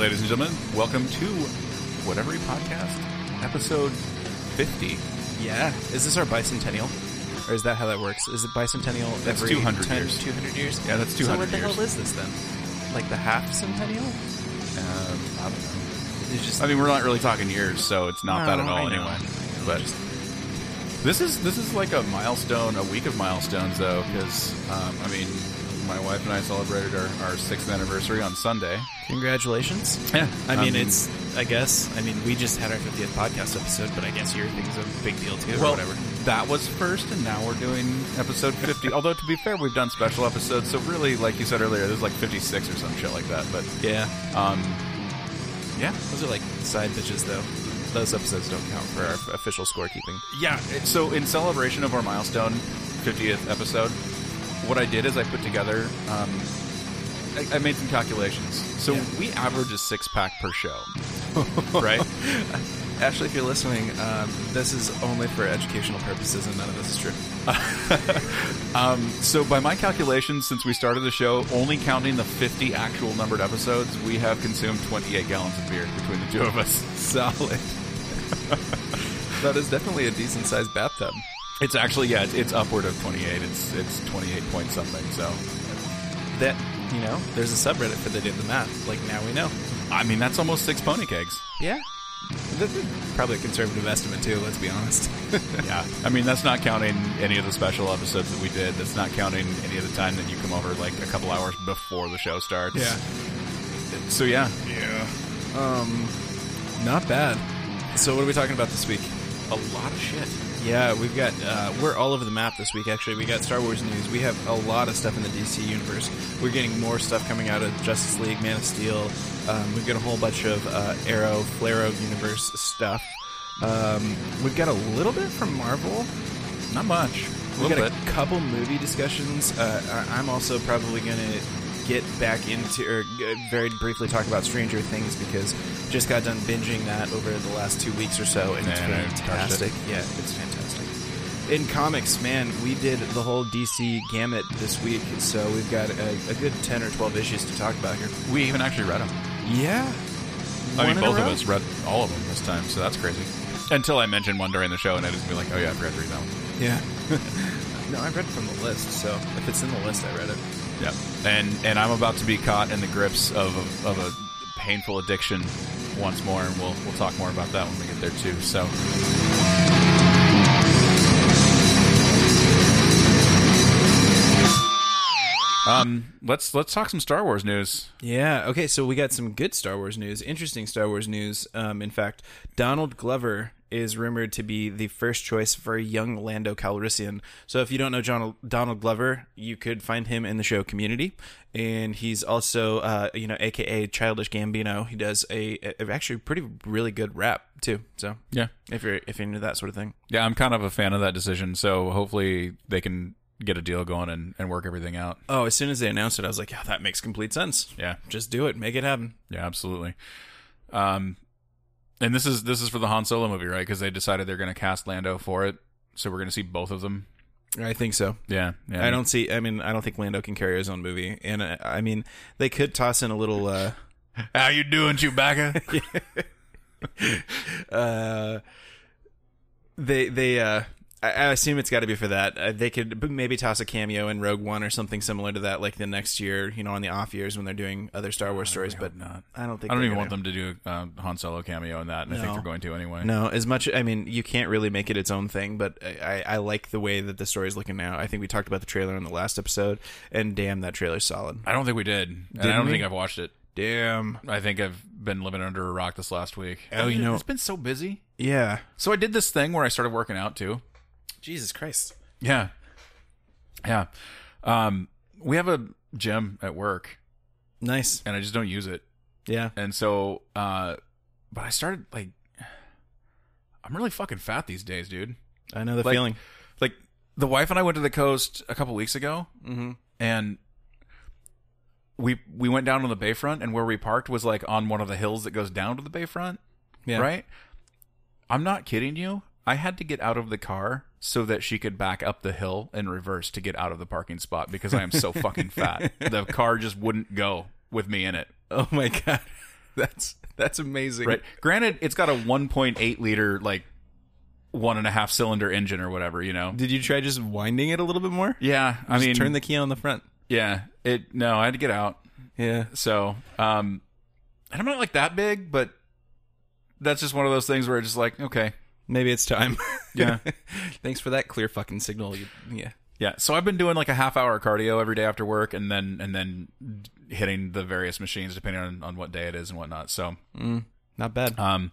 ladies and gentlemen, welcome to Whatever Podcast, episode 50. Yeah. Is this our bicentennial? Or is that how that works? Is it bicentennial That's every 200 10 years. 200 years? Yeah, that's So 200 what the years. hell is this then? Like the half centennial? Um, I don't know. It's just I mean, we're not really talking years, so it's not that No, at all I know. anyway. But this is this is like a milestone, a week of milestones, though, because um, I mean, my wife and I celebrated our, our sixth anniversary on Sunday. congratulations. Yeah, I mean, Um, it's. I guess. I mean, we just had our 50th podcast episode, but I guess your thing's a big deal too, well, or whatever. that was first, and now we're doing episode 50. Although, to be fair, we've done special episodes, so really, like you said earlier, there's like 56 or some shit like that. But Yeah. um, yeah, Those are like side bitches, though. Those episodes don't count for our official scorekeeping. Yeah. So in celebration of our milestone 50th episode, what I did is I put together. Um, I, I made some calculations. So Yeah. we average a six pack per show, right? Ashley, if you're listening, um, this is only for educational purposes, and none of this is true. Um, so by my calculations, since we started the show, only counting the 50 actual numbered episodes, we have consumed 28 gallons of beer between the two of us. Solid. that is definitely a decent sized bathtub. It's actually yeah, it's, it's upward of 28. It's it's 28 point something. So That you know, there's a subreddit for the did the math. Like now we know. I mean that's almost six pony kegs. Yeah. That's probably a conservative estimate too. Let's be honest. Yeah, I mean that's not counting any of the special episodes that we did. That's not counting any of the time that you come over like a couple hours before the show starts. Yeah. So yeah, Yeah. Um, not bad. So what are we talking about this week? a lot of shit. Yeah, we've got uh, we're all over the map this week. Actually, we got Star Wars news. We have a lot of stuff in the DC universe. We're getting more stuff coming out of Justice League, Man of Steel. Um, we've got a whole bunch of uh, Arrow, Flarrow universe stuff. Um, we've got a little bit from Marvel. Not much. A We've got bit. a couple movie discussions. Uh, I'm also probably going to get back into, or very briefly talk about Stranger Things because just got done binging that over the last two weeks or so, and it's I it. fantastic. Yeah, it's fantastic. In comics, man, we did the whole DC gamut this week, so we've got a, a good 10 or 12 issues to talk about here. We even actually read them. Yeah. I One mean, both of us read all of them this time, so that's crazy. Until I mentioned one during the show, and I just be like, "Oh yeah, I forgot to read that one." Yeah. no, I read it from the list, so if it's in the list, I read it. Yeah, and and I'm about to be caught in the grips of a, of a painful addiction once more, and we'll we'll talk more about that when we get there too. So. Um, let's let's talk some Star Wars news. Yeah. Okay. So we got some good Star Wars news, interesting Star Wars news. Um, in fact, Donald Glover is rumored to be the first choice for a young Lando Calrissian. So if you don't know John, Donald Glover, you could find him in the show Community, and he's also, uh, you know, AKA Childish Gambino. He does a, a actually pretty really good rap too. So Yeah, if you're if you're into that sort of thing, yeah, I'm kind of a fan of that decision. So hopefully they can get a deal going and, and work everything out. oh, as soon as they announced it, I was like, yeah, that makes complete sense. Yeah, Just do it, make it happen. Yeah, absolutely. Um, and this is this is for the Han Solo movie, right? Because they decided they're going to cast Lando for it, so we're going to see both of them. I think so. Yeah, yeah. I don't see. I mean, I don't think Lando can carry his own movie, and uh, I mean, they could toss in a little. Uh, How you doing, Chewbacca? uh, they they. Uh, I, I assume it's got to be for that. Uh, they could maybe toss a cameo in Rogue One or something similar to that, like the next year, you know, on the off years when they're doing other Star Wars stories. But not. I don't think I don't even gonna. want them to do uh, Han Solo cameo in that, and I think they're going to anyway. No, as much. I mean, you can't really make it its own thing, but I, I, I like the way that the story's looking now. I think we talked about the trailer in the last episode, and damn, that trailer's solid. I don't think we did. And I don't we? think I've watched it. Damn. I think I've been living under a rock this last week. Oh, you know- it's been so busy. Yeah. So I did this thing where I started working out too. Jesus Christ. Yeah, yeah. Um, we have a gym at work, Nice. and I just don't use it. Yeah. And so, uh, but I started like, I'm really fucking fat these days, dude. I know the Like- feeling. Like, the wife and I went to the coast a couple weeks ago, Mm-hmm. and we we went down on the bayfront, and where we parked was like on one of the hills that goes down to the bayfront. Yeah. Right. I'm not kidding you. I had to get out of the car so that she could back up the hill in reverse to get out of the parking spot because I am so fucking fat. The car just wouldn't go with me in it. Oh my god. That's that's amazing. right? Granted, it's got a 1.8 liter like one and a half cylinder engine or whatever. You know. Did you try just winding it a little bit more? Yeah, I Just mean, turn the key on the front. yeah. It no, I had to get out. Yeah. So, um, and I'm not like that big, but that's just one of those things where it's just like, okay, Maybe it's time. Yeah. Thanks for that clear fucking signal. You, yeah. yeah. So I've been doing like a half hour cardio every day after work, and then and then hitting the various machines depending on on what day it is and whatnot. So, Not bad. um,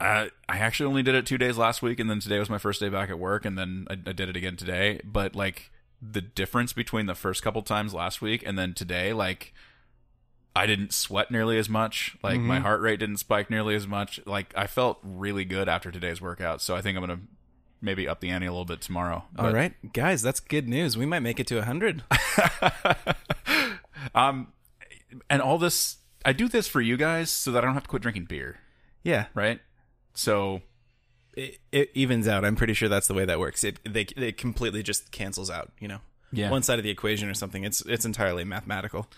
I I actually only did it two days last week, and then today was my first day back at work, and then I, I did it again today. But like the difference between the first couple times last week and then today, like. I didn't sweat nearly as much. Like my heart rate didn't spike nearly as much. Like I felt really good after today's workout. So I think I'm gonna maybe up the ante a little bit tomorrow. All But, right, guys, that's good news. We might make it to 100. Um, and all this, I do this for you guys so that I don't have to quit drinking beer. Yeah. Right. So It, it evens out. I'm pretty sure that's the way that works. It they it completely just cancels out, you know. Yeah. One side of the equation or something. It's it's entirely mathematical.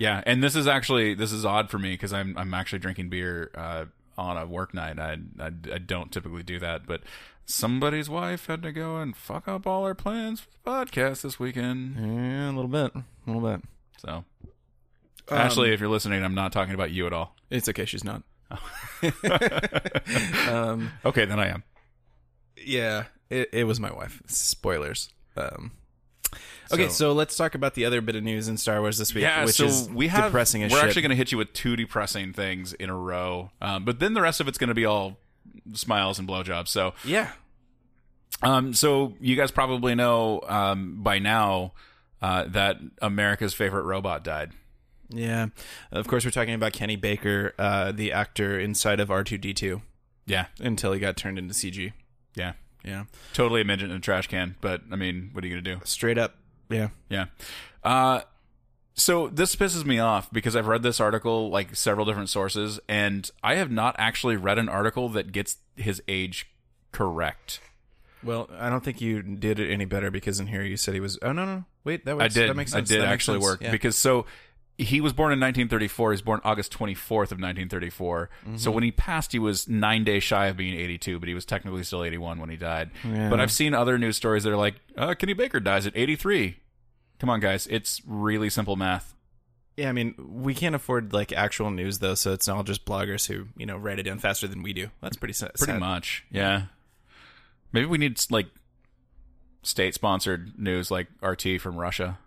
Yeah, and this is actually this is odd for me because I'm I'm actually drinking beer uh, on a work night. I, I I don't typically do that, but somebody's wife had to go and fuck up all our plans for the podcast this weekend. Yeah, a little bit. A little bit. So. Ashley, if you're listening, I'm not talking about you at all. It's okay, she's not. um Okay, then I am. yeah, it, it was my wife. Spoilers. Um Okay, So- so, let's talk about the other bit of news in Star Wars this week, Yeah, which so is we have depressing as we're shit. actually going to hit you with two depressing things in a row, um, but then the rest of it's going to be all smiles and blowjobs. So, yeah. um, so you guys probably know um, by now uh, that America's favorite robot died. Yeah. Of course, we're talking about Kenny Baker, uh, the actor inside of R2D2, Yeah, until he got turned into CG. yeah, Yeah. totally a midget in a trash can. But I mean, what are you going to do? Straight up. Yeah. Yeah. Uh, so this pisses me off because I've read this article like several different sources, and I have not actually read an article that gets his age correct. Well, I don't think you did it any better because in here you said he was. Oh no, no, wait, that I did. That makes sense. I did That actually sense. work Yeah. because so he was born in 1934. He was born August 24th of 1934. Mm-hmm. So when he passed, he was nine days shy of being 82, but he was technically still 81 when he died. Yeah. But I've seen other news stories that are like, uh, Kenny Baker dies at 83. Come on, guys, it's really simple math. yeah, I mean, we can't afford like actual news though, so it's all just bloggers who you know write it down faster than we do. That's pretty sad. Pretty much, yeah. Maybe we need like state-sponsored news, like RT from Russia.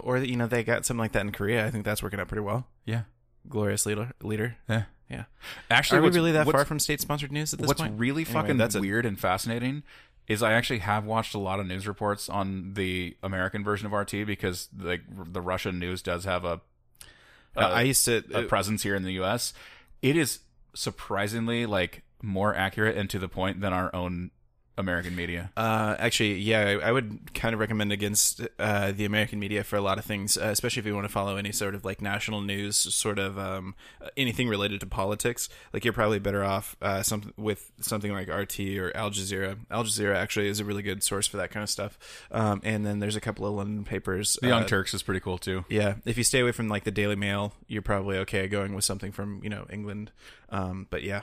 Or you know they got something like that in Korea. I think that's working out pretty well. Yeah, Glorious leader, leader. yeah. Yeah. Actually, Are we what's- really that far from state-sponsored news at this What's point? really Anyway, fucking that's a- weird and fascinating is I actually have watched a lot of news reports on the American version of RT because like the Russian news does have a Uh, I used to. a presence here in the U.S. It is surprisingly like more accurate and to the point than our own American media. Uh, actually, yeah, I, I would kind of recommend against uh, the American media for a lot of things, uh, especially if you want to follow any sort of like national news, sort of um, anything related to politics. Like you're probably better off uh, some, with something like RT or Al Jazeera. Al Jazeera actually is a really good source for that kind of stuff. Um, and then there's a couple of London papers. The Young uh, Turks is pretty cool too. Yeah, if you stay away from like the Daily Mail, you're probably okay going with something from you know England. Um, but yeah,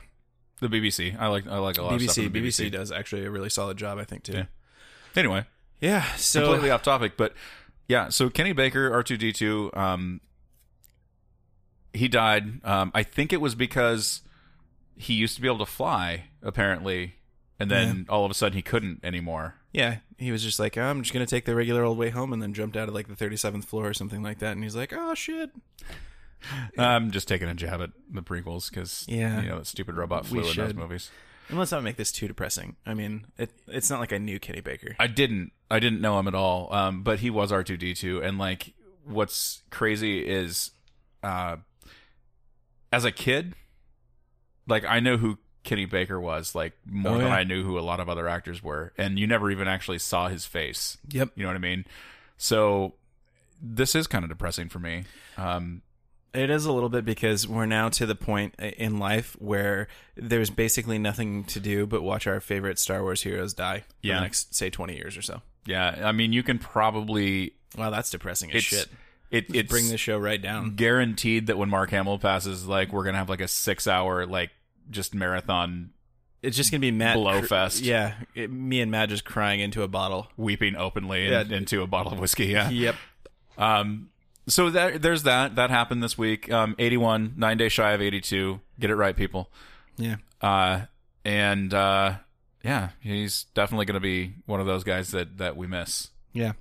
The BBC, I like I like a lot of stuff. BBC the BBC BBC. does actually a really solid job, I think too. Yeah. Anyway, Yeah, so completely off topic, but yeah. So Kenny Baker, R two D two, um, he died. Um, I think it was because he used to be able to fly, apparently, and then all of a sudden he couldn't anymore. Yeah, he was just like, oh, I'm just gonna take the regular old way home, and then jumped out of like the 37th floor or something like that. And he's like, oh shit. I'm just taking a jab at the prequels because Yeah. you know that stupid robot flew in those should. movies. And let's not make this too depressing. I mean, it it's not like I knew Kenny Baker. I didn't. I didn't know him at all. Um, but he was R two D two, and like, what's crazy is, uh, as a kid, like I know who Kenny Baker was, like more Oh, than yeah. I knew who a lot of other actors were, and you never even actually saw his face. Yep. You know what I mean? So this is kind of depressing for me. Um, It is a little bit because we're now to the point in life where there's basically nothing to do but watch our favorite Star Wars heroes die for Yeah. the next say 20 years or so. yeah, I mean, you can probably Wow, that's depressing as shit. it, it's Bring the show right down. guaranteed that when Mark Hamill passes, like we're gonna have like a six hour like just marathon It's just gonna be Matt Blowfest. yeah, it- me and Matt just crying into a bottle. weeping openly in- into a bottle of whiskey. Yeah. Yep. Um. So that there's that that happened this week. Um. 81, nine days shy of 82. Get it right, people. Yeah. Uh. And uh. Yeah, he's definitely going to be one of those guys that that we miss. Yeah.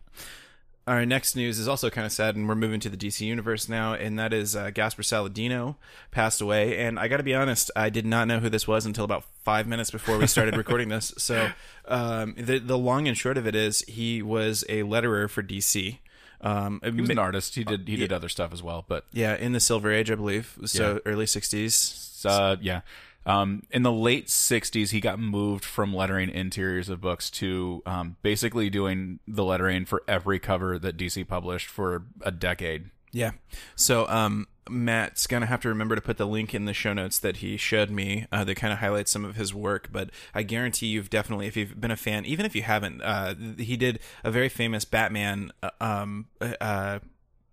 Right, next news is also kind of sad, and we're moving to the DC universe now, and that is uh, Gaspar Saladino passed away. And I got to be honest, I did not know who this was until about five minutes before we started recording this. So um, the the long and short of it is, he was a letterer for DC. Um, He was an artist. He did he did other stuff as well, but yeah, in the Silver Age, I believe. So Yeah. early '60s. uh, yeah. Um, in the late '60s, he got moved from lettering interiors of books to um, basically doing the lettering for every cover that DC published for a decade. Yeah. So um, Matt's gonna have to remember to put the link in the show notes that he showed me uh, that kind of highlights some of his work. But I guarantee you've definitely, if you've been a fan, even if you haven't, uh, he did a very famous Batman uh, um, uh,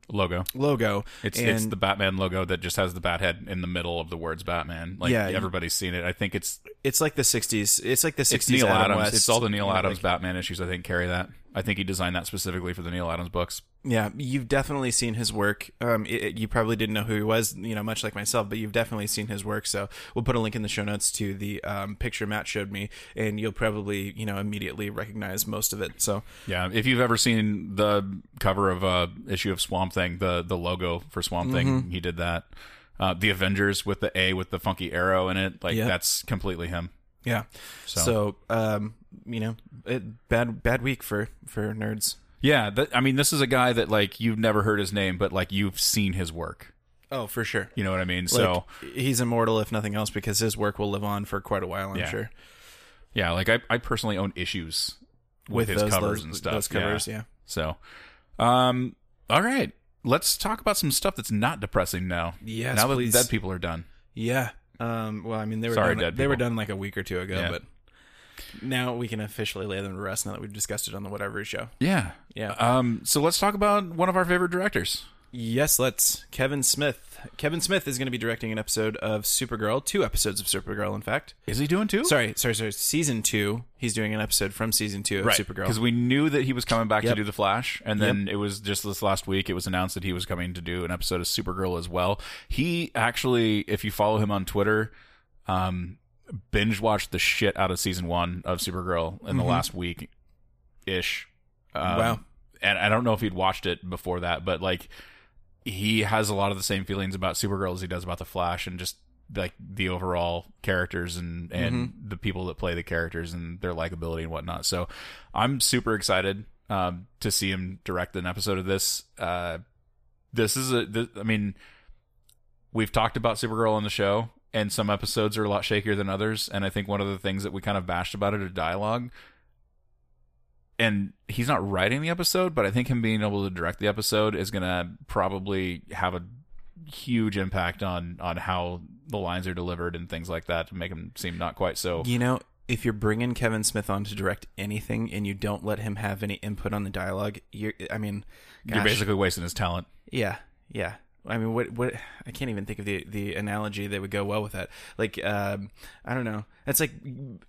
Logo. logo. It's and it's the Batman logo that just has the bat head in the middle of the words Batman. Like Yeah, everybody's seen it. I think it's it's like the '60s. It's like the '60s. it's Neal Adam Adams. West, It's all the Neal Adams like- Batman issues. I think carry that. I think he designed that specifically for the Neal Adams books. Yeah, you've definitely seen his work. Um, it, you probably didn't know who he was, you know, much like myself, but you've definitely seen his work. So we'll put a link in the show notes to the um, picture Matt showed me, and you'll probably, you know, immediately recognize most of it. So Yeah, if you've ever seen the cover of a issue of Swamp Thing, the the logo for Swamp Mm-hmm. Thing, he did that. Uh, the Avengers with the A with the funky arrow in it, like Yeah. that's completely him. yeah, So- so, um, you know, it, bad bad week for for nerds. Yeah, that, I mean, this is a guy that like you've never heard his name, but like you've seen his work. Oh, for sure. You know what I mean? so he's immortal if nothing else because his work will live on for quite a while. I'm Yeah. sure yeah, like I, I personally own issues with, his those, covers those, and stuff. Those covers, yeah. yeah. So, um, all right, let's talk about some stuff that's not depressing now. Yes, now please. that dead people are done. Yeah. Um, well, I mean, they were Sorry, done, dead they were done like a week or two ago, Yeah. but now we can officially lay them to rest now that we've discussed it on the whatever show. Yeah, Yeah. Um, so let's talk about one of our favorite directors. Yes, let's. Kevin Smith. Kevin Smith is going to be directing an episode of Supergirl, two episodes of Supergirl, in fact. Is he doing two? Sorry, sorry, sorry. Season two. He's doing an episode from season two of right Supergirl. because we knew that he was coming back to do the Flash, and then it was just this last week. It was announced that he was coming to do an episode of Supergirl as well. He actually, if you follow him on Twitter, um, binge watched the shit out of season one of Supergirl in the last week ish. Um, Mm-hmm. Wow. And I don't know if he'd watched it before that, but like he has a lot of the same feelings about Supergirl as he does about the Flash, and just like the overall characters and and Mm-hmm. the people that play the characters and their likability and whatnot. So I'm super excited um, to see him direct an episode of this. Uh, this is a, th- I mean, we've talked about Supergirl on the show, and some episodes are a lot shakier than others. And I think one of the things that we kind of bashed about it are dialogue. And he's not writing the episode, but I think him being able to direct the episode is going to probably have a huge impact on on how the lines are delivered and things like that to make them seem not quite so. You know, if you're bringing Kevin Smith on to direct anything and you don't let him have any input on the dialogue, you're, I mean, You're basically wasting his talent. Yeah, yeah. I mean, what what I can't even think of the the analogy that would go well with that. Like, um, I don't know. That's like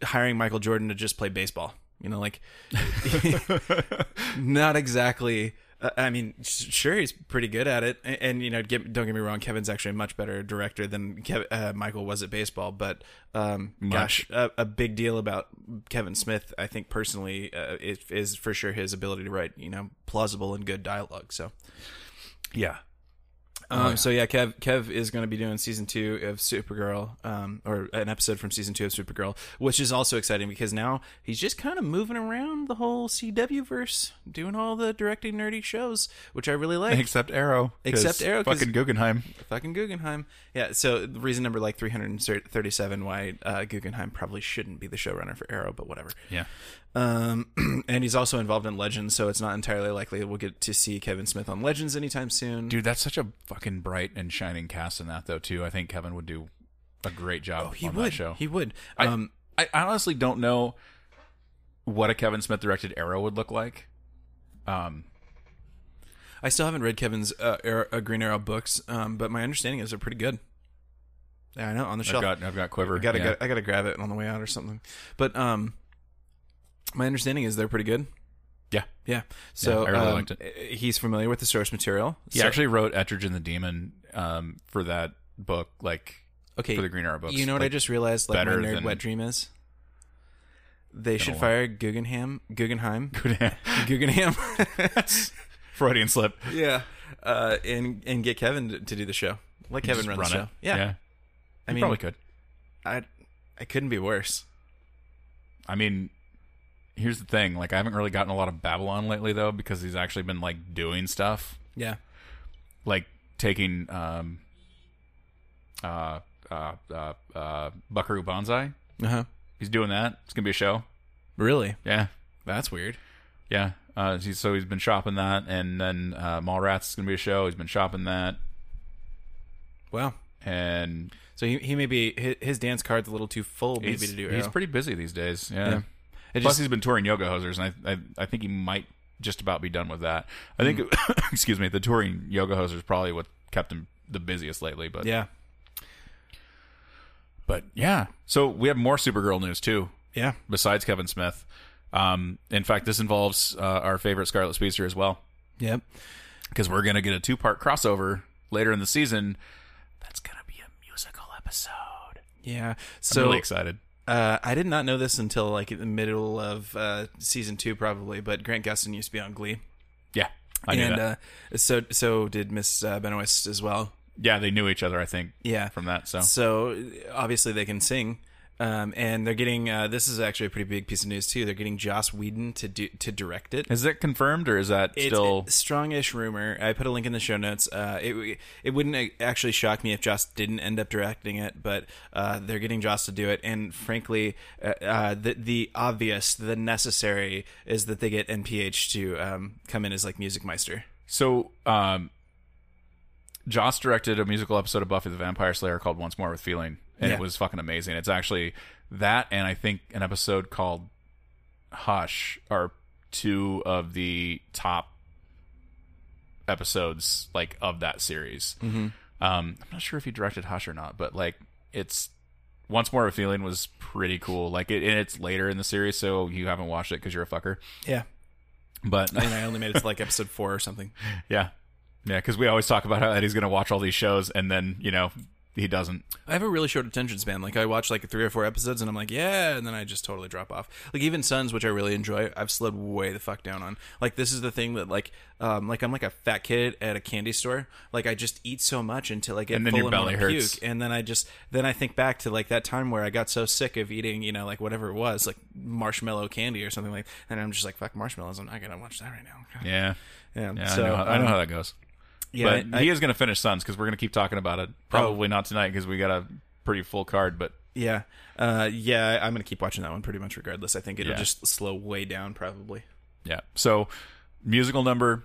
hiring Michael Jordan to just play baseball. You know, like not exactly. Uh, I mean, sure, he's pretty good at it, and, and you know, get, don't get me wrong, Kevin's actually a much better director than Kev, uh, Michael was at baseball. But um, gosh, a, a big deal about Kevin Smith, I think personally, uh, is, is for sure his ability to write, you know, plausible and good dialogue. So. Yeah. Um, So yeah, Kev Kev is going to be doing season two of Supergirl, um, or an episode from season two of Supergirl, which is also exciting because now he's just kind of moving around the whole CW verse, doing all the directing nerdy shows, which I really like. Except Arrow. Except Arrow. Fucking Guggenheim. Fucking Guggenheim, yeah. So reason number like three hundred thirty-seven why uh, Guggenheim probably shouldn't be the showrunner for Arrow, but whatever. Yeah. Um, and he's also involved in Legends, so it's not entirely likely we'll get to see Kevin Smith on Legends anytime soon. Dude, that's such a fucking bright and shining cast in that, though, too. I think Kevin would do a great job oh, he on would. that show. He would. I- Um, I honestly don't know what a Kevin Smith directed Arrow would look like. Um, I still haven't read Kevin's uh, Arrow, uh, Green Arrow books, um, but my understanding is they're pretty good. Yeah, I know on the I've shelf. got I've got Quiver. I gotta, yeah. gotta- I gotta grab it on the way out or something. But um, my understanding is they're pretty good. Yeah. Yeah. So I really um, liked it. He's familiar with the source material. He So- actually wrote Etrigan the Demon um, for that book, like okay. for the Green Arrow books. You know what I just realized? Like my nerd than- wet dream is. They should fire Guggenheim, Guggenheim, Guggenheim. Freudian slip. yeah, uh, and and get Kevin to, to do the show. Let Kevin run, run the show. Yeah, yeah. I You mean, probably could. I I couldn't be worse. I mean, here's the thing. Like, I haven't really gotten a lot of Babylon lately, though, because he's actually been like doing stuff, Yeah, like taking um, uh, uh, uh, uh, Buckaroo Banzai. uh huh. He's doing that. It's gonna be a show. Really? Yeah, That's weird. yeah. Uh, he's, so he's been shopping that, and then uh, Mallrats is gonna be a show. He's been shopping that, Wow. and So he, he may be his, his dance card's a little too full maybe he's, to do. he's Arrow. pretty busy these days. Yeah. Yeah. It Plus, just- he's been touring Yoga Hosers, and I, I, I think he might just about be done with that. I think, Mm. excuse me, the touring Yoga Hosers is probably what kept him the busiest lately. But yeah, but yeah. So we have more Supergirl news too, yeah. besides Kevin Smith. Um, in fact, this involves uh, our favorite Scarlet Speedster as well, Yep. because we're gonna get a two part crossover later in the season. That's gonna be a musical episode. Yeah. So I'm So really excited. Uh, I did not know this until like in the middle of uh, season two, probably. But Grant Gustin used to be on Glee, Yeah, I knew and that. uh, so so did Miss uh, Benoist as well. yeah, they knew each other. I think Yeah. from that. So So obviously they can sing, um, and they're getting. Uh, this is actually a pretty big piece of news too. They're getting Joss Whedon to do to direct it. is that confirmed or is that It's still? a strongish rumor. I put a link in the show notes. Uh, it it wouldn't actually shock me if Joss didn't end up directing it, but uh, they're getting Joss to do it. And frankly, uh, uh, the the obvious, the necessary is that they get NPH to um, come in as like music meister. So, um, Joss directed a musical episode of Buffy the Vampire Slayer called Once More with Feeling, and Yeah. it was fucking amazing. It's actually that, and I think an episode called Hush are two of the top episodes like of that series. Mm-hmm. Um, I'm not sure if he directed Hush or not, but like it's Once More with Feeling was pretty cool. Like it, and it's later in the series, so you haven't watched it because you're a fucker. Yeah, But and I only made it to like episode four or something. Yeah. Yeah, because we always talk about how Eddie's going to watch all these shows and then, you know, he doesn't. I have a really short attention span. Like I watch like three or four episodes, and I'm like, yeah, and then I just totally drop off. Like even Sons, which I really enjoy, I've slowed way the fuck down on. Like this is the thing that like, um, like I'm like a fat kid at a candy store. Like I just eat so much until I get And then full your and belly hurts. puke, and then I just then I think back to like that time where I got so sick of eating, you know, like whatever it was, like marshmallow candy or something like, and I'm just like, fuck marshmallows, I'm not gonna watch that right now. Yeah. Yeah, Yeah, so I, know, how- I know um, how that goes. Yeah, but I- he is going to finish Sons because we're going to keep talking about it. Probably not tonight because we got a pretty full card, but Yeah, uh, yeah, I'm gonna keep watching that one pretty much regardless. I think it'll Yeah. just slow way down probably. yeah. So, musical number,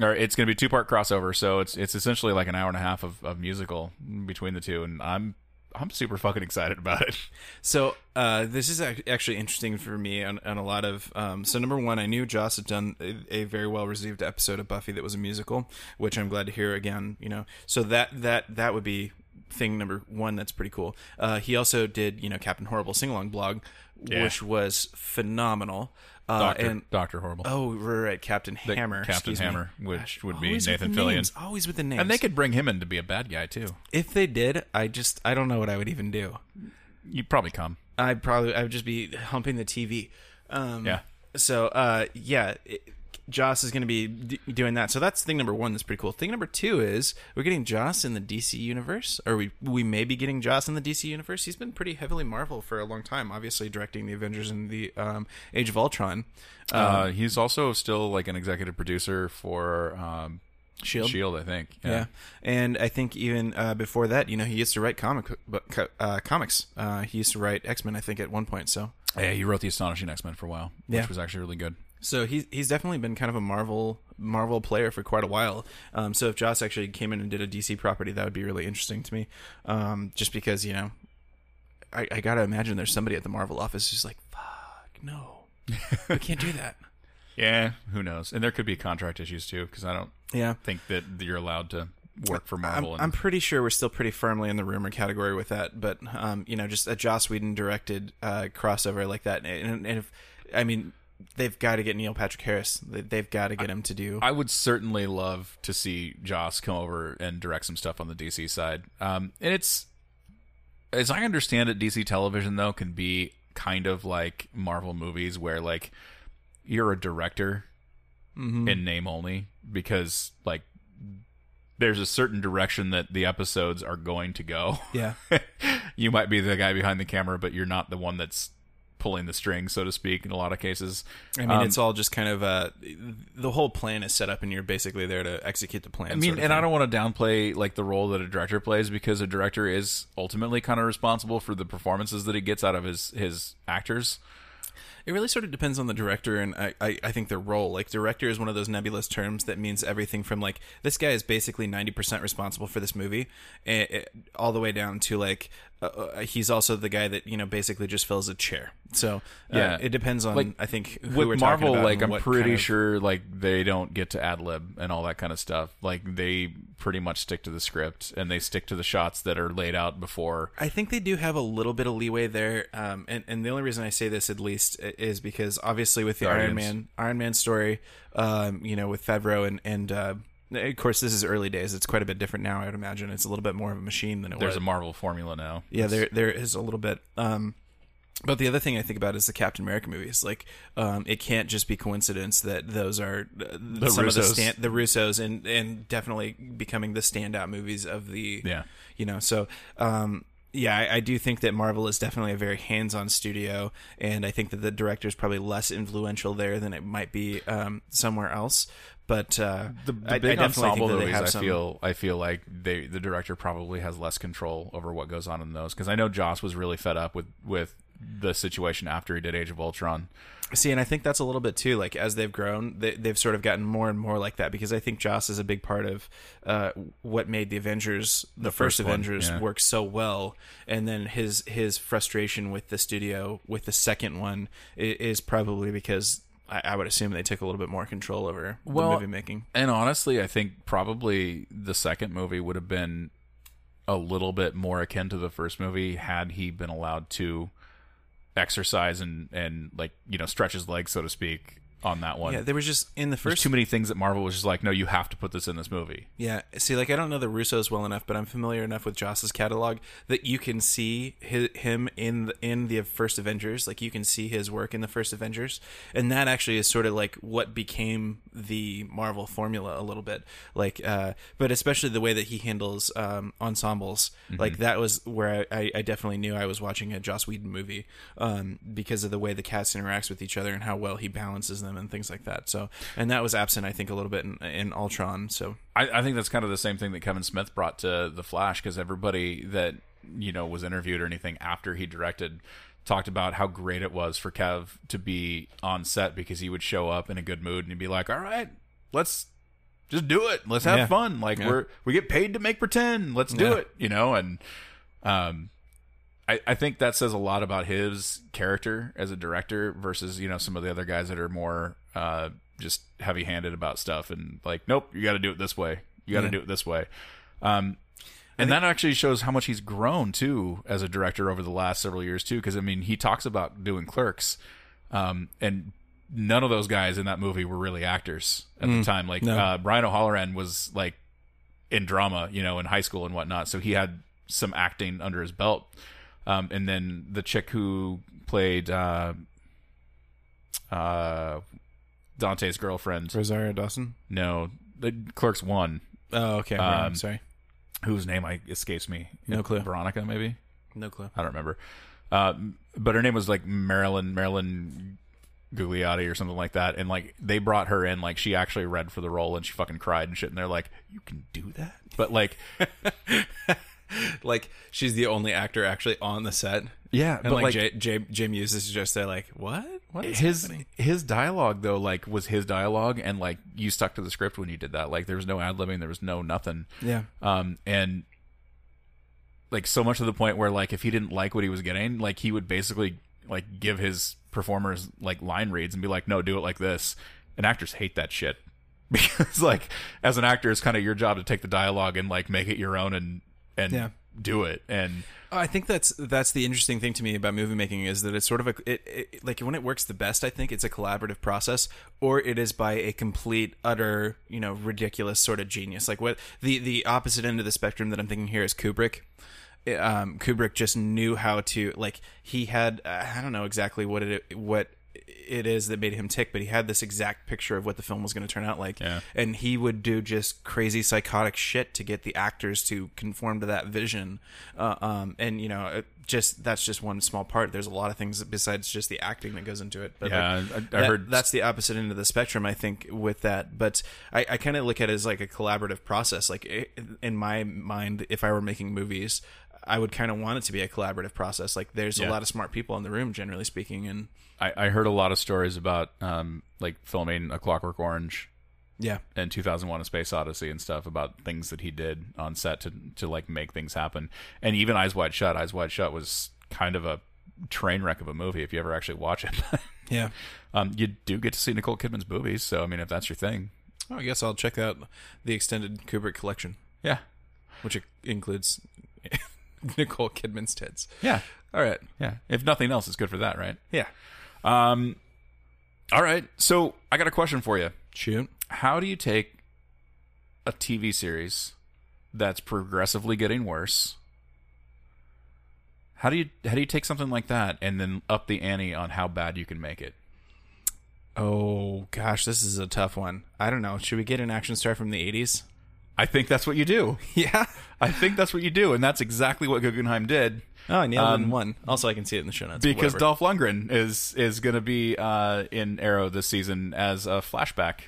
or it's going to be two part crossover. So it's it's essentially like an hour and a half of, of musical between the two, and I'm I'm super fucking excited about it. So uh, this is actually interesting for me on, on a lot of. Um, so number one, I knew Joss had done a, a very well received episode of Buffy that was a musical, which I'm glad to hear again. You know, so that that that would be thing number one. That's pretty cool. Uh, he also did you know Captain Horrible sing along blog, Yeah. which was phenomenal. Uh, Doctor and Doctor Horrible. oh, right, right, Captain The Hammer, Captain excuse me. Hammer, which would be Nathan Fillion. names, Always with the names. And they could bring him in to be a bad guy too. if they did, I just I don't know what I would even do. You'd probably come. I'd probably I would just be humping the TV. Um, Yeah. So uh, yeah, it, Joss is going to be d- doing that. So that's thing number one. That's pretty cool. Thing number two is we're getting Joss in the DC universe, or we we may be getting Joss in the DC universe. He's been pretty heavily Marvel for a long time. Obviously, directing the Avengers and the um, Age of Ultron. Um, Uh, he's also still like an executive producer for um, Shield. Shield, I think. Yeah. and I think even uh, before that, you know, he used to write comic uh, comics. Uh, he used to write X Men, I think, at one point. So Yeah, he wrote the Astonishing X Men for a while, which Yeah. was actually really good. So he's he's definitely been kind of a Marvel Marvel player for quite a while. Um, so if Joss actually came in and did a DC property, that would be really interesting to me. Um, just because you know, I, I gotta imagine there's somebody at the Marvel office who's like, "Fuck no, we can't do that." Yeah, who knows? And there could be contract issues too, because I don't. Yeah. think that you're allowed to work for Marvel. I'm, and, I'm pretty sure we're still pretty firmly in the rumor category with that, but um, you know, just a Joss Whedon directed uh, crossover like that, and, and if I mean, they've got to get Neil Patrick Harris. They- They've got to get him to do. I would certainly love to see Joss come over and direct some stuff on the DC side. Um, and it's, as I understand it, DC television though can be kind of like Marvel movies, where like you're a director in name only because like there's a certain direction that the episodes are going to go. yeah, you might be the guy behind the camera, but you're not the one that's pulling the strings, so to speak, in a lot of cases. I mean, Um, it's all just kind of uh, the whole plan is set up, and you're basically there to execute the plan. I mean, and I don't want to downplay like the role that a director plays because a director is ultimately kind of responsible for the performances that he gets out of his his actors. It really sort of depends on the director and I, I, I think their role. Like director is one of those nebulous terms that means everything from like this guy is basically ninety percent responsible for this movie, eh, eh, all the way down to like uh, uh, he's also the guy that you know basically just fills a chair. So uh, Yeah. it depends on Like, I think who we're With talking Marvel, about like I'm pretty kind of- sure like they don't get to ad lib and all that kind of stuff. Like they pretty much stick to the script and they stick to the shots that are laid out before. I think they do have a little bit of leeway there, um, and and the only reason I say this at least is because obviously with the Iron Man Iron Man story, um, you know, with Favreau and and uh, of course this is early days. It's quite a bit different now. I would imagine it's a little bit more of a machine than it There's was. a Marvel formula now. yeah, there there is a little bit. Um, but the other thing I think about is the Captain America movies. Like, um, it can't just be coincidence that those are uh, some of the stand, the Russos, and and definitely becoming the standout movies of the Yeah. you know so um yeah I, I do think that marvel is definitely a very hands-on studio and i think that the director is probably less influential there than it might be um somewhere else but uh The, the I, I big definitely ensemble think that they movies, have I some feel, I feel like they, the director probably has less control over what goes on in those. Because I know Joss was really fed up with with the situation after he did Age of Ultron. See, and I think that's a little bit too. Like as they've grown, they, they've sort of gotten more and more like that because I think Joss is a big part of uh, what made the Avengers, the, first, first one, Avengers, yeah. work so well. And then his his frustration with the studio with the second one is probably because I, I would assume they took a little bit more control over Well, the movie making. And honestly, I think probably the second movie would have been a little bit more akin to the first movie had he been allowed to exercise and and like you know stretch his legs so to speak on that one. Yeah, there was just in the There's first too many things that Marvel was just like, no, you have to put this in this movie. Yeah, see, like I don't know the Russos well enough, but I'm familiar enough with Joss's catalog that you can see hi him in the, in the first Avengers. Like you can see his work in the first Avengers, and that actually is sort of like what became the Marvel formula a little bit. Like, uh, but especially the way that he handles um, ensembles, like that was where I, I, I definitely knew I was watching a Joss Whedon movie um, because of the way the cast interacts with each other and how well he balances them and things like that. So, and that was absent, I think, a little bit in, in Ultron. So. I, I think that's kind of the same thing that Kevin Smith brought to the Flash because everybody that you know was interviewed or anything after he directed talked about how great it was for Kev to be on set because he would show up in a good mood and he'd be like, "All right, let's just do it. Let's have Yeah. fun. Like Yeah. we're we get paid to make pretend. Let's do Yeah. it." You know, and um. I, I think that says a lot about his character as a director versus you know some of the other guys that are more uh, just heavy handed about stuff and like nope you got to do it this way you got to Yeah. do it this way um, and that actually shows how much he's grown too as a director over the last several years too because I mean he talks about doing Clerks um, and none of those guys in that movie were really actors at the time like no. uh, Brian O'Halloran was like in drama, you know, in high school and whatnot. So he had some acting under his belt. Um, and then the chick who played uh, uh, Dante's girlfriend, Rosario Dawson. no, the Clerks one, Oh, okay. right, Um, sorry. whose name I escapes me. No clue. Veronica, maybe No clue. I don't remember. Uh, but her name was like Marilyn Marilyn Ghigliotti or something like that. And like they brought her in, like she actually read for the role and she fucking cried and shit. And they're like, "You can do that?" But like, Like she's the only actor actually on the set. yeah, And but like, like, J, J, Jim uses is just say like, what? What is his happening? his dialogue though like was his dialogue and like you stuck to the script when you did that like there was no ad libbing there was no nothing Yeah. um and like so much to the point where like if he didn't like what he was getting like he would basically like give his performers like line reads and be like no do it like this and actors hate that shit because like as an actor, it's kind of your job to take the dialogue and like make it your own and and Yeah. do it. And I think that's that's the interesting thing to me about movie making is that it's sort of a it, it, like when it works the best. I think it's a collaborative process, or it is by a complete, utter, you know, ridiculous sort of genius. Like what the the opposite end of the spectrum that I'm thinking here is Kubrick. Um, Kubrick just knew how to like he had uh, I don't know exactly what it what it is that made him tick, but he had this exact picture of what the film was going to turn out like, Yeah. and he would do just crazy psychotic shit to get the actors to conform to that vision. Uh, um, and you know it just that's just one small part. There's a lot of things besides just the acting that goes into it. But Yeah, like, I- I that- heard- that's the opposite end of the spectrum i think with that. But i, I kind of look at it as like a collaborative process. Like i in my mind if i were making movies i would kind of want it to be a collaborative process. Like there's Yeah. a lot of smart people in the room generally speaking and I, I heard a lot of stories about um like filming A Clockwork Orange yeah. and 2001 a space odyssey and stuff about things that he did on set to to like make things happen. And even eyes wide shut. Eyes wide shut was kind of a train wreck of a movie if you ever actually watch it. Yeah. Um you do get to see nicole kidman's movies so i mean if that's your thing. Oh, i guess i'll check out the extended kubrick collection. Yeah. Which includes nicole kidman's tits. Yeah. All right. Yeah. If nothing else it's good for that right? Yeah um all right so i got a question for you shoot how do you take a tv series that's progressively getting worse how do you how do you take something like that and then up the ante on how bad you can make it Oh gosh, this is a tough one. I don't know. Should we get an action star from the eighties? i think that's what you do Yeah. i think that's what you do and that's exactly what guggenheim did Oh, I nailed it in Um, one. Also, I can see it in the show notes. because whatever. dolph lundgren is is going to be uh, in arrow this season as a flashback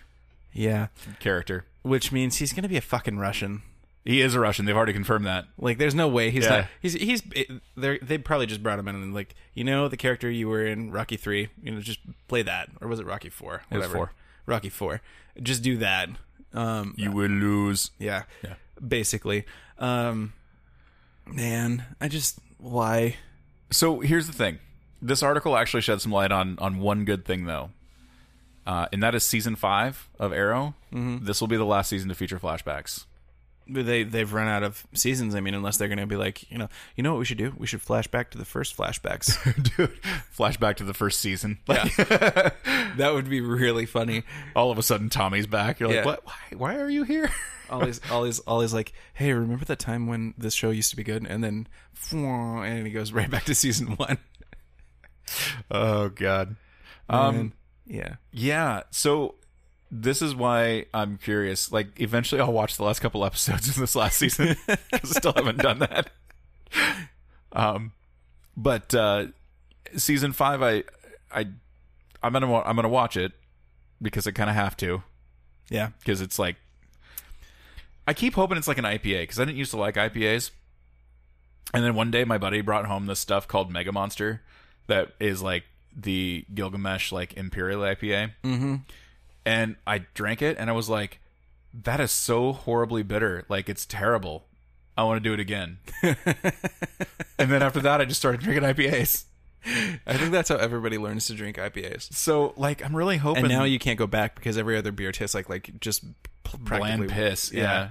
yeah, character which means he's gonna be a fucking Russian. he is a russian they've already confirmed that Like, there's no way he's Yeah. not. He's he's. They they probably just brought him in and like, you know, the character you were in Rocky three. You know, just play that, or was it Rocky four? was four. Rocky four. Just do that. Um, you will lose yeah, Yeah. basically. Um, man, I just why. So here's the thing. This article actually shed some light on on one good thing though. Uh, and that is season five of Arrow. Mm-hmm. This will be the last season to feature flashbacks. They they've run out of seasons. I mean, unless they're going to be like, you know, you know what we should do? We should flash back to the first flashbacks. Dude, flashback to the first season. Like, that would be really funny. all of a sudden, Tommy's back. You're like, Yeah. what? Why? Why are you here? Always, always, always like, hey, remember that time when this show used to be good? And then, and he goes right back to season one. oh God. Um. And, yeah, Yeah. So this is why I'm curious. Like, eventually, I'll watch the last couple episodes of this last season because I still haven't done that. Um, but uh, season five, I, I, I'm gonna, I'm gonna watch it because I kind of have to yeah, because it's like, I keep hoping it's like an IPA because I didn't used to like IPAs. And then one day, my buddy brought home this stuff called Mega Monster that is like the Gilgamesh like Imperial IPA mm-hmm. And I drank it and I was like, that is so horribly bitter. Like it's terrible. I want to do it again. and then after that, I just started drinking IPAs. I think that's how everybody learns to drink IPAs. So like, I'm really hoping And now you can't go back because every other beer tastes like like just bland piss. Yeah.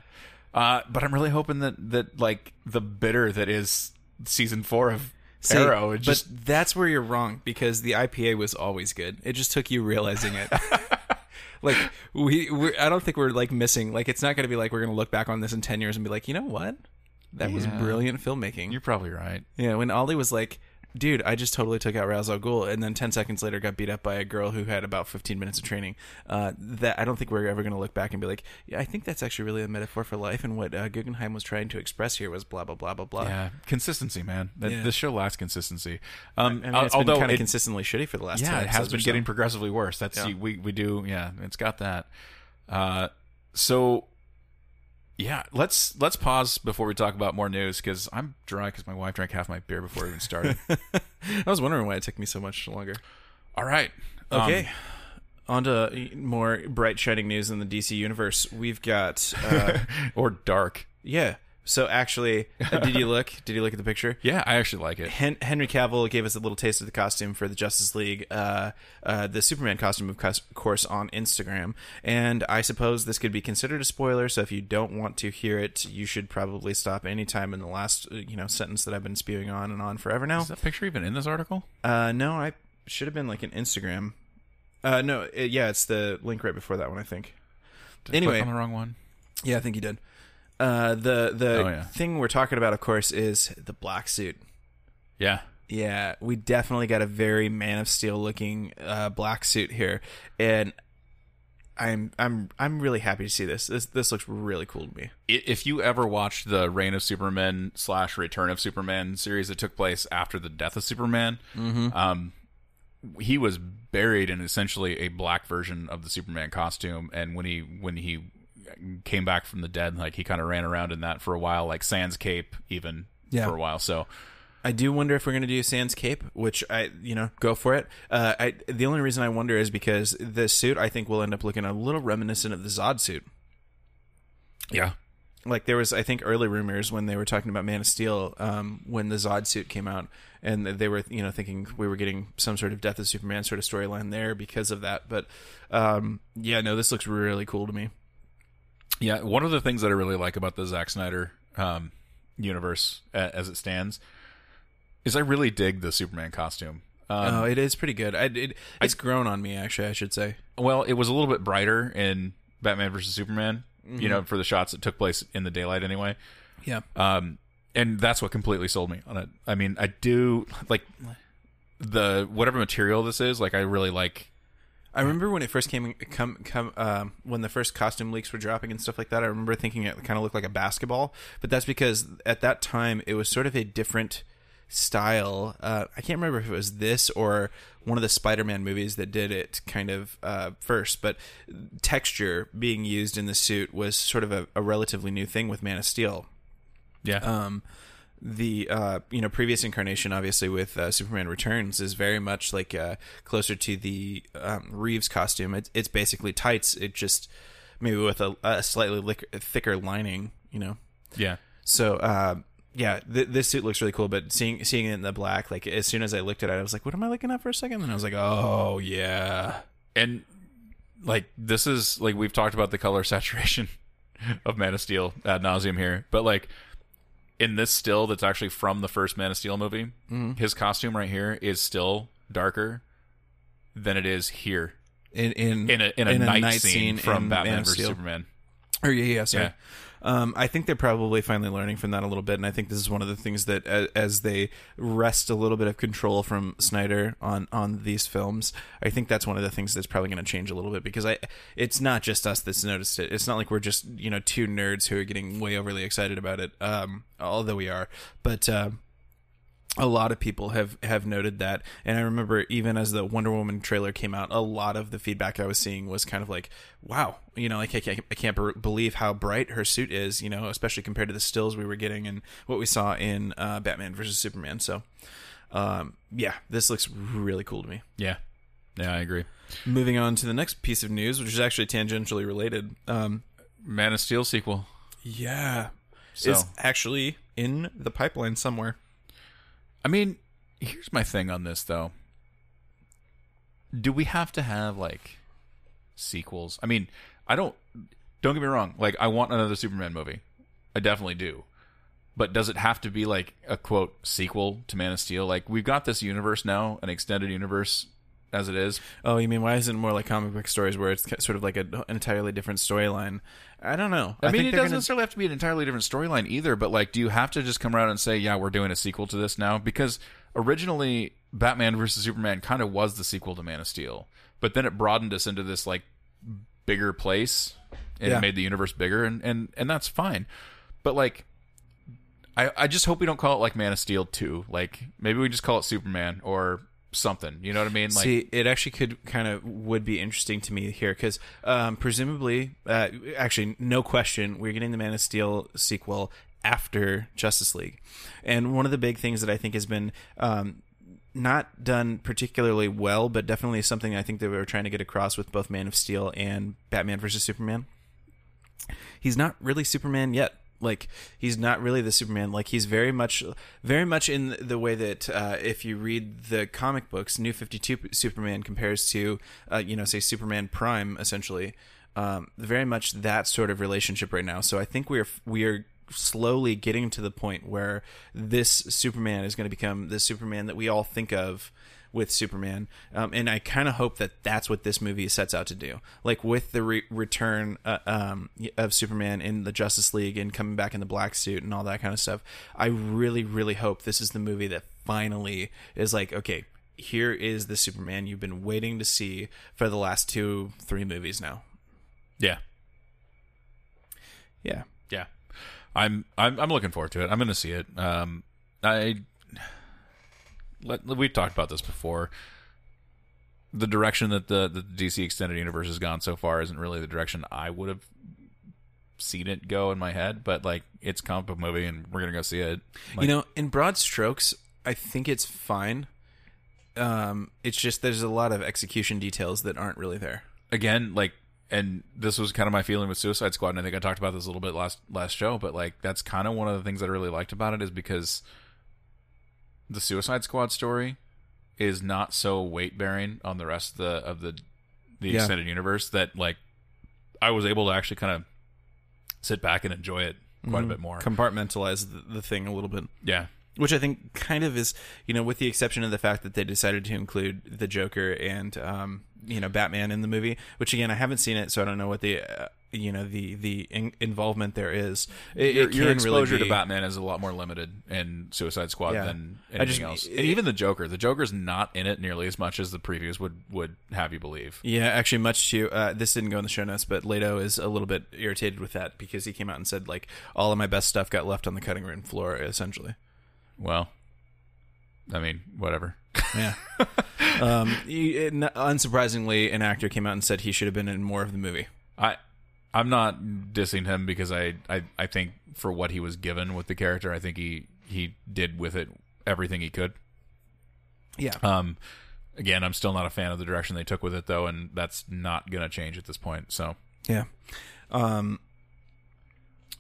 Uh, but I'm really hoping that that like the bitter that is season four of See, Arrow. It but that's where you're wrong because the IPA was always good. It just took you realizing it. like we, we, I don't think we're like missing. Like it's not going to be like we're going to look back on this in ten years and be like, you know what, that was Yeah. brilliant filmmaking. you're probably right. yeah, when Ollie was like, dude, I just totally took out Ra's al Ghul, and then ten seconds later got beat up by a girl who had about fifteen minutes of training. Uh, that I don't think we're ever going to look back and be like, yeah, I think that's actually really a metaphor for life, and what uh, Guggenheim was trying to express here was blah blah blah blah blah. Yeah, consistency, man. That Yeah. This show lacks consistency. Um, I mean, it's although been kind of consistently shitty for the last. yeah, 10 it has been so. getting progressively worse. That's Yeah. we we do. Yeah, it's got that. Uh, so yeah, let's let's pause before we talk about more news because I'm dry because my wife drank half my beer before we even started. I was wondering why it took me so much longer. All right, Um, Okay. On to more bright, shining news in the DC universe. We've got, uh, or dark. yeah, So actually, uh, did you look? Did you look at the picture? Yeah, I actually like it. Hen- Henry Cavill gave us a little taste of the costume for the Justice League, uh, uh, the Superman costume, of course, on Instagram. And I suppose this could be considered a spoiler. So if you don't want to hear it, you should probably stop any time in the last, uh, you know, sentence that I've been spewing on and on forever now. Is that picture even in this article? Uh, no, I should have been like an Instagram. Uh, no, it, yeah, it's the link right before that one, I think. Did I Anyway. click on the wrong one. Yeah, I think you did. Uh, the the Oh, yeah. thing we're talking about, of course, is the black suit. Yeah, Yeah, we definitely got a very Man of Steel looking uh, black suit here, and I'm I'm I'm really happy to see this. This this looks really cool to me. If you ever watched the Reign of Superman slash Return of Superman series that took place after the death of Superman, um, he was buried in essentially a black version of the Superman costume, and when he when he came back from the dead, like he kind of ran around in that for a while, like Sans cape even Yeah. for a while. So I do wonder if we're going to do Sans Cape, which I, you know, go for it. Uh, I the only reason I wonder is because this suit I think will end up looking a little reminiscent of the Zod suit. yeah, Like there was, I think, early rumors when they were talking about Man of Steel, um, when the Zod suit came out, and they were, you know, thinking we were getting some sort of Death of Superman sort of storyline there because of that. But um, yeah, no, this looks really cool to me. Yeah, one of the things that I really like about the Zack Snyder um, universe a- as it stands is I really dig the Superman costume. Um, oh, it is pretty good. I, it, it's grown on me, actually. I should say. well, it was a little bit brighter in Batman versus Superman, you know, for the shots that took place in the daylight anyway. Yeah. Um, and that's what completely sold me on it. I mean, I do like the whatever material this is. Like, I really like. I remember when it first came, come, come, um, when the first costume leaks were dropping and stuff like that. I remember thinking it kind of looked like a basketball, but that's because at that time it was sort of a different style. Uh, I can't remember if it was this or one of the Spider-Man movies that did it kind of uh, first, but texture being used in the suit was sort of a, a relatively new thing with Man of Steel Yeah, um, the uh, you know previous incarnation, obviously with uh, Superman Returns, is very much like uh, closer to the um, Reeves costume. It's, it's basically tights. It just maybe with a, a slightly thicker lining, you know. yeah. So uh, yeah, th- this suit looks really cool. But seeing seeing it in the black, like as soon as I looked at it, I was like, "What am I looking at for a second? And I was like, "Oh yeah." and like this is like we've talked about the color saturation of Man of Steel ad nauseum here, but like in this still that's actually from the first Man of Steel movie, mm-hmm. his costume right here is still darker than it is here In in in a in a, night, scene, from in Batman Man of versus Superman. Oh yeah, yeah, sorry. Yeah. Um, I think they're probably finally learning from that a little bit, and I think this is one of the things that, as, as they wrest a little bit of control from Snyder on on these films, I think that's one of the things that's probably going to change a little bit because I, it's not just us that's noticed it. It's not like we're just you know two nerds who are getting way overly excited about it. Um, although we are, but. Uh, a lot of people have have noted that. And i remember even as the wonder woman trailer came out a lot of the feedback i was seeing was kind of like wow you know like i can't, I can't believe how bright her suit is you know especially compared to the stills we were getting and what we saw in uh, batman versus superman. So um, yeah this looks really cool to me. Yeah, yeah, I agree. moving on to the next piece of news which is actually tangentially related um, Man of Steel sequel. yeah. So. Is actually in the pipeline somewhere I mean, here's my thing on this though. Do we have to have like sequels? I mean, I don't don't get me wrong, like I want another Superman movie. I definitely do. But does it have to be like a quote sequel to Man of Steel? Like we've got this universe now, an extended universe as it is. Oh, you mean why isn't it more like comic book stories where it's sort of like a, an entirely different storyline? I don't know. I, mean, it doesn't gonna- necessarily have to be an entirely different storyline either, but like, do you have to just come around and say, yeah, we're doing a sequel to this now? Because originally, Batman versus Superman kind of was the sequel to Man of Steel, but then it broadened us into this like bigger place and Yeah. it made the universe bigger, and, and, and that's fine. But like, I, I just hope we don't call it like Man of Steel 2. Like, maybe we just call it Superman or something. You know what I mean? Like, See, it actually could kind of would be interesting to me here because um, presumably, uh, actually, no question, we're getting the Man of Steel sequel after Justice League, and one of the big things that I think has been um, not done particularly well, but definitely something I think that we were trying to get across with both Man of Steel and Batman versus Superman. He's not really Superman yet. Like he's not really the Superman. Like he's very much, very much in the way that uh, if you read the comic books, New Fifty Two Superman compares to, uh, you know, say Superman Prime, essentially. Um, very much that sort of relationship right now. So I think we are we are slowly getting to the point where this Superman is going to become the Superman that we all think of with Superman, um, and I kind of hope that that's what this movie sets out to do. Like with the re- return uh, um, of Superman in the Justice League and coming back in the black suit and all that kind of stuff. I really, really hope this is the movie that finally is like, okay, here is the Superman you've been waiting to see for the last two, three movies now. Yeah. Yeah. Yeah. I'm I'm I'm looking forward to it. I'm going to see it. Um I let, we've talked about this before. The direction that the, the DC extended universe has gone so far isn't really the direction I would have seen it go in my head, but like it's a comic book movie and we're gonna go see it. Like, you know, in broad strokes, I think it's fine. Um, it's just there's a lot of execution details that aren't really there. again, like, and this was kind of my feeling with Suicide Squad, and I think I talked about this a little bit last last show, but like that's kind of one of the things that I really liked about it is because the Suicide Squad story is not so weight bearing on the rest of the of the the Yeah. extended universe that like I was able to actually kind of sit back and enjoy it quite a bit more. Compartmentalize the, the thing a little bit. yeah, which I think kind of is, you know, with the exception of the fact that they decided to include the Joker and, um, you know, Batman in the movie. Which again, I haven't seen it, so I don't know what the, uh, you know, the the in- involvement there is. It, your, it your exposure really to Batman is a lot more limited in Suicide Squad Yeah. than anything just- else, it- and even the Joker. The Joker's not in it nearly as much as the previews would would have you believe. Yeah, actually, much to uh, this didn't go in the show notes, but Leto is a little bit irritated with that because he came out and said like all of my best stuff got left on the cutting room floor, essentially. Well, I mean, whatever. Yeah. um, he- it- unsurprisingly, an actor came out and said he should have been in more of the movie. I I'm not dissing him because I, I I think for what he was given with the character, I think he he did with it everything he could. Yeah. Um, again, I'm still not a fan of the direction they took with it though, and that's not going to change at this point. So Yeah. Um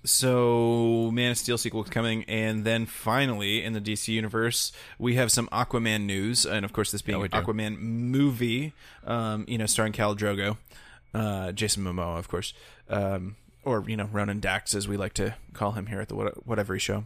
so Man of Steel sequel coming and then finally in the DC universe we have some Aquaman news and of course this being we do. Aquaman movie um you know starring Khal Drogo uh Jason Momoa of course um or you know Ronon Dex as we like to call him here at the what, whatever show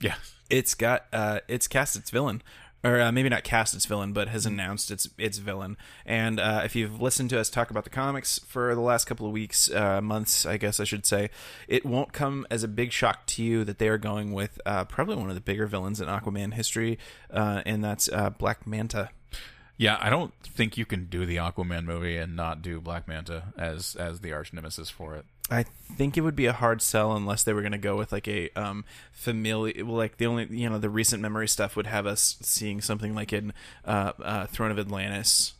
yeah, it's got uh it's cast its villain or uh, maybe not cast its villain but has announced its its villain and uh, if you've listened to us talk about the comics for the last couple of weeks uh, months i guess i should say it won't come as a big shock to you that they are going with uh, probably one of the bigger villains in aquaman history uh, and that's uh, black manta yeah. I don't think you can do the Aquaman movie and not do Black Manta as as the arch nemesis for it. I think it would be a hard sell unless they were going to go with like a um familiar Well, like the only you know the recent memory stuff would have us seeing something like in uh, uh Throne of Atlantis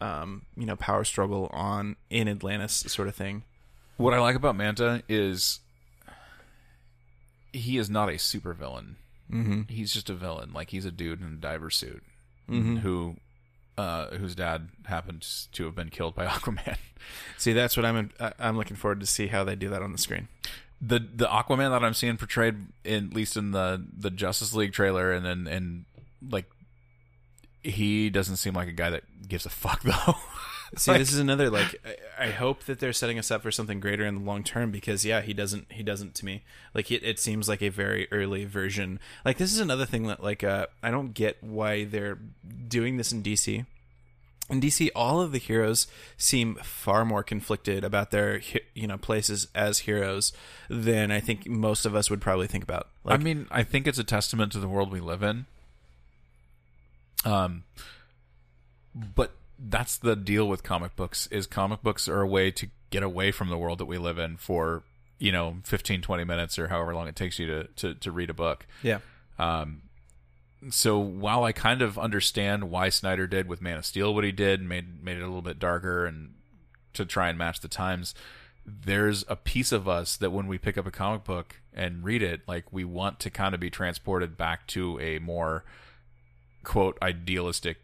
um you know power struggle on in Atlantis sort of thing. What I like about Manta is he is not a supervillain. Mm-hmm. He's just a villain. Like he's a dude in a diver suit who uh, whose dad happens to have been killed by Aquaman. See, that's what I'm I- I'm looking forward to see how they do that on the screen. the the Aquaman that I'm seeing portrayed in at least in the the Justice League trailer and then and like he doesn't seem like a guy that gives a fuck though. See, Like- this is another like I, I hope that they're setting us up for something greater in the long term because yeah, he doesn't he doesn't to me like it, it seems like a very early version. Like this is another thing that like uh, I don't get why they're doing this in DC. In DC, all of the heroes seem far more conflicted about their you know places as heroes than I think most of us would probably think about. Like, I mean, I think it's a testament to the world we live in. Um, but that's the deal with comic books is comic books are a way to get away from the world that we live in for you know 15 20 minutes or however long it takes you to to, to read a book. Yeah, um so while I kind of understand why Snyder did with Man of Steel what he did, made made it a little bit darker and to try and match the times, there's a piece of us that when we pick up a comic book and read it, like we want to kind of be transported back to a more quote idealistic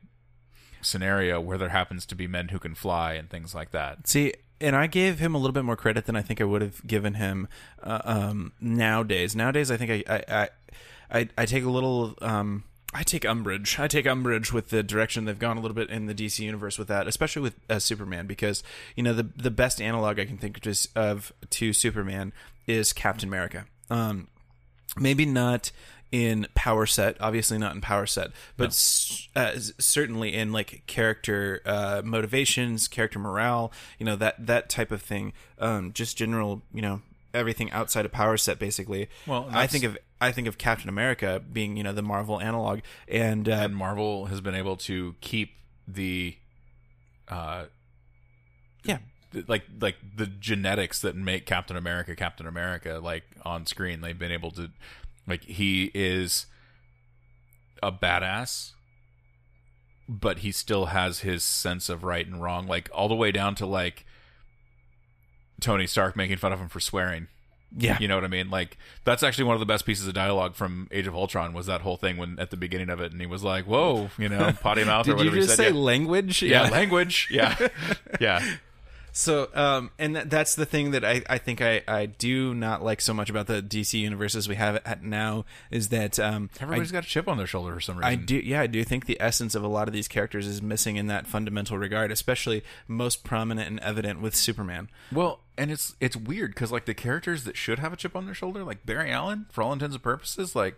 scenario where there happens to be men who can fly and things like that. See, and I gave him a little bit more credit than I think I would have given him uh, um, nowadays. Nowadays, I think I I, I I take a little um I take umbrage. I take umbrage with the direction they've gone a little bit in the DC universe with that, especially with uh, Superman, because you know the the best analog I can think of, just, of to Superman is Captain America. Um, maybe not in power set obviously not in power set but s- uh, certainly in like character uh, motivations character morale you know that that type of thing. Um, just general you know everything outside of power set basically. Well, i think of i think of captain america being you know the marvel analog and, uh, and Marvel has been able to keep the uh yeah. like like the genetics that make Captain America Captain America like on screen. They've been able to like he is a badass but he still has his sense of right and wrong like all the way down to like Tony Stark making fun of him for swearing yeah you know what I mean? Like that's actually one of the best pieces of dialogue from Age of Ultron was that whole thing when at the beginning of it, and he was like, "Whoa," you know, potty mouth or did you just say said. language yeah. yeah, language. Yeah, yeah. So, um, and that, that's the thing that I, I think I, I do not like so much about the DC universe as we have it at now is that um, I Everybody's got a chip on their shoulder for some reason. I do, yeah, I do think the essence of a lot of these characters is missing in that fundamental regard, especially most prominent and evident with Superman. Well, and it's it's weird because like the characters that should have a chip on their shoulder, like Barry Allen, for all intents and purposes, like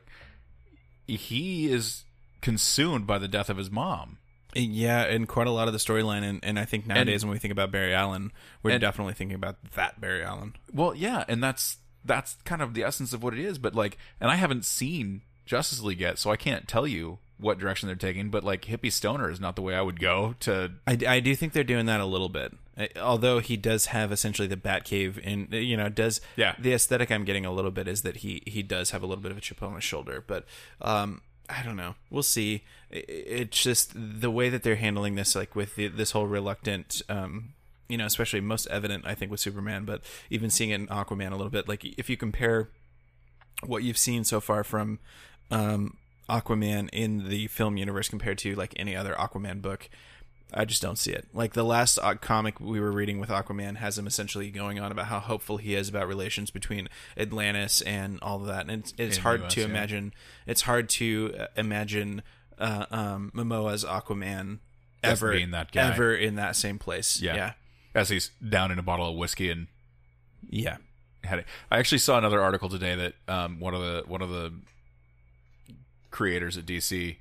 he is consumed by the death of his mom. Yeah, and quite a lot of the storyline, and, and I think nowadays when we think about Barry Allen, we're and- definitely thinking about that Barry Allen. Well, yeah, and that's that's kind of the essence of what it is. But like, and I haven't seen Justice League yet, so I can't tell you what direction they're taking. But like, hippie stoner is not the way I would go to. I, I do think they're doing that a little bit. Uh, Although he does have essentially the Batcave, in you know, does Yeah. the aesthetic I'm getting a little bit is that he he does have a little bit of a chip on his shoulder, but um, I don't know. We'll see. It's just the way that they're handling this, like with the, this whole reluctant, um, you know, especially most evident I think with Superman, but even seeing it in Aquaman a little bit. Like if you compare what you've seen so far from um, Aquaman in the film universe compared to like any other Aquaman book, I just don't see it. Like the last comic we were reading with Aquaman has him essentially going on about how hopeful he is about relations between Atlantis and all of that, and it's, it's hard US, to yeah. imagine. It's hard to uh, imagine uh, um, Momoa's Aquaman Just ever being that guy. ever in that same place. Yeah. yeah, As he's down in a bottle of whiskey and yeah. had it. I actually saw another article today that um, one of the one of the creators at DC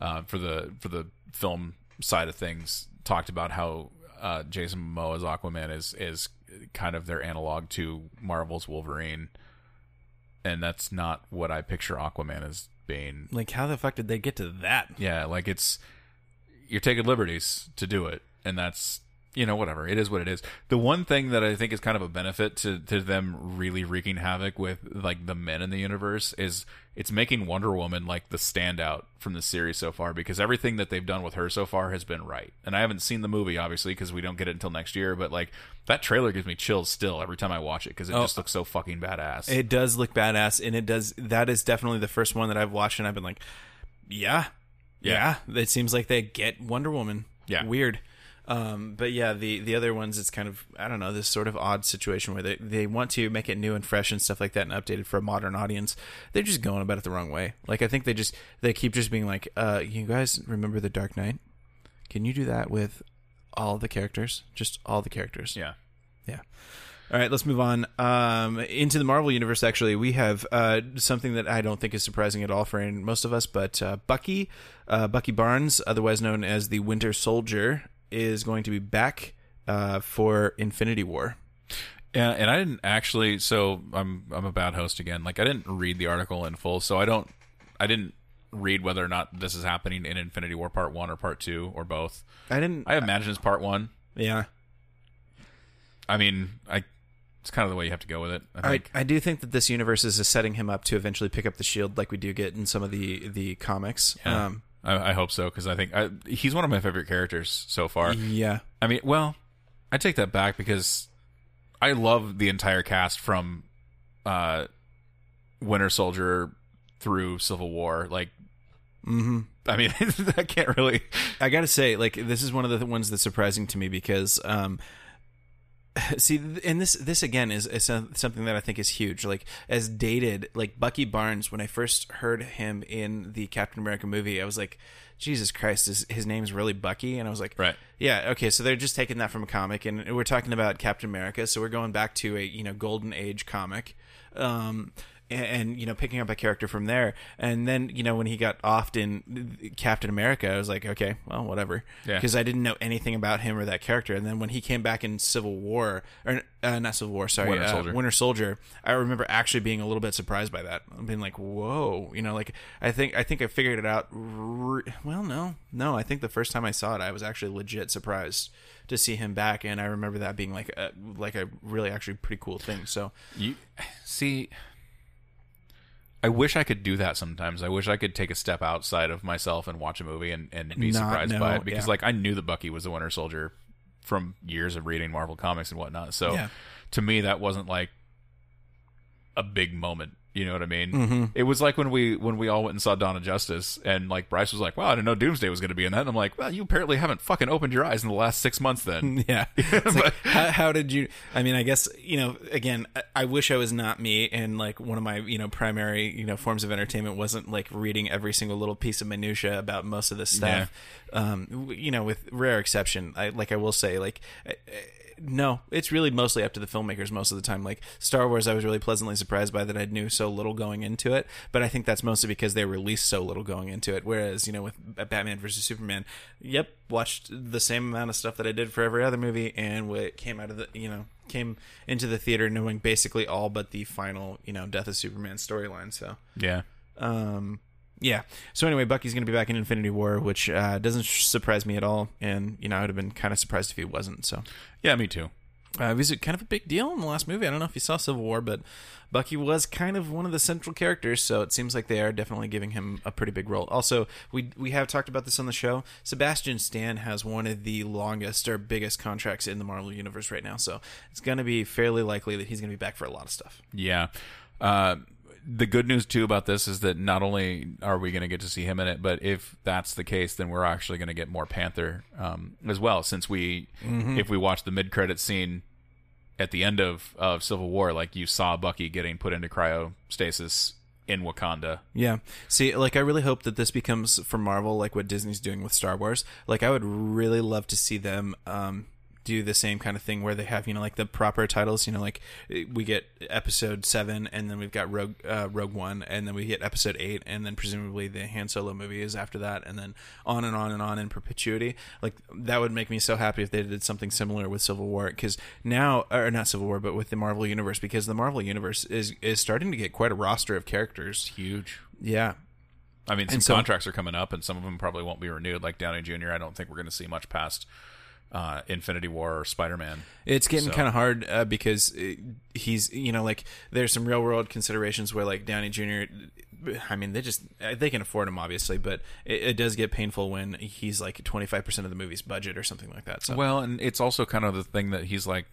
uh, for the for the film side of things talked about how uh, Jason Momoa's Aquaman is is kind of their analog to Marvel's Wolverine, and that's not what I picture Aquaman as being. Like how the fuck did they get to that? Yeah, like it's you're taking liberties to do it, and that's you know whatever it is what it is. The one thing that I think is kind of a benefit to to them really wreaking havoc with like the men in the universe is it's making Wonder Woman like the standout from the series so far because everything that they've done with her so far has been right. And I haven't seen the movie obviously because we don't get it until next year, but like that trailer gives me chills still every time I watch it because it Oh. just looks so fucking badass. It does look badass, and it does. That is definitely the first one that I've watched, and I've been like, yeah, yeah. It seems like they get Wonder Woman. Yeah. weird. Um, but yeah, the the other ones, it's kind of I don't know this sort of odd situation where they they want to make it new and fresh and stuff like that and updated for a modern audience. They're just going about it the wrong way. Like I think they just they keep just being like, uh, you guys remember the Dark Knight? Can you do that with all the characters? Just all the characters. yeah. Yeah. All right, let's move on. Um, into the Marvel universe, actually, we have uh, something that I don't think is surprising at all for most of us, but uh, Bucky, uh, Bucky Barnes, otherwise known as the Winter Soldier, is going to be back uh, for Infinity War. Yeah, and I didn't actually. So I'm I'm a bad host again. Like I didn't read the article in full, so I don't. I didn't read whether or not this is happening in Infinity War Part One or Part Two or both. I didn't. I imagine it's Part One. yeah, I mean, I. It's kind of the way you have to go with it. I I. I do think that this universe is setting him up to eventually pick up the shield, like we do get in some of the the comics. Yeah. Um, I, I hope so because I think I, he's one of my favorite characters so far. yeah, I mean, well, I take that back because I love the entire cast from uh, Winter Soldier through Civil War. Like, hmm I mean, I can't really. I gotta say, like, this is one of the ones that's surprising to me because, um, see, and this this again is, is some- something that I think is huge. Like as dated, like Bucky Barnes. When I first heard him in the Captain America movie, I was like, Jesus Christ, his, his name's really Bucky, and I was like, Right. yeah, okay. So they're just taking that from a comic, and we're talking about Captain America. So we're going back to a you know golden age comic. Um, and, and you know picking up a character from there. And then you know when he got offed in captain america i was like okay well whatever. Yeah. because i didn't know anything about him or that character. And then when he came back in civil war or uh, not civil war sorry Winter uh, Soldier. winter soldier i remember actually being a little bit surprised by that. I being like whoa you know like i think i think i figured it out re- well no no i think the first time i saw it i was actually legit surprised to see him back. And i remember that being like a like a really actually pretty cool thing. So You see, I wish I could do that sometimes. I wish I could take a step outside of myself and watch a movie and, and be Not surprised know, by it because, yeah. like, I knew that Bucky was the Winter Soldier from years of reading Marvel comics and whatnot. So, Yeah. to me, that wasn't like a big moment. You know what I mean? Mm-hmm. It was like when we when we all went and saw Dawn of Justice, and like Bryce was like, "Wow, I didn't know Doomsday was going to be in that." And I'm like, "Well, you apparently haven't fucking opened your eyes in the last six months, then." Yeah. It's like, how, how did you? I mean, I guess you know. Again, I, I wish I was not me, and like one of my you know primary you know forms of entertainment wasn't like reading every single little piece of minutia about most of this stuff. Um, you know, with rare exception, I like I will say like. I, I- no, it's really mostly up to the filmmakers most of the time. Like Star Wars, I was really pleasantly surprised by that I knew so little going into it, but I think that's mostly because they released so little going into it. Whereas, you know, with Batman versus Superman, yep, watched the same amount of stuff that I did for every other movie, and what came out of the, you know, came into the theater knowing basically all but the final, you know, Death of Superman storyline. So, yeah. um, yeah. So anyway, Bucky's going to be back in Infinity War, which uh, doesn't surprise me at all, and you know, I would have been kind of surprised if he wasn't. So. Yeah, me too. Uh, it was kind of a big deal in the last movie. I don't know if you saw Civil War, but Bucky was kind of one of the central characters, so it seems like they are definitely giving him a pretty big role. Also, we we have talked about this on the show. Sebastian Stan has one of the longest or biggest contracts in the Marvel universe right now, so it's going to be fairly likely that he's going to be back for a lot of stuff. Yeah. Uh, the good news too about this is that not only are we going to get to see him in it, but if that's the case, then we're actually going to get more Panther um, as well. Since we, if we watch the mid credit scene at the end of of Civil War, like you saw Bucky getting put into cryostasis in Wakanda. Yeah. See, like I really hope that this becomes for Marvel like what Disney's doing with Star Wars. Like I would really love to see them um do the same kind of thing where they have, you know, like the proper titles, you know, like we get episode 7 and then we've got Rogue uh, Rogue 1 and then we get episode 8 and then presumably the Han Solo movie is after that and then on and on and on in perpetuity. Like that would make me so happy if they did something similar with Civil War cuz now or not Civil War but with the Marvel universe because the Marvel universe is is starting to get quite a roster of characters. Huge. Yeah. I mean, some so- contracts are coming up, and some of them probably won't be renewed. Like Downey Jr., I don't think we're going to see much past uh, Infinity War or Spider Man. It's getting So- kind of hard uh, because uh, he's, you know, like there's some real world considerations where like Downey Jr. I mean, they just uh, they can afford him obviously, but it, it does get painful when he's like 25 percent of the movie's budget or something like that. So Well, and it's also kind of the thing that he's like,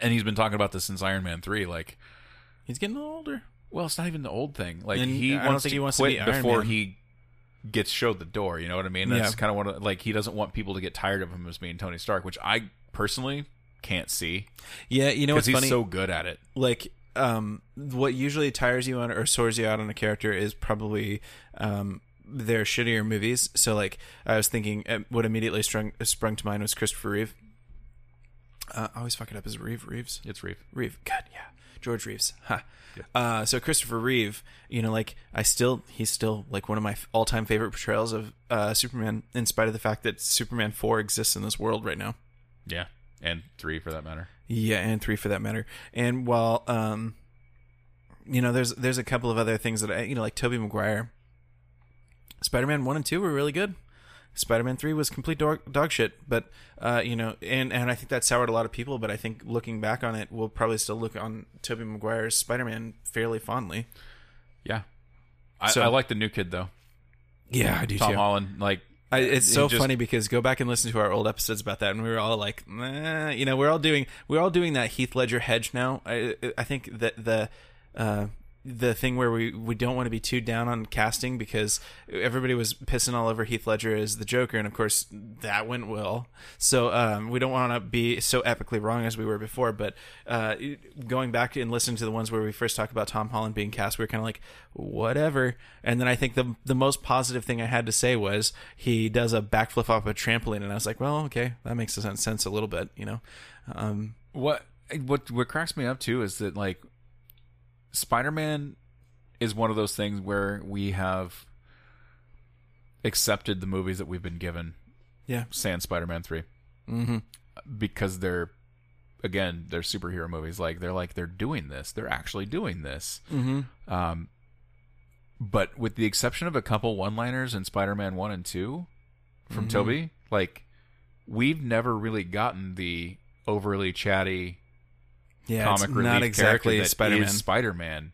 and he's been talking about this since Iron Man three. Like, he's getting older. well, it's not even the old thing. Like And he I don't wants think to he wants to quit be Iron before Man. he gets showed the door. You know what I mean? That's Yeah. kind of what like he doesn't want people to get tired of him as being Tony Stark, which I personally can't see Yeah, you know what's he's funny? so good at it. like um what usually tires you on or sores you out on a character is probably um their shittier movies so like i was thinking uh, what immediately sprung sprung to mind was christopher reeve uh, i always fuck it up as reeve reeves It's Reeve. reeve god george reeves huh. uh so christopher reeve you know like i still he's still like one of my all-time favorite portrayals of uh superman in spite of the fact that superman 4 exists in this world right now Yeah, and three for that matter. yeah, and three for that matter. And while um, you know, there's there's a couple of other things that I you know like Tobey Maguire. Spider-Man one and two were really good. Spider-Man three was complete dog, dog shit, but uh, you know, and and I think that soured a lot of people. But I think looking back on it, we'll probably still look on Tobey Maguire's Spider-Man fairly fondly. Yeah, I, So- I like the new kid though. Yeah, I do Tom Holland, like I, it's so just- funny because go back and listen to our old episodes about that, and we were all like, nah, you know, we're all doing we're all doing that Heath Ledger hedge now. I I think that the uh, the thing where we we don't want to be too down on casting because everybody was pissing all over Heath Ledger as the Joker, and of course that went well. So um, we don't want to be so epically wrong as we were before. But uh, going back and listening to the ones where we first talked about Tom Holland being cast, we were kind of like whatever. And then I think the the most positive thing I had to say was he does a backflip off a trampoline, and I was like, well, okay, that makes sense, sense a little bit, you know. Um, What what what cracks me up too is that like Spider-Man is one of those things where we have accepted the movies that we've been given. yeah, Sans Spider-Man 3 mm-hmm. because they're again, they're superhero movies like they're like they're doing this. They're actually doing this. Mm-hmm. Um but with the exception of a couple one-liners in Spider-Man 1 and 2 from Tobey, like we've never really gotten the overly chatty yeah, comic it's relief not exactly character Spider-Man. Spider-Man.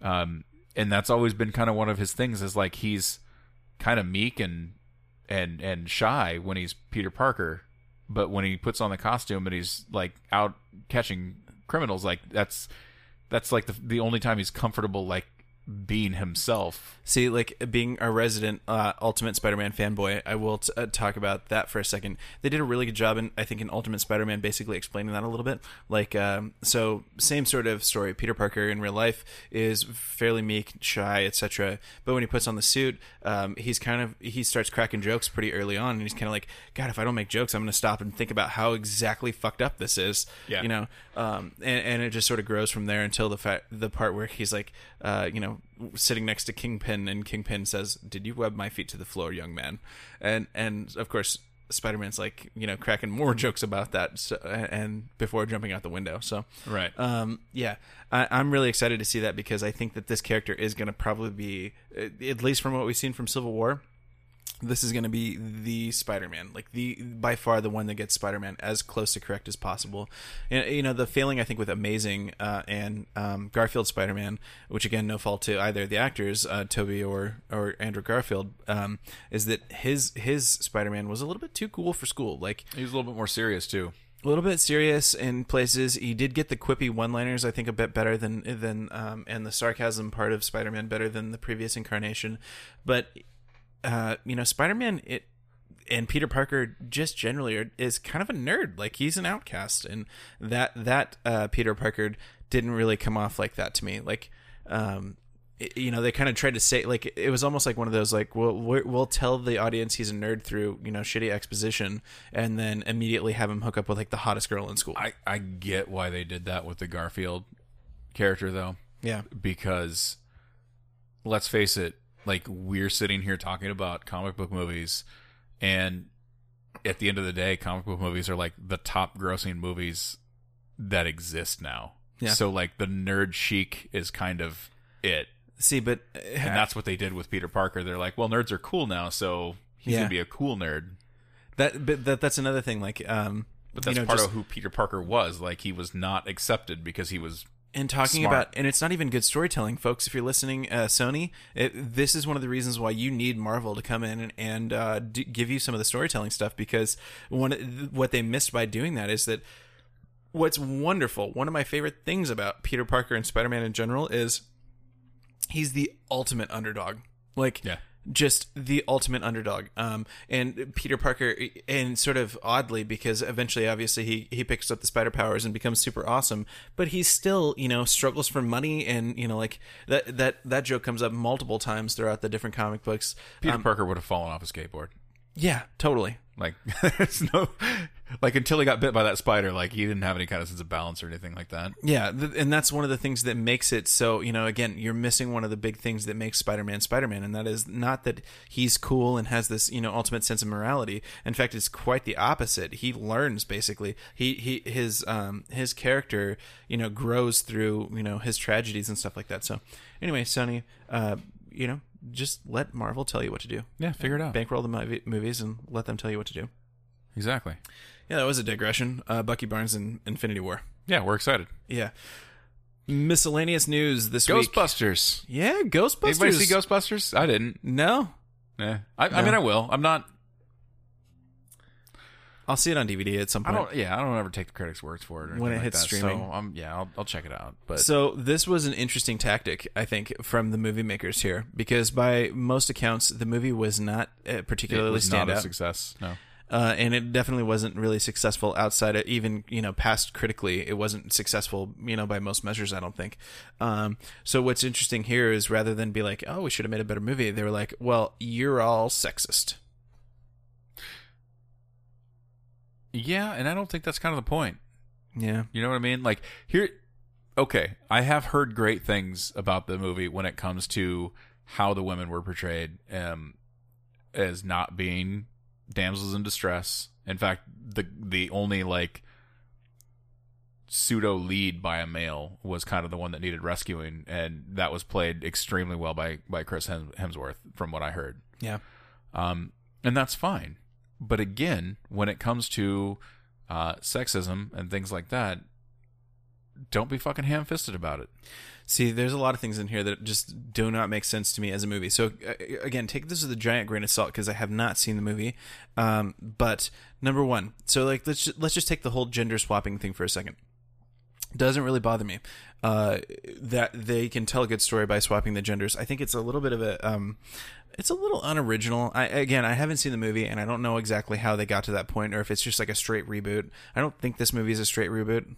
Um, and that's always been kind of one of his things is like he's kind of meek and and and shy when he's Peter Parker, but when he puts on the costume and he's like out catching criminals, like that's that's like the the only time he's comfortable like being himself. See, like being a resident uh, Ultimate Spider-Man fanboy, I will t- uh, talk about that for a second. They did a really good job, in I think, in Ultimate Spider-Man, basically explaining that a little bit. Like, um, so same sort of story. Peter Parker in real life is fairly meek, shy, etc. But when he puts on the suit, um, he's kind of he starts cracking jokes pretty early on, and he's kind of like, God, if I don't make jokes, I'm going to stop and think about how exactly fucked up this is. Yeah. you know, um, and, and it just sort of grows from there until the fa- the part where he's like, uh, you know, sitting next to Kingpin, and Kingpin says, "Did you web my feet to the floor, young man?" And and of course, Spider Man's like, you know, cracking more jokes about that, so, and before jumping out the window. So, Right. um, yeah, I, I'm really excited to see that because I think that this character is going to probably be, at least from what we've seen from Civil War, this is going to be the Spider-Man, like the by far the one that gets Spider-Man as close to correct as possible. And, you know, the failing I think with Amazing uh, and um, Garfield Spider-Man, which again no fault to either of the actors, uh, Tobey or or Andrew Garfield, um, is that his his Spider-Man was a little bit too cool for school. Like he was a little bit more serious too. a little bit serious in places. He did get the quippy one-liners, I think, a bit better than than um, and the sarcasm part of Spider-Man better than the previous incarnation. But uh, you know, Spider-Man it and Peter Parker just generally are, is kind of a nerd. Like he's an outcast, and that that uh, Peter Parker didn't really come off like that to me. Like. Um, it- you know they kind of tried to say like it was almost like one of those like we'll we'll we'll tell the audience he's a nerd through you know shitty exposition and then immediately have him hook up with like the hottest girl in school I I get why they did that with the Garfield character though. yeah because let's face it, like we're sitting here talking about comic book movies and at the end of the day, comic book movies are like the top grossing movies that exist now. Yeah. So like the nerd chic is kind of it. see but uh, And that's what they did with Peter Parker. They're like, well, nerds are cool now, so he's Yeah. gonna be a cool nerd. that but that that's another thing like um But that's you know, part just- of who Peter Parker was. Like he was not accepted because he was and talking Smart. about and it's not even good storytelling folks if you're listening uh, sony it, this is one of the reasons why you need marvel to come in and, and uh, d- give you some of the storytelling stuff because one what they missed by doing that is that what's wonderful one of my favorite things about peter parker and spider-man in general is he's the ultimate underdog like Yeah. Just the ultimate underdog. Um, and Peter Parker, and sort of oddly, because eventually, obviously, he he picks up the spider powers and becomes super awesome. But he still, you know, struggles for money, and you know, like that that that joke comes up multiple times throughout the different comic books. Peter Um, Parker would have fallen off a skateboard. Yeah, totally. Like there's no like until he got bit by that spider, like he didn't have any kind of sense of balance or anything like that. Yeah, th- and that's one of the things that makes it so, you know, again, you're missing one of the big things that makes Spider-Man Spider-Man and that is not that he's cool and has this, you know, ultimate sense of morality. In fact, it's quite the opposite. He learns basically. He he his um his character, you know, grows through, you know, his tragedies and stuff like that. So, anyway, Sony, uh, you know, just let Marvel tell you what to do. Yeah, figure it out. Bankroll the movie- movies and let them tell you what to do. Exactly. Yeah, that was a digression. Uh, Bucky Barnes and Infinity War. Yeah, we're excited. Yeah. Miscellaneous news this week. Ghostbusters. Yeah, Ghostbusters. Anybody see Ghostbusters? I didn't. No. Yeah. I, I No. mean, I will. I'm not. I'll see it on DVD at some I point. don't. Yeah, I don't ever take the critics' words for it. Or When it like hits that, streaming. so I'm, yeah, I'll, I'll check it out. But So this was an interesting tactic, I think, from the movie makers here, because by most accounts, the movie was not uh, it particularly was not a success. No. uh, and it definitely wasn't really successful outside of even you know past critically. It wasn't successful, you know, by most measures. I don't think. Um, so what's interesting here is rather than be like, oh, we should have made a better movie, they were like, well, you're all sexist. Yeah, and I don't think that's kind of the point. Yeah. You know what I mean? Like here okay, I have heard great things about the movie when it comes to how the women were portrayed um as not being damsels in distress. In fact, the the only like pseudo lead by a male was kind of the one that needed rescuing and that was played extremely well by by Chris Hemsworth from what I heard. Yeah. Um, and that's fine. But again, when it comes to uh, sexism and things like that, don't be fucking ham fisted about it. See, there's a lot of things in here that just do not make sense to me as a movie. So again, take this with a giant grain of salt because I have not seen the movie. Um, but number one, so like let's ju- let's just take the whole gender swapping thing for a second. Doesn't really bother me uh, that they can tell a good story by swapping the genders. I think it's a little bit of a um, it's a little unoriginal. I again, I haven't seen the movie and I don't know exactly how they got to that point or if it's just like a straight reboot. I don't think this movie is a straight reboot.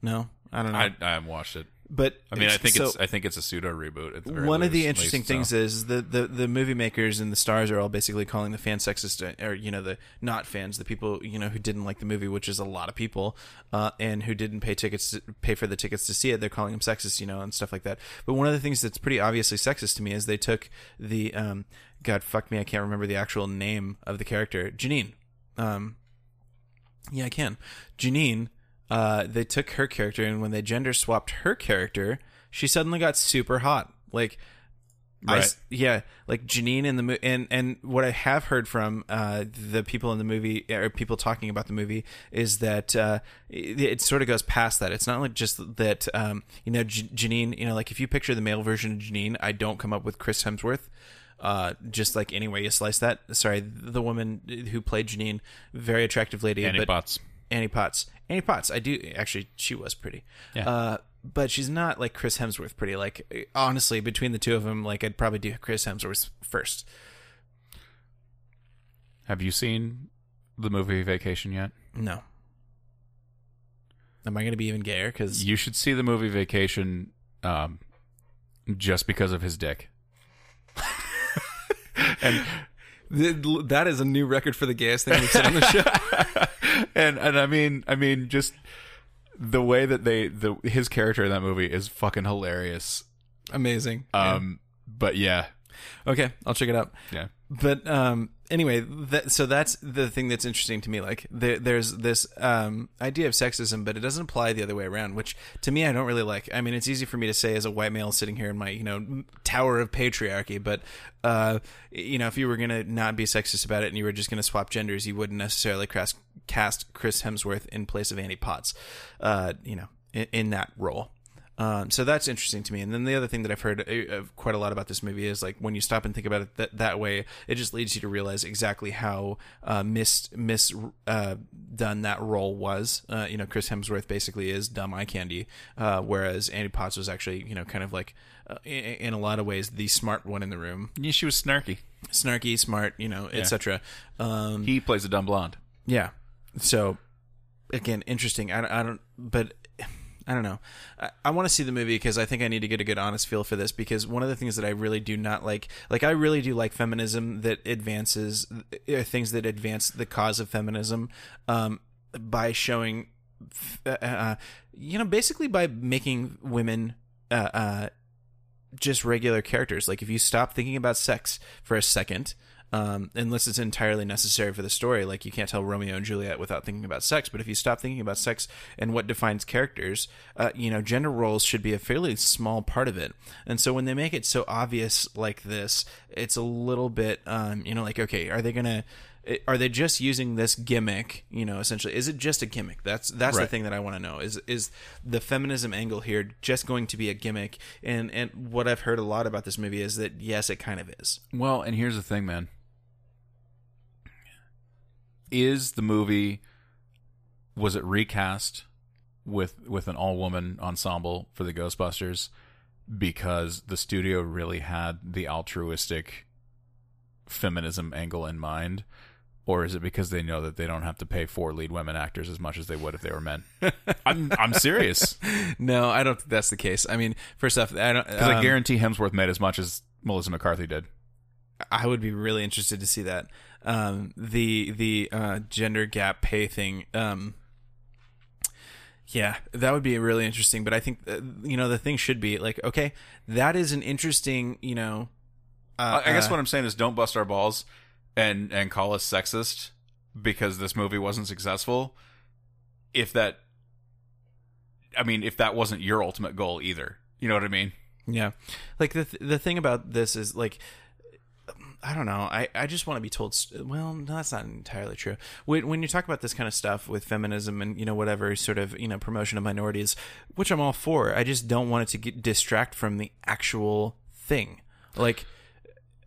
No, I don't know. I, I haven't watched it. But I mean, I think so- it's I think it's a pseudo reboot. At the very one of the interesting least, things so. is the, the the movie makers and the stars are all basically calling the fan sexist or you know the not fans the people you know who didn't like the movie which is a lot of people uh, and who didn't pay tickets to, pay for the tickets to see it they're calling them sexist you know and stuff like that but one of the things that's pretty obviously sexist to me is they took the um god fuck me I can't remember the actual name of the character Janine um yeah I can Janine uh, they took her character and when they gender swapped her character, she suddenly got super hot. Like, I Right. yeah, like Janine in the movie, and and what I have heard from uh, the people in the movie or people talking about the movie is that uh, it, it sort of goes past that. It's not like just that um, you know J- Janine. You know, like if you picture the male version of Janine, I don't come up with Chris Hemsworth. Uh, just like any way you slice that. Sorry, the woman who played Janine, very attractive lady, Annie but. Annie Potts. Annie Potts. I do actually. She was pretty. Yeah. Uh, but she's not like Chris Hemsworth pretty. Like honestly, between the two of them, like I'd probably do Chris Hemsworth first. Have you seen the movie Vacation yet? No. Am I going to be even gayer? Because You should see the movie Vacation, um, just because of his dick. and that is a new record for the gayest thing we've said on the show. and and I mean I mean just the way that they the his character in that movie is fucking hilarious. Amazing. Um, but yeah, Okay, I'll check it out. yeah. but um anyway that, so that's the thing that's interesting to me like there, there's this um idea of sexism but it doesn't apply the other way around which to me i don't really like. I mean it's easy for me to say as a white male sitting here in my you know tower of patriarchy but uh you know if you were gonna not be sexist about it and you were just gonna swap genders you wouldn't necessarily cast chris hemsworth in place of annie potts uh you know in, in that role um, so that's interesting to me. And then the other thing that I've heard uh, quite a lot about this movie is like when you stop and think about it that, that way, it just leads you to realize exactly how uh, mis mis uh, done that role was. Uh, you know, Chris Hemsworth basically is dumb eye candy, uh, whereas Annie Potts was actually you know kind of like uh, in, in a lot of ways the smart one in the room, yeah. She was snarky. snarky, smart, you know, etc. Um, He plays a dumb blonde. yeah. So again, interesting. I, I don't, but I don't know. I, I want to see the movie because I think I need to get a good, honest feel for this. Because one of the things that I really do not like, like I really do like feminism that advances uh, things that advance the cause of feminism, um, by showing, uh, uh, you know, basically by making women, uh, uh, just regular characters. Like if you stop thinking about sex for a second, um, unless it's entirely necessary for the story, like you can't tell Romeo and Juliet without thinking about sex. But if you stop thinking about sex and what defines characters, uh, you know, gender roles should be a fairly small part of it. And so when they make it so obvious like this, it's a little bit, um, you know, like okay, are they gonna? Are they just using this gimmick? You know, essentially, is it just a gimmick? That's that's the thing that I want to know. Is is the feminism angle here just going to be a gimmick? And and what I've heard a lot about this movie is that yes, it kind of is. Well, and here's the thing, man. Is the movie was it recast with with an all woman ensemble for the Ghostbusters because the studio really had the altruistic feminism angle in mind or is it because they know that they don't have to pay four lead women actors as much as they would if they were men? I'm I'm serious No, I don't think that's the case. I mean, first off, I don't. because I um, guarantee Hemsworth made as much as Melissa McCarthy did. I would be really interested to see that. Um, the the uh, gender gap pay thing. Um, yeah, that would be really interesting. But I think uh, you know the thing should be like, okay, that is an interesting. You know, uh, I I guess uh, what I'm saying is don't bust our balls and and call us sexist because this movie wasn't successful. If that, I mean, if that wasn't your ultimate goal either, you know what I mean? Yeah, like the th- the thing about this is like. I don't know. I, I just want to be told. st- Well, no, that's not entirely true. When, when you talk about this kind of stuff with feminism and you know whatever sort of you know promotion of minorities, which I'm all for, I just don't want it to get, distract from the actual thing. Like,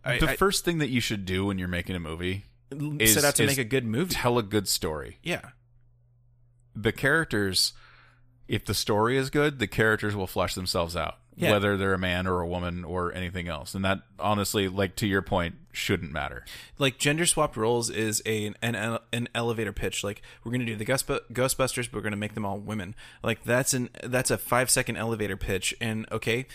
I, the I first thing that you should do when you're making a movie is- set out to make a good movie. tell a good story. Yeah, The characters, if the story is good, the characters will flesh themselves out, Yeah. whether they're a man or a woman or anything else. And that, honestly, like to your point, shouldn't matter. like gender swapped roles is a an an elevator pitch. Like we're gonna do the Ghostbu- Ghostbusters, but we're gonna make them all women. Like that's an that's a five second elevator pitch, and okay,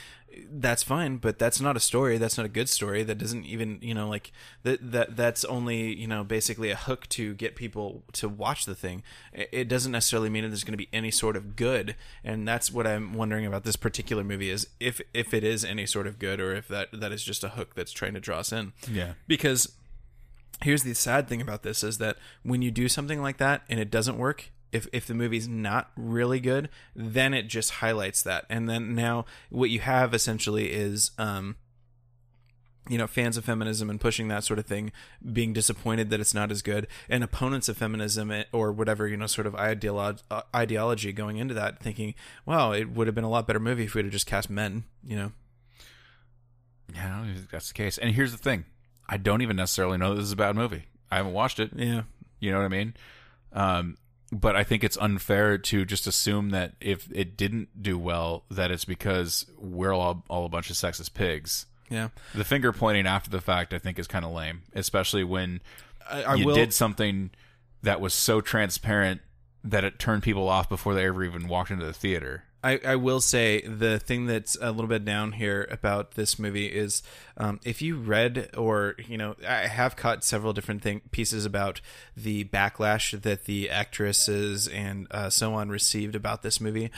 that's fine, but that's not a story. That's not a good story. That doesn't even you know like that that that's only you know basically a hook to get people to watch the thing. It doesn't necessarily mean that there's going to be any sort of good, and that's what I'm wondering about this particular movie is if if it is any sort of good or if that that is just a hook that's trying to draw us in Yeah. because here's the sad thing about this is that when you do something like that and it doesn't work if if the movie's not really good then it just highlights that and then now what you have essentially is um you know fans of feminism and pushing that sort of thing being disappointed that it's not as good and opponents of feminism eh, or whatever you know sort of ideolo- uh, ideology going into that thinking wow it would have been a lot better movie if we'd have just cast men you know Yeah, I don't think that's the case. And here's the thing I don't even necessarily know this is a bad movie. I haven't watched it. yeah You know what I mean? Um, but I think it's unfair to just assume that if it didn't do well, that it's because we're all, all a bunch of sexist pigs. yeah The finger pointing after the fact, I think, is kind of lame, especially when I, I you will did something that was so transparent that it turned people off before they ever even walked into the theater. I, I will say the thing that's a little bit down here about this movie is um, if you read or you know I have caught several different thing, pieces about the backlash that the actresses and uh, so on received about this movie,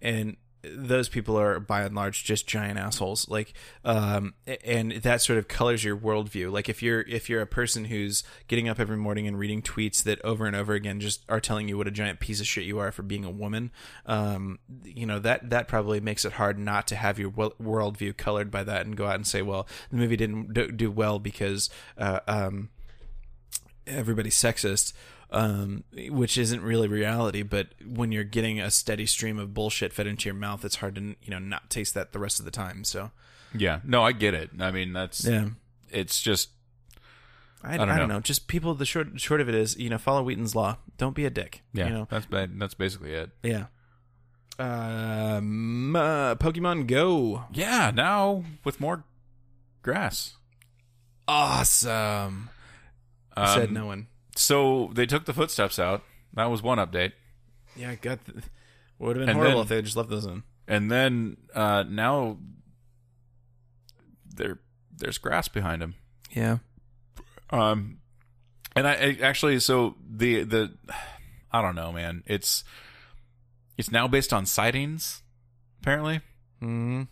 and those people are by and large just giant assholes. Like um and that sort of colors your worldview. Like if you're if you're a person who's getting up every morning and reading tweets that over and over again just are telling you what a giant piece of shit you are for being a woman um you know that that probably makes it hard not to have your wo- worldview colored by that and go out and say well the movie didn't do, do well because uh, um everybody's sexist um, which isn't really reality. But when you're getting a steady stream of bullshit fed into your mouth, it's hard to you know not taste that the rest of the time. So Yeah, no, I get it. I mean, that's yeah, it's just I, I, don't don't, know. know. Just people. The short short of it is, you know, follow Wheaton's law. Don't be a dick. yeah, you know, that's bad. That's basically it. yeah. Um, uh, Pokemon Go. Yeah, now with more grass. Awesome. said Um, no one. So they took the footsteps out. That was one update, Yeah, I got. The, would have been and horrible then- if they had just left those in. and then uh, now there there's grass behind him. Yeah. Um, and I, I actually so the the I don't know, man. It's it's now based on sightings, apparently. Hmm.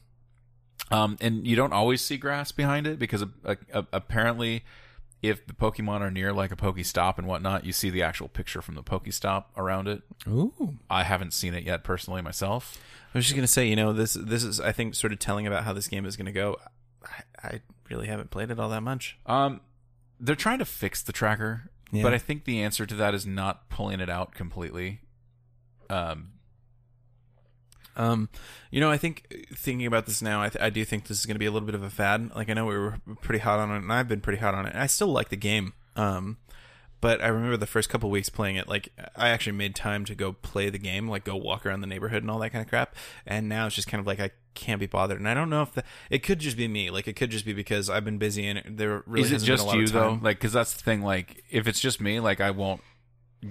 Um, and you don't always see grass behind it because uh, uh, apparently, if the Pokemon are near like a Pokestop and whatnot, you see the actual picture from the Pokestop around it. Ooh. I haven't seen it yet personally myself. I was just gonna say, you know, this this is I think sort of telling about how this game is gonna go. I, I really haven't played it all that much. Um, they're trying to fix the tracker, Yeah. but I think the answer to that is not pulling it out completely. Um, Um, you know, I think thinking about this now, I, th- I do think this is going to be a little bit of a fad. Like I know we were pretty hot on it, and I've been pretty hot on it. And I still like the game. Um, But I remember the first couple weeks playing it, like I actually made time to go play the game, like go walk around the neighborhood and all that kind of crap. And now it's just kind of like I can't be bothered. And I don't know if the, it could just be me. Like it could just be because I've been busy and there really Is it just a lot you of though? Like, because that's the thing. Like, if it's just me, like I won't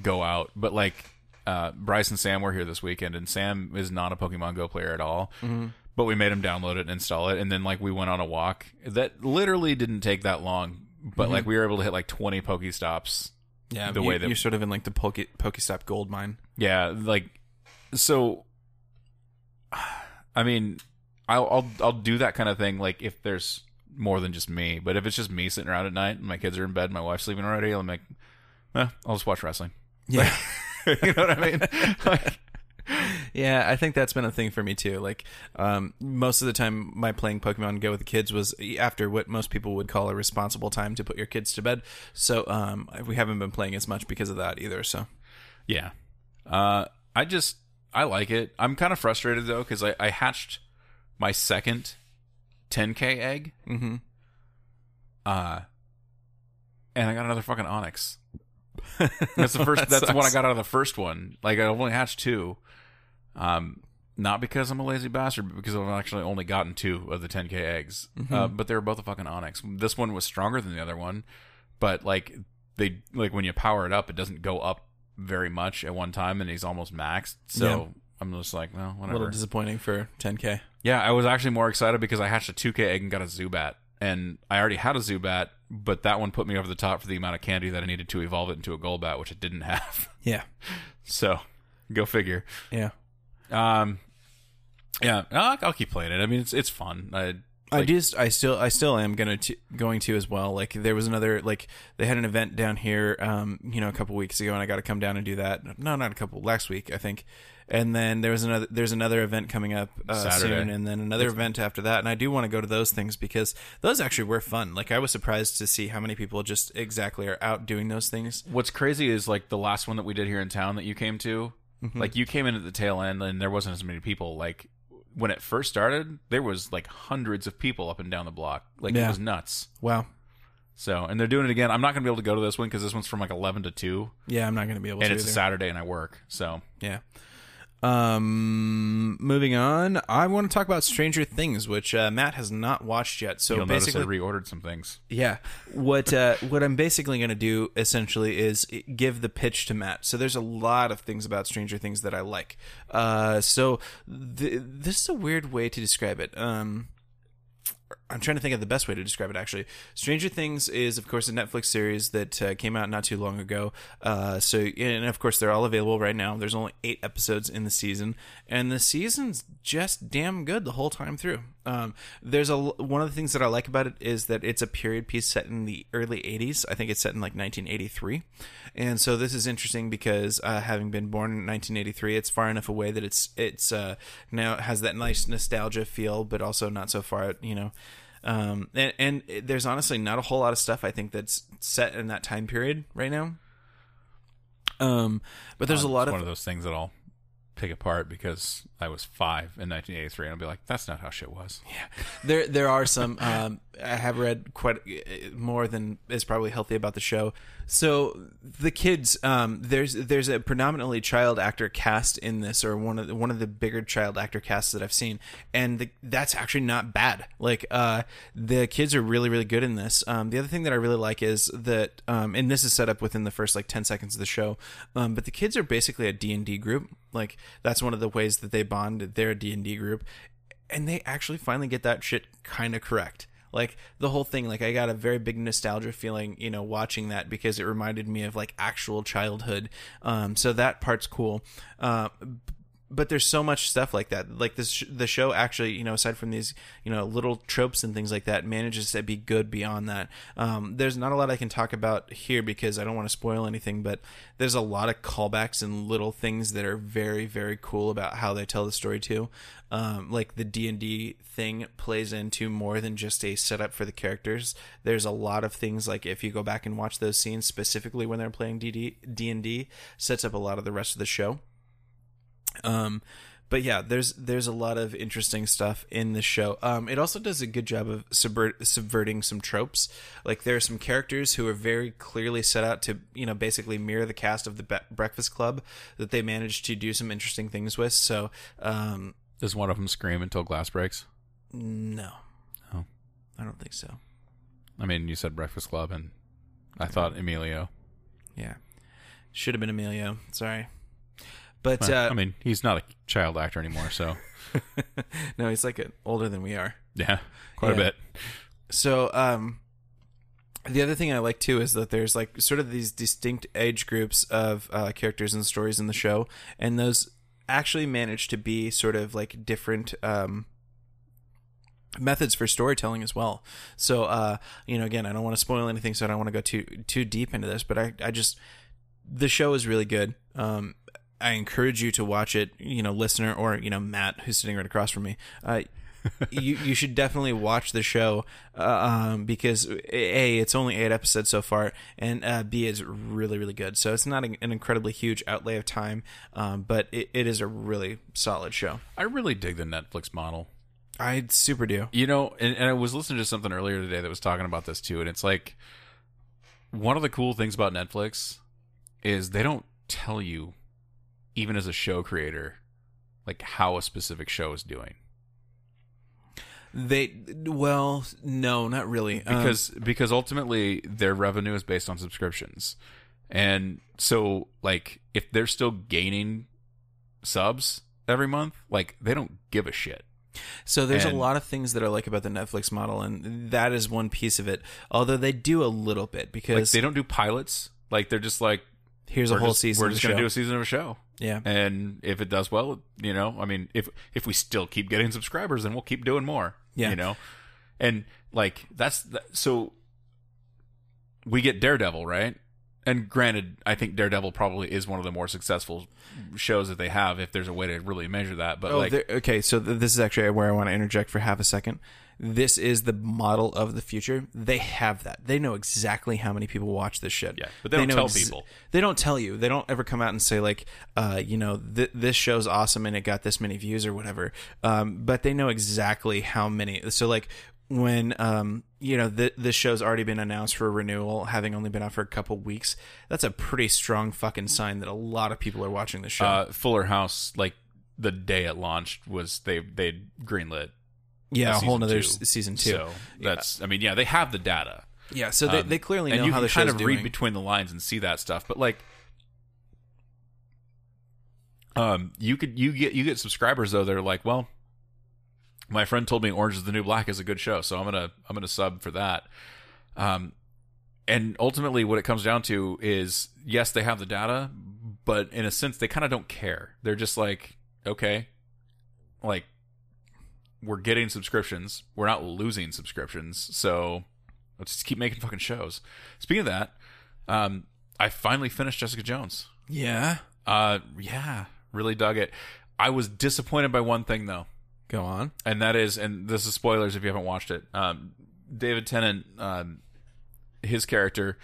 go out. But like, uh, Bryce and Sam were here this weekend, and Sam is not a Pokemon Go player at all. Mm-hmm. But we made him download it and install it, and then like we went on a walk that literally didn't take that long. But like we were able to hit like twenty Pokestops. Yeah, the you, way that- you're sort of in like the Poke Pokestop gold mine. Yeah, like so. I mean, I'll I'll I'll do that kind of thing. Like if there's more than just me, but if it's just me sitting around at night and my kids are in bed, my wife's sleeping already, I'm like, eh, I'll just watch wrestling. Yeah, you know what I mean? Like, yeah. I think that's been a thing for me too. Like, um, most of the time, my playing Pokemon Go with the kids was after what most people would call a responsible time to put your kids to bed. So, um, we haven't been playing as much because of that either. So, yeah. Uh, I just I like it. I'm kind of frustrated though because I, I hatched my second 10k egg. mm-hmm. Uh, and I got another fucking Onix. That's the first. That that's the one I got out of the first one. Like I only hatched two. Um, not because I'm a lazy bastard, but because I've actually only gotten two of the 10k eggs. Uh, but they were both a fucking Onix. This one was stronger than the other one, but like they like when you power it up, it doesn't go up very much at one time, and he's almost maxed. So. Yeah. I'm just like, well, whatever. a little disappointing for 10k. Yeah, I was actually more excited because I hatched a 2K egg and got a Zubat. And I already had a Zubat, but that one put me over the top for the amount of candy that I needed to evolve it into a Golbat, which it didn't have. Yeah, So, go figure. yeah. Um, yeah, I'll, I'll keep playing it. I mean, it's it's fun. I, I just I still I still am gonna to, going to as well. Like there was another like they had an event down here, um, you know, a couple weeks ago, and I got to come down and do that. No, not a couple last week, I think. And then there was another there's another event coming up uh, soon, and then another event after that. And I do want to go to those things because those actually were fun. Like I was surprised to see how many people just exactly are out doing those things. what's crazy is like the last one that we did here in town that you came to. Mm-hmm. Like you came in at the tail end, and there wasn't as many people. Like when it first started, there was like hundreds of people up and down the block. Like it was nuts. Wow. So, and they're doing it again. I'm not going to be able to go to this one because this one's from like 11 to 2, Yeah, I'm not gonna be able and to. it's a. Saturday, and I work. So, Yeah. Um, moving on, I want to talk about Stranger Things, which uh, Matt has not watched yet. So you'll notice I basically, reordered some things. yeah, what uh, what I'm basically going to do essentially is give the pitch to Matt. So there's a lot of things about Stranger Things that I like. Uh, so th- this is a weird way to describe it. Um, I'm trying to think of the best way to describe it. Actually, Stranger Things is, of course, a Netflix series that uh, came out not too long ago. Uh, so, and of course, they're all available right now. There's only eight episodes in the season, and the season's just damn good the whole time through. Um, there's a one of the things that I like about it is that it's a period piece set in the early 80s. I think it's set in like 1983, and so this is interesting because uh, having been born in 1983, it's far enough away that it's it's uh, now it has that nice nostalgia feel, but also not so far, you know. Um, and, and there's honestly not a whole lot of stuff I think that's set in that time period right now. Um, but there's a lot of one of those things that I'll pick apart because I was five in 1983, and I'll be like, "That's not how shit was." Yeah, there there are some um, I have read quite uh, more than is probably healthy about the show. So the kids, um, there's there's a predominantly child actor cast in this, or one of the, one of the bigger child actor casts that I've seen, and the, that's actually not bad. Like uh, the kids are really really good in this. Um, the other thing that I really like is that, um, and this is set up within the first like ten seconds of the show, um, but the kids are basically a D and D group. Like that's one of the ways that they bond. their D and D group, and they actually finally get that shit kind of correct. Like the whole thing, like I got a very big nostalgia feeling, you know, watching that because it reminded me of like actual childhood. Um, so that part's cool. Uh, but there's so much stuff like that. Like this, the show actually, you know, aside from these, you know, little tropes and things like that, manages to be good beyond that. Um, there's not a lot I can talk about here because I don't want to spoil anything, but there's a lot of callbacks and little things that are very, very cool about how they tell the story too. Um, like the D and D thing plays into more than just a setup for the characters. There's a lot of things like if you go back and watch those scenes specifically when they're playing D D and D, sets up a lot of the rest of the show. Um, but yeah, there's there's a lot of interesting stuff in the show. Um, it also does a good job of subvert, subverting some tropes. Like there are some characters who are very clearly set out to you know basically mirror the cast of the Be- Breakfast Club that they managed to do some interesting things with. So um, Does one of them scream until glass breaks? no, Oh. I don't think so. I mean, you said Breakfast Club, and I thought Emilio. Yeah, should have been Emilio. Sorry, but Well, uh, I mean, he's not a child actor anymore, so no, he's like older than we are. yeah, quite a bit. So, um, the other thing I like too is that there's like sort of these distinct age groups of uh, characters and stories in the show, and those actually manage to be sort of like different um, methods for storytelling as well. So, uh, you know, again, I don't want to spoil anything, so I don't want to go too too deep into this, but I, I just the show is really good. Um, I encourage you to watch it, you know, listener or you know Matt, who's sitting right across from me. Uh, you you should definitely watch the show uh, um, because a it's only eight episodes so far, and uh, b it's really really good. So it's not an an incredibly huge outlay of time, um, but it, it is a really solid show. I really dig the Netflix model. I super do. You know, and, and I was listening to something earlier today that was talking about this too, and it's like one of the cool things about Netflix is they don't tell you, even as a show creator, like how a specific show is doing. They well, no, not really, Um, because because ultimately their revenue is based on subscriptions and so like if they're still gaining subs every month like they don't give a shit So there's a lot of things that I like about the Netflix model, and that is one piece of it. Although they do a little bit like because they don't do pilots like they're just like here's a whole just, season. we're just gonna show. do a season of a show yeah, and if it does well you know i mean if if we still keep getting subscribers then we'll keep doing more Yeah. you know and like that's the, so we get daredevil right and granted i think daredevil probably is one of the more successful shows that they have if there's a way to really measure that but Oh, like okay. So th- this is actually where I want to interject for half a second. This is the model of the future. They have that. They know exactly how many people watch this shit. Yeah, but they don't know tell people. They don't tell you. They don't ever come out and say like, uh, you know, th- this show's awesome and it got this many views or whatever. Um, but they know exactly how many. So like when um you know th- this show's already been announced for renewal having only been out for a couple weeks that's a pretty strong fucking sign that a lot of people are watching the show uh fuller house like the day it launched was they they greenlit yeah a whole nother two. season two. So that's i mean yeah they have the data. Yeah, so they, Um, they clearly know and you how can the kind of doing. read between the lines and see that stuff but like um you could you get you get subscribers though they're like well my friend told me orange is the new black is a good show so i'm gonna i'm gonna sub for that. Um and ultimately what it comes down to is yes they have the data but in a sense they kind of don't care. They're just like okay. Like we're getting subscriptions. We're not losing subscriptions. So let's just keep making fucking shows. Speaking of that um i finally finished jessica jones. Yeah, uh yeah really dug it. I was disappointed by one thing though. Go on. and that is and this is spoilers if you haven't watched it. Um david tennant um his character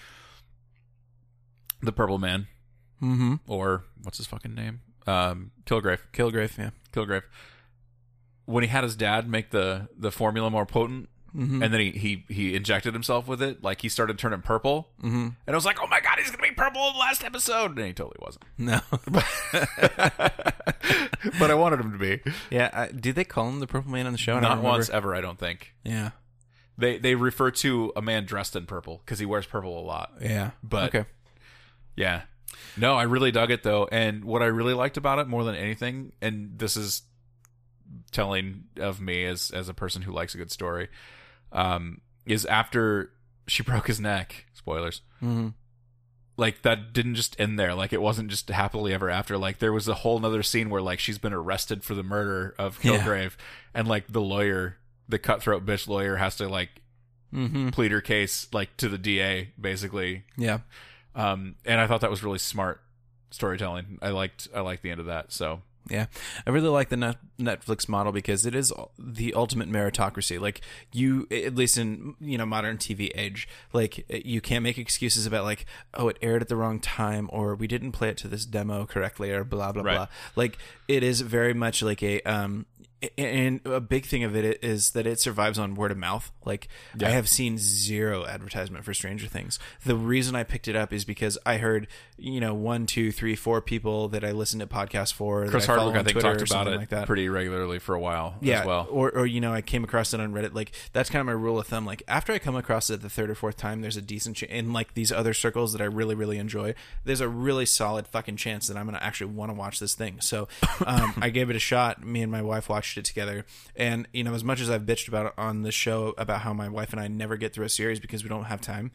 the purple man. Mm-hmm. or what's his fucking name? Um kilgrave. Kilgrave, yeah. kilgrave when he had his dad make the the formula more potent Mm-hmm. and then he, he he injected himself with it like he started turning purple Mm-hmm. and i was like oh my god he's gonna be purple in the last episode and he totally wasn't No. but i wanted him to be yeah, I, did they call him the Purple Man on the show? Don't once ever i don't think Yeah. They they refer to a man dressed in purple because he wears purple a lot. Yeah. But- okay. Yeah. No, I really dug it though, and what I really liked about it more than anything, and this is telling of me as as a person who likes a good story, um, is after she broke his neck. Spoilers. Mm-hmm. Like that didn't just end there. Like it wasn't just happily ever after. Like there was a whole nother scene where like she's been arrested for the murder of Yeah. Kilgrave, and like the lawyer, the cutthroat bitch lawyer, has to like Mm-hmm. plead her case like to the DA basically. Yeah. Um, and I thought that was really smart storytelling. I liked I liked the end of that. So Yeah, I really like the Netflix model because it is the ultimate meritocracy. Like you, at least in you know modern TV age, like you can't make excuses about like oh it aired at the wrong time or we didn't play it to this demo correctly or blah blah Right. blah. Like it is very much like a um. And a big thing of it is that it survives on word of mouth. Like I have seen zero advertisement for Stranger Things. The reason I picked it up is because I heard, you know, one, two, three, four people that I listened to podcasts for. Chris that I Hardwick, I think, talked about it like that. pretty regularly for a while yeah, as well. or or you know, I came across it on Reddit. Like that's kind of my rule of thumb. Like after I come across it the third or fourth time, there's a decent ch- in like these other circles that I really really enjoy. There's a really solid fucking chance that I'm gonna actually want to watch this thing. So um, I gave it a shot. Me and my wife watched it together, and you know, as much as I've bitched about it on the show about how my wife and I never get through a series because we don't have time.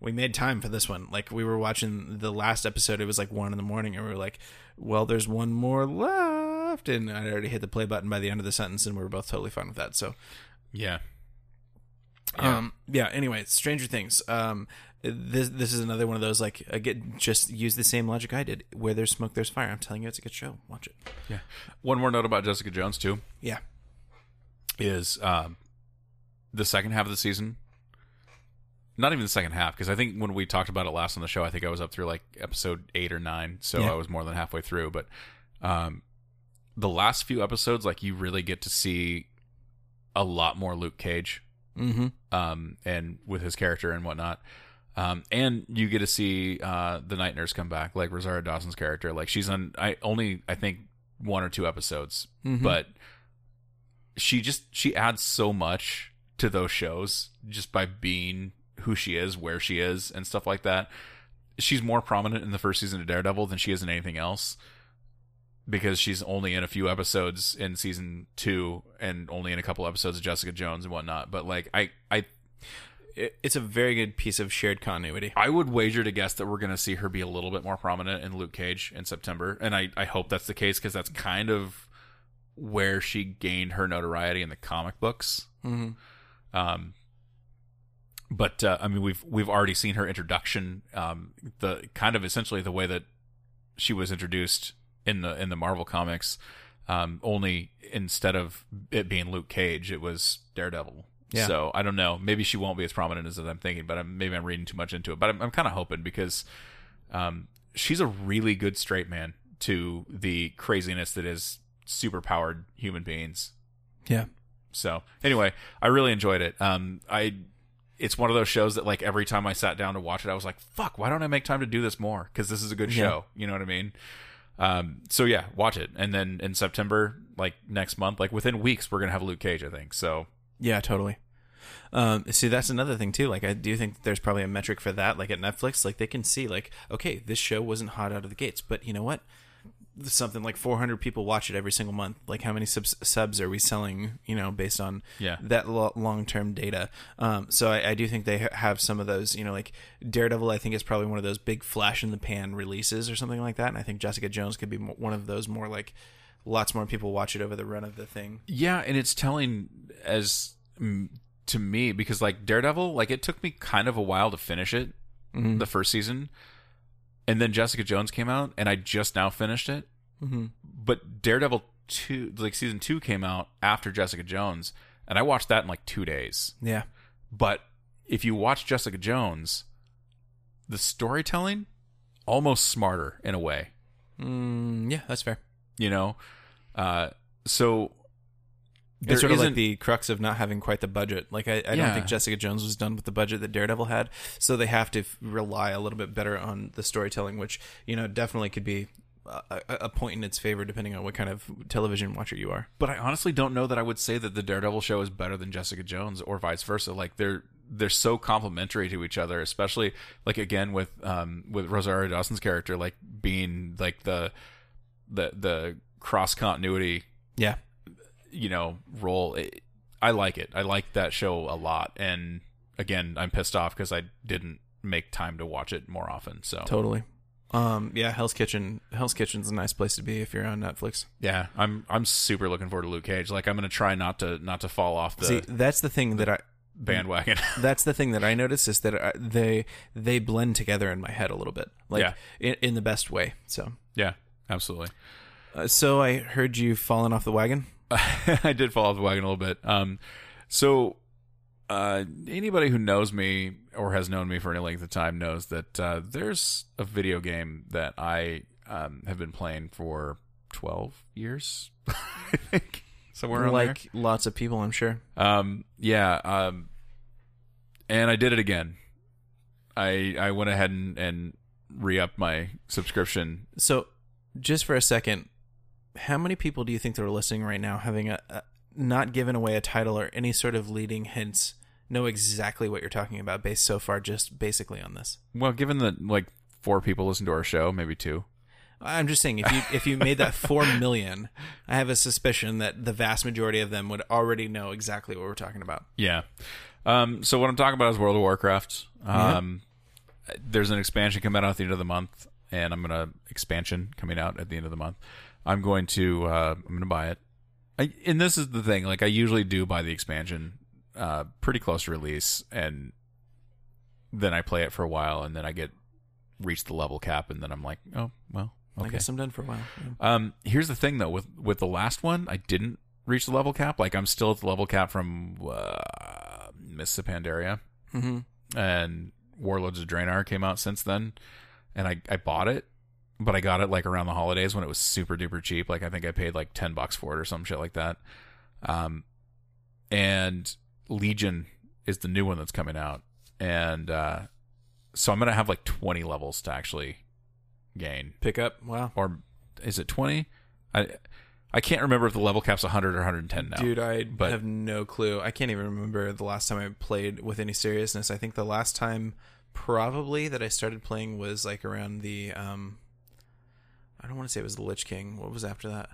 We made time for this one. Like we were watching the last episode. It was like one in the morning, and we were like, "Well, there's one more left," and I already hit the play button by the end of the sentence, and we were both totally fine with that. So, Yeah. um, yeah. Anyway, Stranger Things. Um, this this is another one of those like again, just use the same logic I did. Where there's smoke, there's fire. I'm telling you, it's a good show. Watch it. Yeah. One more note about Jessica Jones too Yeah. is um, the second half of the season. Not even the second half, because I think when we talked about it last on the show, I think I was up through like episode eight or nine, so Yeah. I was more than halfway through. But um, the last few episodes, like you really get to see a lot more Luke Cage, Mm-hmm. um, and with his character and whatnot. Um, and you get to see uh, the night nurse come back, like Rosario Dawson's character. Like she's on, I only I think one or two episodes, Mhm. but she just she adds so much to those shows just by being who she is, where she is, and stuff like that. She's more prominent in the first season of Daredevil than she is in anything else because she's only in a few episodes in season two and only in a couple episodes of Jessica Jones and whatnot. But like I I It, it's a very good piece of shared continuity. I would wager to guess that we're going to see her be a little bit more prominent in Luke Cage in September, and I, I hope that's the case because that's kind of where she gained her notoriety in the comic books. Mm-hmm. Um, but uh, I mean, we've we've already seen her introduction, um, the kind of essentially the way that she was introduced in the in the Marvel comics. Um, only instead of it being Luke Cage, it was Daredevil. Yeah. So I don't know. Maybe she won't be as prominent as I'm thinking, but I'm, maybe I'm reading too much into it. But I'm, I'm kind of hoping because um, she's a really good straight man to the craziness that is super powered human beings. Yeah. So anyway, I really enjoyed it. Um, I it's one of those shows that like every time I sat down to watch it, I was like, "Fuck, why don't I make time to do this more?" Because this is a good Yeah. show. You know what I mean? Um, so yeah, watch it, and then in September, like next month, like within weeks, we're gonna have Luke Cage. I think so. Yeah, totally. Um, see, that's another thing too. Like, I do think there's probably a metric for that. Like at Netflix, like they can see, like, okay, this show wasn't hot out of the gates, but you know what? Something like 400 people watch it every single month. Like, how many subs, subs are we selling? You know, based on Yeah. that lo- long-term data. Um, so I, I do think they ha- have some of those. You know, like Daredevil, I think is probably one of those big flash in the pan releases or something like that. And I think Jessica Jones could be one of those more like lots more people watch it over the run of the thing. Yeah, and it's telling as to me because like Daredevil, like it took me kind of a while to finish it, Mhm. the first season, and then Jessica Jones came out, and I just now finished it. Mm-hmm. But Daredevil two, like season two, came out after Jessica Jones, and I watched that in like two days. Yeah. But if you watch Jessica Jones, the storytelling almost smarter in a way. Mm, yeah, that's fair. You know, uh, so It's sort of like isn't- the crux of not having quite the budget. Like I, I don't think Jessica Jones was done with the budget that Daredevil had, so they have to f- rely a little bit better on the storytelling, which you know definitely could be a, a- a point in its favor depending on what kind of television watcher you are. But I honestly don't know that I would say that the Daredevil show is better than Jessica Jones or vice versa. Like they're they're so complementary to each other, especially like again with um with Rosario Dawson's character like being like the the the cross continuity Yeah, you know role. It, I like it. I like that show a lot. And again, I'm pissed off because I didn't make time to watch it more often. So totally. Um, yeah, Hell's Kitchen. Hell's Kitchen's a nice place to be if you're on Netflix. yeah, I'm I'm super looking forward to Luke Cage. Like I'm gonna try not to not to fall off the See, that's the thing that I bandwagon. that's the thing that I notice is that I, they they blend together in my head a little bit, like Yeah. in, in the best way. So Yeah, absolutely. Uh, so I heard you fallen off the wagon. I did fall off the wagon a little bit. Um, so uh, anybody who knows me or has known me for any length of time knows that uh, there's a video game that I um, have been playing for 12 years, I think, somewhere like lots of people, I'm sure. Um, yeah. Um, and I did it again. I I went ahead and, and re-upped my subscription. So, just for a second, how many people do you think that are listening right now, having a, a not given away a title or any sort of leading hints, know exactly what you're talking about based so far, just basically on this? Well, given that like four people listen to our show, maybe two. I'm just saying, if you if you made that four million, I have a suspicion that the vast majority of them would already know exactly what we're talking about. Yeah. Um, so what I'm talking about is World of Warcraft. Um, There's an expansion coming out at the end of the month, and I'm gonna expansion coming out at the end of the month. I'm going to uh, I'm gonna buy it. I, and this is the thing, like I usually do buy the expansion uh, pretty close to release, and then I play it for a while, and then I get reach the level cap, and then I'm like, oh well, I guess I'm done for a while. Yeah. Um, here's the thing though, with with the last one, I didn't reach the level cap. Like I'm still at the level cap from uh, Miss Pandaria, hmm and Warlords of Draenor came out since then, and I I bought it, but I got it like around the holidays when it was super duper cheap. Like I think I paid like ten bucks for it or some shit like that. Um, and Legion is the new one that's coming out, and uh, so I'm gonna have like 20 levels to actually gain Pick up. Wow. or is it 20 i i can't remember if the level cap's 100 or 110 now Dude, I but- have no clue. I can't even remember the last time I played with any seriousness. I think the last time probably that I started playing was like around the um I don't want to say it was the Lich King. What was after that?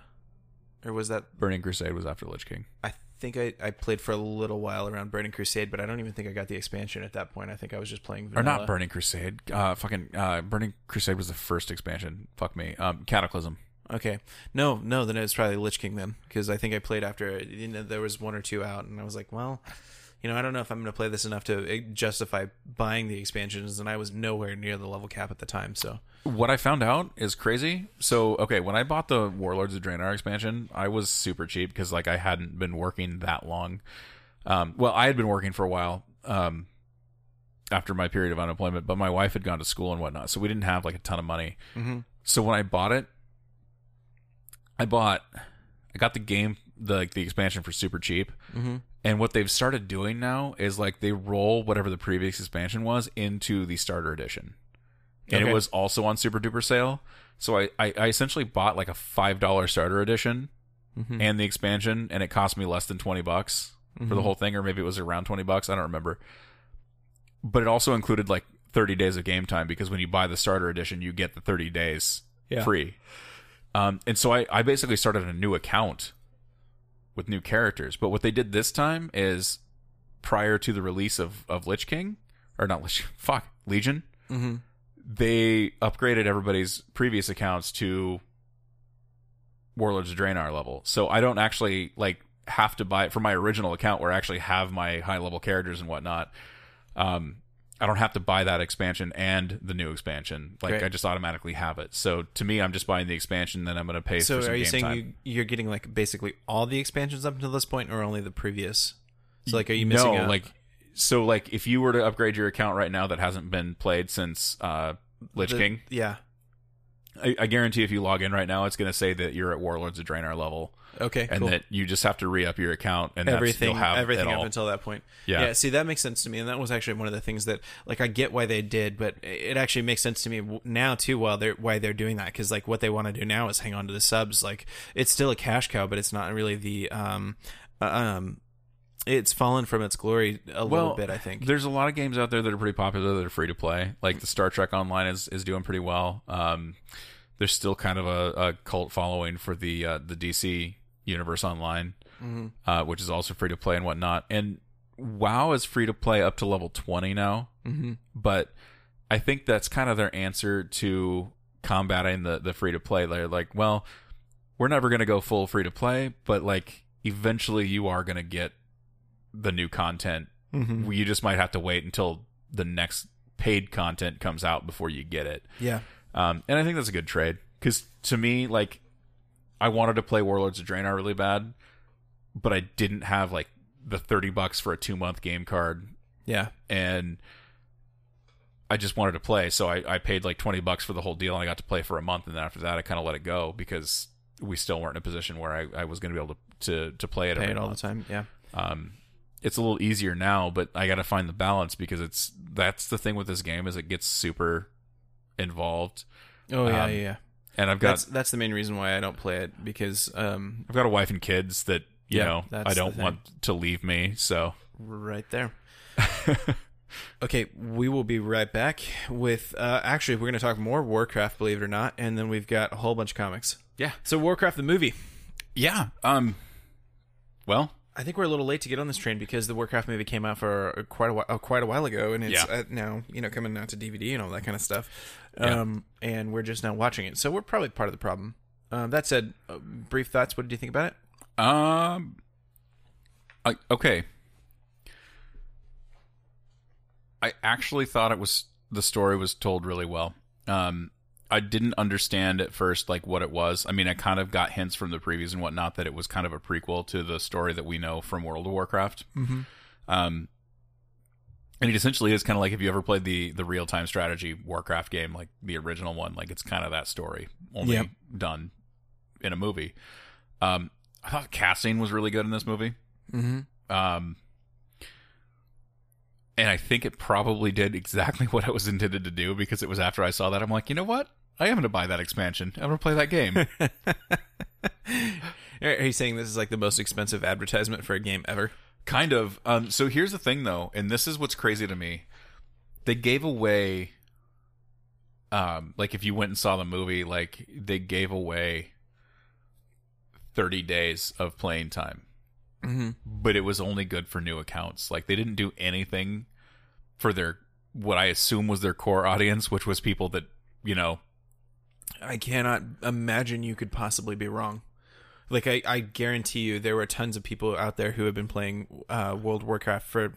Or was that burning crusade was after lich king I think I, I played for a little while around Burning Crusade, but I don't even think I got the expansion at that point. I think I was just playing or not burning crusade uh fucking uh burning crusade was the first expansion fuck me um cataclysm Okay. No, no, then it was probably Lich King then, because I think I played after you know there was one or two out, and I was like, well, you know, I don't know if I'm going to play this enough to eh, justify buying the expansions, and I was nowhere near the level cap at the time. So what i found out is crazy so okay when i bought the warlords of draenor expansion i was super cheap because like i hadn't been working that long um well i had been working for a while um after my period of unemployment but my wife had gone to school and whatnot so we didn't have like a ton of money Mhm. so when i bought it i bought i got the game the like the expansion for super cheap Mhm. And what they've started doing now is like they roll whatever the previous expansion was into the starter edition and Okay. it was also on super duper sale so I, I, I essentially bought like a five dollar starter edition Mhm. and the expansion and it cost me less than 20 bucks for Mm-hmm. the whole thing or maybe it was around 20 bucks i don't remember but it also included like 30 days of game time because when you buy the starter edition you get the 30 days Yeah. free um, and so I, I basically started a new account with new characters but what they did this time is prior to the release of, of lich king or not lich fuck legion Mhm. they upgraded everybody's previous accounts to Warlords of Draenor level. So I don't actually like have to buy it for my original account where I actually have my high level characters and whatnot. Um, I don't have to buy that expansion and the new expansion. Like Great. I just automatically have it. So to me, I'm just buying the expansion, then I'm going to pay So for some are you saying you, you're getting like basically all the expansions up until this point, or only the previous? So like, are you missing no, out? like so like if you were to upgrade your account right now that hasn't been played since uh, Lich the- King, Yeah. I, I guarantee if you log in right now, it's going to say that you're at Warlords of Draenor level, Okay. and cool. that you just have to re up your account, and everything everything up all. until that point Yeah. yeah, see that makes sense to me and that was actually one of the things that like i get why they did but it actually makes sense to me now too while they're why they're doing that because like what they want to do now is hang on to the subs like it's still a cash cow but it's not really the um uh, um it's fallen from its glory a little bit i think there's a lot of games out there that are pretty popular that are free to play. Like the Star Trek Online is, is doing pretty well. Um, there's still kind of a, a cult following for the uh, the DC Universe Online, uh, which is also free to play and whatnot. And WoW is free to play up to level 20 now. mm-hmm. but I think that's kind of their answer to combating the the free to play. They're like, well, we're never going to go full free to play, but like eventually you are going to get the new content. Mm-hmm. You just might have to wait until the next paid content comes out before you get it. yeah Um, and I think that's a good trade because to me, like, I wanted to play Warlords of Draenor really bad, but I didn't have like the 30 bucks for a 2 month game card Yeah. and I just wanted to play, so I, I paid like 20 bucks for the whole deal and I got to play for a month and then after that I kind of let it go because we still weren't in a position where I, I was going to be able to, to, to play it Pay it all the time. Yeah. Um, it's a little easier now, but I got to find the balance because it's that's the thing with this game is it gets super involved, Oh yeah, Um, yeah, yeah. and I've got That's that's the main reason why I don't play it because um I've got a wife and kids that you Yeah, know I don't want to leave me. So right there. okay, we will be right back with uh actually we're going to talk more Warcraft believe it or not and then we've got a whole bunch of comics. yeah, So Warcraft the movie. yeah. Um, well, I think we're a little late to get on this train because the Warcraft movie came out for quite a while, uh, quite a while ago, and it's Yeah. uh, now you know coming out to DVD and all that kind of stuff. Yeah. Um, and we're just now watching it, so we're probably part of the problem. Um, that said, uh, brief thoughts. What did you think about it? Um. I, okay. I actually thought it was the story was told really well. Um, I didn't understand at first like what it was. I mean, I kind of got hints from the previews and whatnot that it was kind of a prequel to the story that we know from World of Warcraft. Mm-hmm. Um, and it essentially is kind of like if you ever played the the real time strategy Warcraft game, like the original one, like it's kind of that story, only Yep. done in a movie. Um, I thought casting was really good in this movie. Mm-hmm. Um, and I think it probably did exactly what it was intended to do because it was after I saw that I'm like, you know what? I am going to buy that expansion. I'm going to play that game. Are you saying this is like the most expensive advertisement for a game ever? kind of. Um, so here's the thing, though, and this is what's crazy to me. They gave away, um, like if you went and saw the movie, like they gave away 30 days of playing time. Mm-hmm. but it was only good for new accounts. Like they didn't do anything for their what I assume was their core audience, which was people that you know. I cannot imagine you could possibly be wrong. Like I, I guarantee you, there were tons of people out there who have been playing uh, World of Warcraft for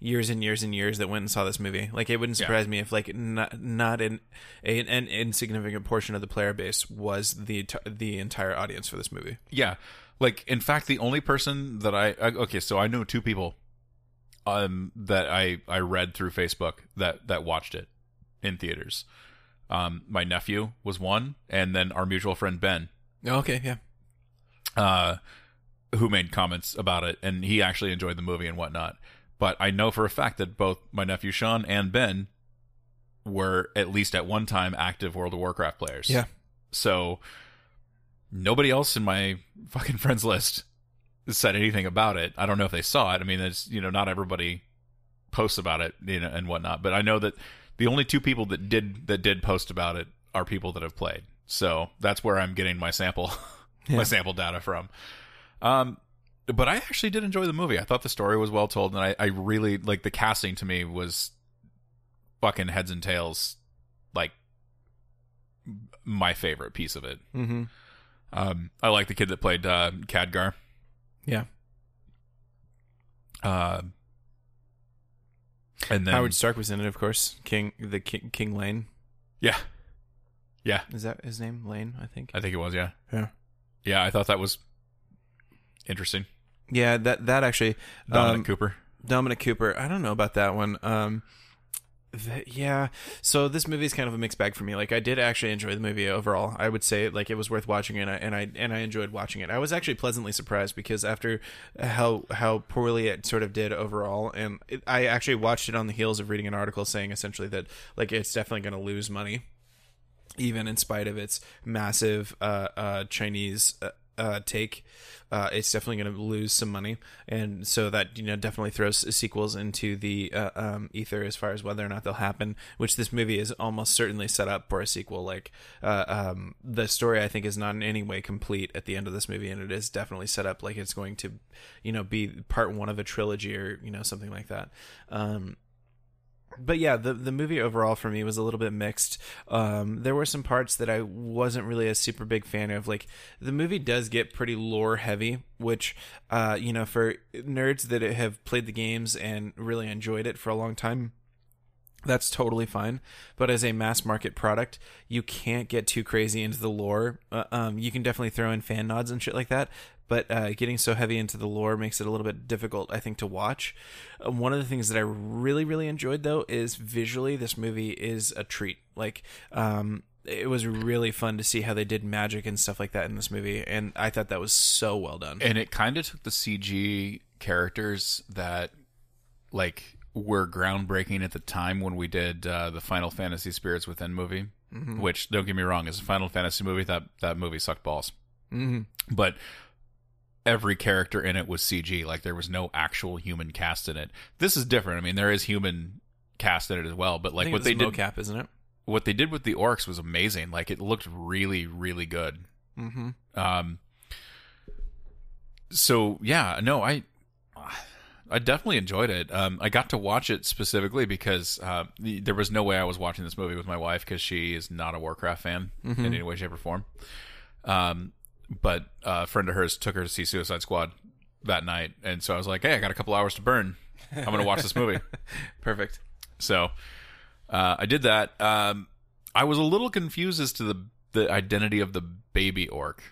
years and years and years that went and saw this movie. Like it wouldn't Yeah. surprise me if like not not an, a, an insignificant portion of the player base was the t- the entire audience for this movie. Yeah, like in fact, the only person that I I- okay, so I know two people, um, that I I read through Facebook that that watched it in theaters. Um, my nephew was one, and then our mutual friend Ben. Okay, yeah. uh, who made comments about it, and he actually enjoyed the movie and whatnot. But I know for a fact that both my nephew Sean and Ben were at least at one time active World of Warcraft players. Yeah. So nobody else in my fucking friends list said anything about it. I don't know if they saw it. I mean, it's you know not everybody posts about it, you know, and whatnot. But I know that the only two people that did that did post about it are people that have played. So that's where I'm getting my sample Yeah. my sample data from. Um, but I actually did enjoy the movie. I thought the story was well told, and I, I really like the casting. To me, was fucking heads and tails, like my favorite piece of it. Mm-hmm. Um, I like the kid that played uh, Khadgar. Yeah. Uh, and then Howard Stark was in it, of course. King the King, King Llane yeah, yeah, is that his name? Llane, I think. I think it was. Yeah, Yeah. yeah. I thought that was interesting. Yeah, that that actually Dominic um, Cooper. Dominic Cooper. I don't know about that one. Um, th- yeah. So this movie is kind of a mixed bag for me. Like I did actually enjoy the movie overall. I would say like it was worth watching, and I and I and I enjoyed watching it. I was actually pleasantly surprised because after how how poorly it sort of did overall, and it, I actually watched it on the heels of reading an article saying essentially that like it's definitely going to lose money even in spite of its massive uh, uh, Chinese uh, uh, take. Uh, it's definitely going to lose some money, and so that you know definitely throws sequels into the uh, um, ether as far as whether or not they'll happen. Which this movie is almost certainly set up for a sequel. Like uh, um, the story, I think, is not in any way complete at the end of this movie, and it is definitely set up like it's going to, you know, be part one of a trilogy or you know something like that. Um, but yeah, the the movie overall for me was a little bit mixed. Um, there were some parts that I wasn't really a super big fan of. Like the movie does get pretty lore heavy, which uh, you know, for nerds that have played the games and really enjoyed it for a long time, That's totally fine. But as a mass market product, you can't get too crazy into the lore. Uh, um, you can definitely throw in fan nods and shit like that. But uh, getting so heavy into the lore makes it a little bit difficult, I think, to watch. Uh, one of the things that I really, really enjoyed, though, is visually, this movie is a treat. Like, um, it was really fun to see how they did magic and stuff like that in this movie. And I thought that was so well done. and it kind of took the CG characters that like were groundbreaking at the time when we did uh, the Final Fantasy Spirits Within movie. Which don't get me wrong, is a Final Fantasy movie, that that movie sucked balls. Mm-hmm. But every character in it was CG. Like there was no actual human cast in it. This is different. I mean, there is human cast in it as well. But like what they did, mocap, isn't it? what they did with the orcs was amazing. Like it looked really, really good. Mm-hmm. Um. So yeah, no, I, I definitely enjoyed it. Um, I got to watch it specifically because uh, the, there was no way I was watching this movie with my wife because she is not a Warcraft fan in any way, shape, or form. Um, but uh, a friend of hers took her to see Suicide Squad that night, and so I was like, "Hey, I got a couple hours to burn. I'm gonna watch this movie." Perfect. So uh, I did that. Um, I was a little confused as to the the identity of the baby orc.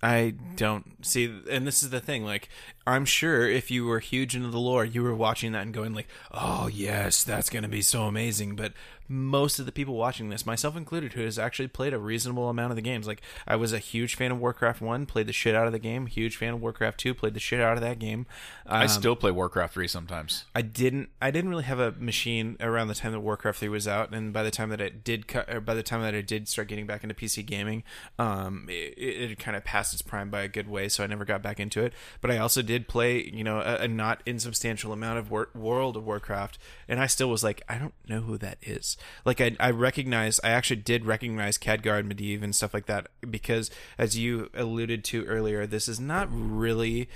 I don't see, and this is the thing. Like, I'm sure if you were huge into the lore, you were watching that and going like, "Oh yes, that's going to be so amazing." But most of the people watching this, myself included, who has actually played a reasonable amount of the games, like I was a huge fan of Warcraft One, played the shit out of the game. Huge fan of Warcraft Two, played the shit out of that game. I Um, still play Warcraft three sometimes. I didn't. I didn't really have a machine around the time that Warcraft three was out, and by the time that it did, or by the time that I did start getting back into PC gaming, um, it, it had kind of passed its prime by a good way, so I never got back into it. But I also did play, you know, a, a not insubstantial amount of War, World of Warcraft, and I still was like, I don't know who that is. Like I, I recognize, I actually did recognize Khadgar and Medivh and stuff like that because, as you alluded to earlier, this is not really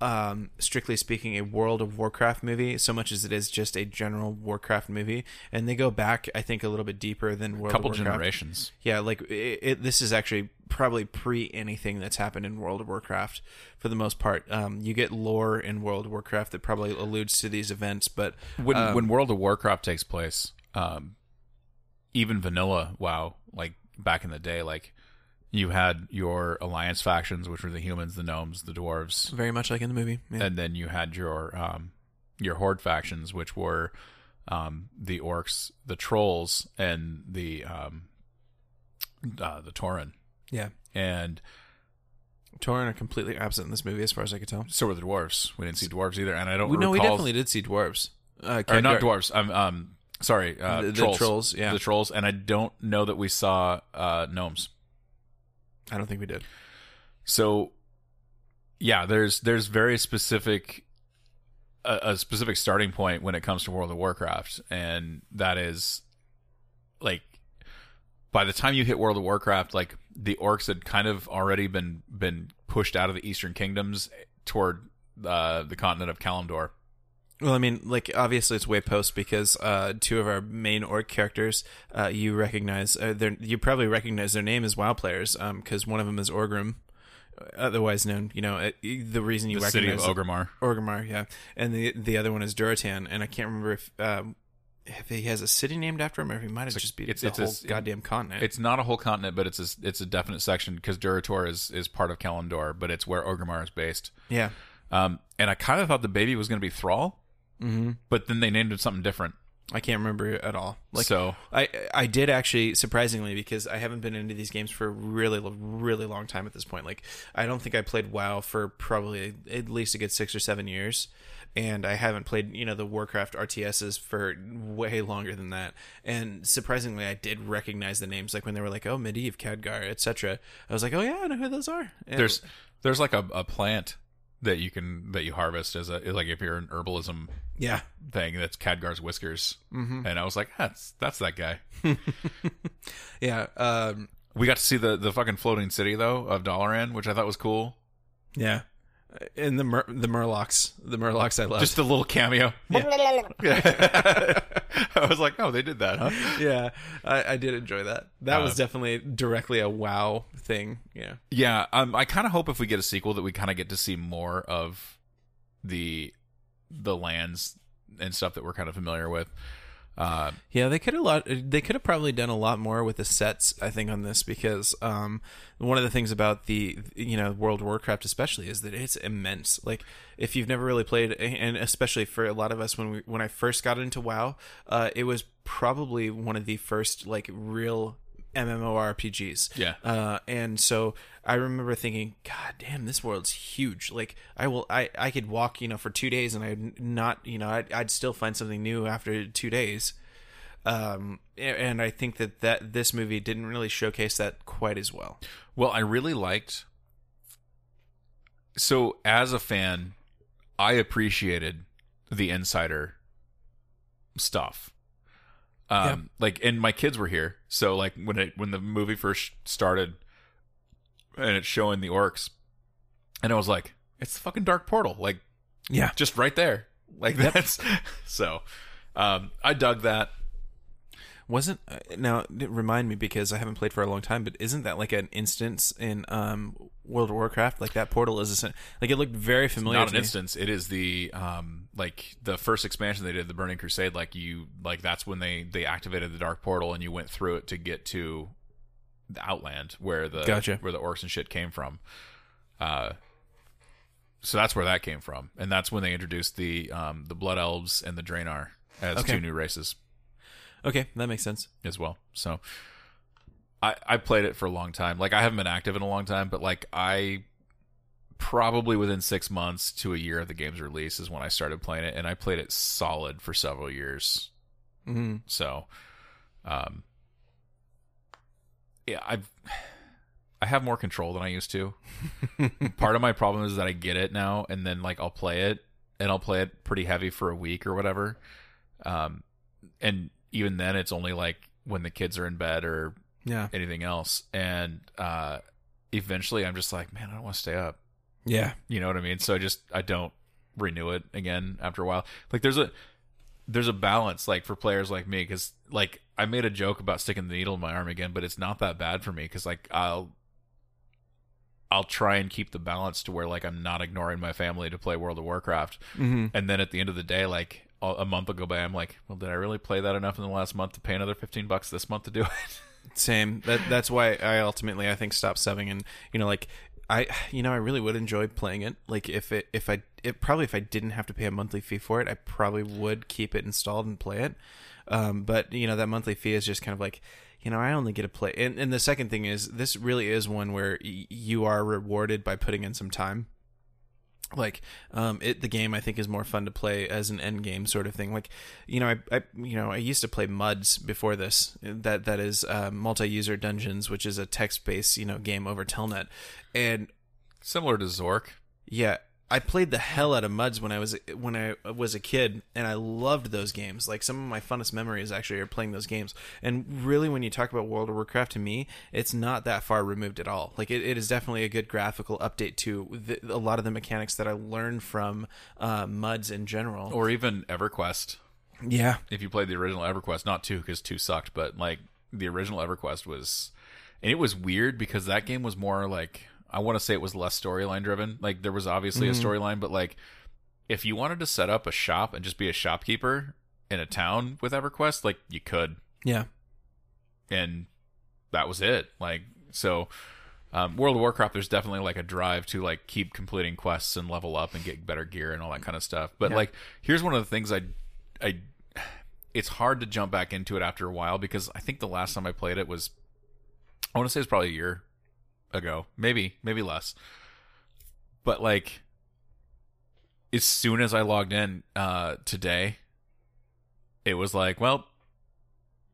um, strictly speaking, a World of Warcraft movie, so much as it is just a general Warcraft movie. And they go back, I think, a little bit deeper than World couple of Warcraft. generations. Yeah, like it, it, this is actually probably pre anything that's happened in World of Warcraft for the most part. Um, you get lore in World of Warcraft that probably alludes to these events, but When um, when World of Warcraft takes place, um, even vanilla WoW, like back in the day, like you had your alliance factions, which were the humans, the gnomes, the dwarves, very much like in the movie. Yeah. and then you had your um, your horde factions, which were um, the orcs, the trolls, and the um, uh, the Tauren. yeah. And Tauren are completely absent in this movie, as far as I could tell. so were the dwarves. We didn't see dwarves either, and I don't We, no, we definitely did see dwarves. Uh, or not dwarves. Um sorry, uh, The- the trolls. trolls, yeah. the trolls, and I don't know that we saw uh, gnomes. I don't think we did. So, yeah, there's there's very specific a, a specific starting point when it comes to World of Warcraft, and that is like by the time you hit World of Warcraft, like the orcs had kind of already been been pushed out of the Eastern Kingdoms toward uh, the continent of Kalimdor. Well, I mean, like obviously it's way post because uh, two of our main orc characters uh, you recognize. Uh, you probably recognize their name as WoW players because one of them is Orgrim, otherwise known. You know, uh, the reason you The city of recognize Ogrimmar. Orgrimmar, yeah, and the the other one is Durotan, and I can't remember if. Um, if he has a city named after him, or if he might have just be it's- the it's a whole s- goddamn continent. It's not a whole continent, but it's a, it's a definite section because Durotar is is part of Kalimdor, but it's where Orgrimmar is based. yeah, Um, and I kind of thought the baby was going to be Thrall, mm-hmm. but then they named it something different. I can't remember it at all. Like so I I did actually surprisingly because I haven't been into these games for a really really long time at this point. Like I don't think I played WoW for probably at least a good 6 or 7 years and I haven't played, you know, the Warcraft RTSs for way longer than that. And surprisingly I did recognize the names like when they were like, "Oh, Medivh, Khadgar, etc." I was like, "Oh yeah, I know who those are." And- there's there's like a, a plant that you can that you harvest as a like if you're an herbalism yeah. thing that's Khadgar's whiskers, mm-hmm. and I was like, that's that's that guy. Yeah, um We got to see the the fucking floating city though of Dalaran, which I thought was cool. yeah. And the Mur- the Murlocs, the Murlocs I love. Just a little cameo. Yeah, I was like, oh, they did that, huh? yeah, I, I did enjoy that. That Uh, was definitely directly a wow thing. Yeah, Yeah, um, I kind of hope if we get a sequel that we kind of get to see more of the the lands and stuff that we're kind of familiar with. Uh, Yeah, they could have lot. They could have probably done a lot more with the sets. I think on this because um, one of the things about the you know World Warcraft especially is that it's immense. Like if you've never really played, and especially for a lot of us when we when I first got into WoW, uh, it was probably one of the first like real MMORPGs. Yeah. Uh, and so I remember thinking, God damn, this world's huge. Like I will, I, I could walk, you know, for two days and I'd not, you know, I'd, I'd still find something new after two days. Um, and I think that that this movie didn't really showcase that quite as well. Well, I really liked. So, as a fan, I appreciated the insider stuff. Um, Yeah. like, and my kids were here, so like when it when the movie first started, and it's showing the orcs, and I was like, it's the fucking dark portal, like Yeah. just right there, like that's so. Um, I dug that. Wasn't uh, now remind me because I haven't played for a long time, but isn't that like an instance in um World of Warcraft? Like that portal is a, like it looked very familiar. not to an me. instance it is the um like the first expansion they did the burning crusade like you like that's when they they activated the dark portal and you went through it to get to the outland where the Gotcha. where the orcs and shit came from uh so that's where that came from and that's when they introduced the um the blood elves and the draenei as Okay. two new races Okay, that makes sense. as well. So I I played it for a long time. Like I haven't been active in a long time, but like I probably within 6 months to a year of the game's release is when I started playing it and I played it solid for several years. hmm So um yeah, I've I have more control than I used to. Part of my problem is that I get it now and then like I'll play it and I'll play it pretty heavy for a week or whatever. Um and even then it's only like when the kids are in bed or Yeah, anything else and uh eventually I'm just like, man, I don't want to stay up. yeah, You know what I mean? So I just I don't renew it again after a while. Like there's a there's a balance like for players like me cuz like I made a joke about sticking the needle in my arm again, but it's not that bad for me cuz like I'll I'll try and keep the balance to where like I'm not ignoring my family to play World of Warcraft. hmm And then at the end of the day like a month will go by I'm like, well did I really play that enough in the last month to pay another 15 bucks this month to do it? Same. That that's why I ultimately I think stopped subbing and you know like I you know I really would enjoy playing it. Like if it if I it probably if I didn't have to pay a monthly fee for it, I probably would keep it installed and play it. Um, but you know that monthly fee is just kind of like you know I only get to play. And, and the second thing is this really is one where y- you are rewarded by putting in some time like um it the game i think is more fun to play as an end game sort of thing. Like you know i, I you know i used to play muds before this. That that is uh, multi-user dungeons which is a text-based you know game over telnet. And Similar to Zork. yeah i played the hell out of muds when i was when i was a kid and i loved those games. Like some of my funnest memories actually are playing those games. And really when you talk about world of warcraft to me it's not that far removed at all. Like it, it is definitely a good graphical update to the, a lot of the mechanics that i learned from uh, muds in general. Or even EverQuest. yeah. If you played the original EverQuest, not two because two sucked, but like the original EverQuest was, and it was weird because that game was more like I want to say it was less storyline driven. Like there was obviously a storyline, but like if you wanted to set up a shop and just be a shopkeeper in a town with EverQuest, like you could, yeah and that was it. Like so. Um, World of Warcraft, there's definitely like a drive to like keep completing quests and level up and get better gear and all that kind of stuff. But Yeah. like, here's one of the things I, I, it's hard to jump back into it after a while because I think the last time I played it was, I want to say it's probably a year ago, maybe maybe less. But like, as soon as I logged in uh, today, it was like, well,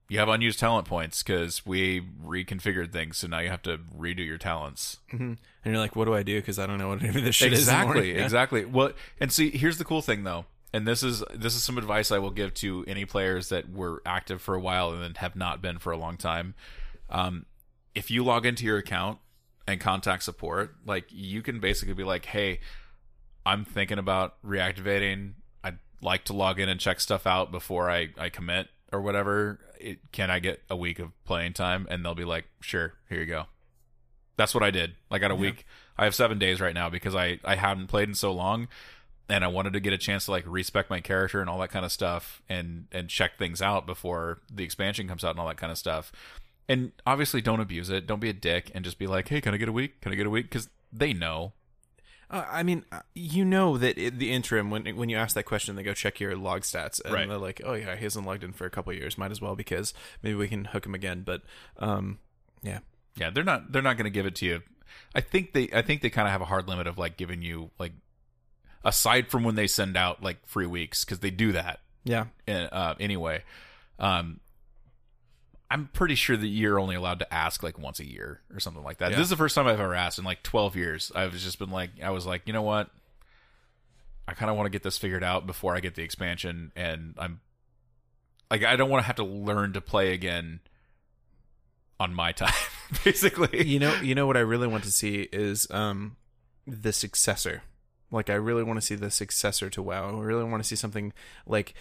you have unused talent points because we reconfigured things, so now you have to redo your talents. hmm and you're like what do i do because i don't know what any of this shit is exactly, exactly. Well, and see, here's the cool thing though, and this is this is some advice I will give to any players that were active for a while and then have not been for a long time. Um, if you log into your account and contact support, like you can basically be like, "Hey, I'm thinking about reactivating. I'd like to log in and check stuff out before I I commit or whatever. It, can I get a week of playing time?" And they'll be like, "Sure, here you go." That's what I did. I got a week. I have seven days right now because I I hadn't played in so long. and I wanted to get a chance to like respec my character and all that kind of stuff and and check things out before the expansion comes out and all that kind of stuff. And obviously don't abuse it. Don't be a dick and just be like, "Hey, can I get a week? Can I get a week?" cuz they know. Uh, I mean, uh, you know that the interim when when you ask that question, they go check your log stats, and Right. they're like, "Oh yeah, he hasn't logged in for a couple of years. Might as well because maybe we can hook him again." But um, yeah, Yeah, they're not they're not going to give it to you. I think they I think they kind of have a hard limit of like giving you like aside from when they send out like free weeks cuz they do that yeah, in, uh, anyway. Um, I'm pretty sure that you're only allowed to ask like once a year or something like that. Yeah. This is the first time I've ever asked in like 12 years. I've just been like, I was like, you know what? I kind of want to get this figured out before I get the expansion, and I'm like, I don't want to have to learn to play again on my time, basically. you know, you know what I really want to see is um the successor. Like I really want to see the successor to WoW. I really want to see something like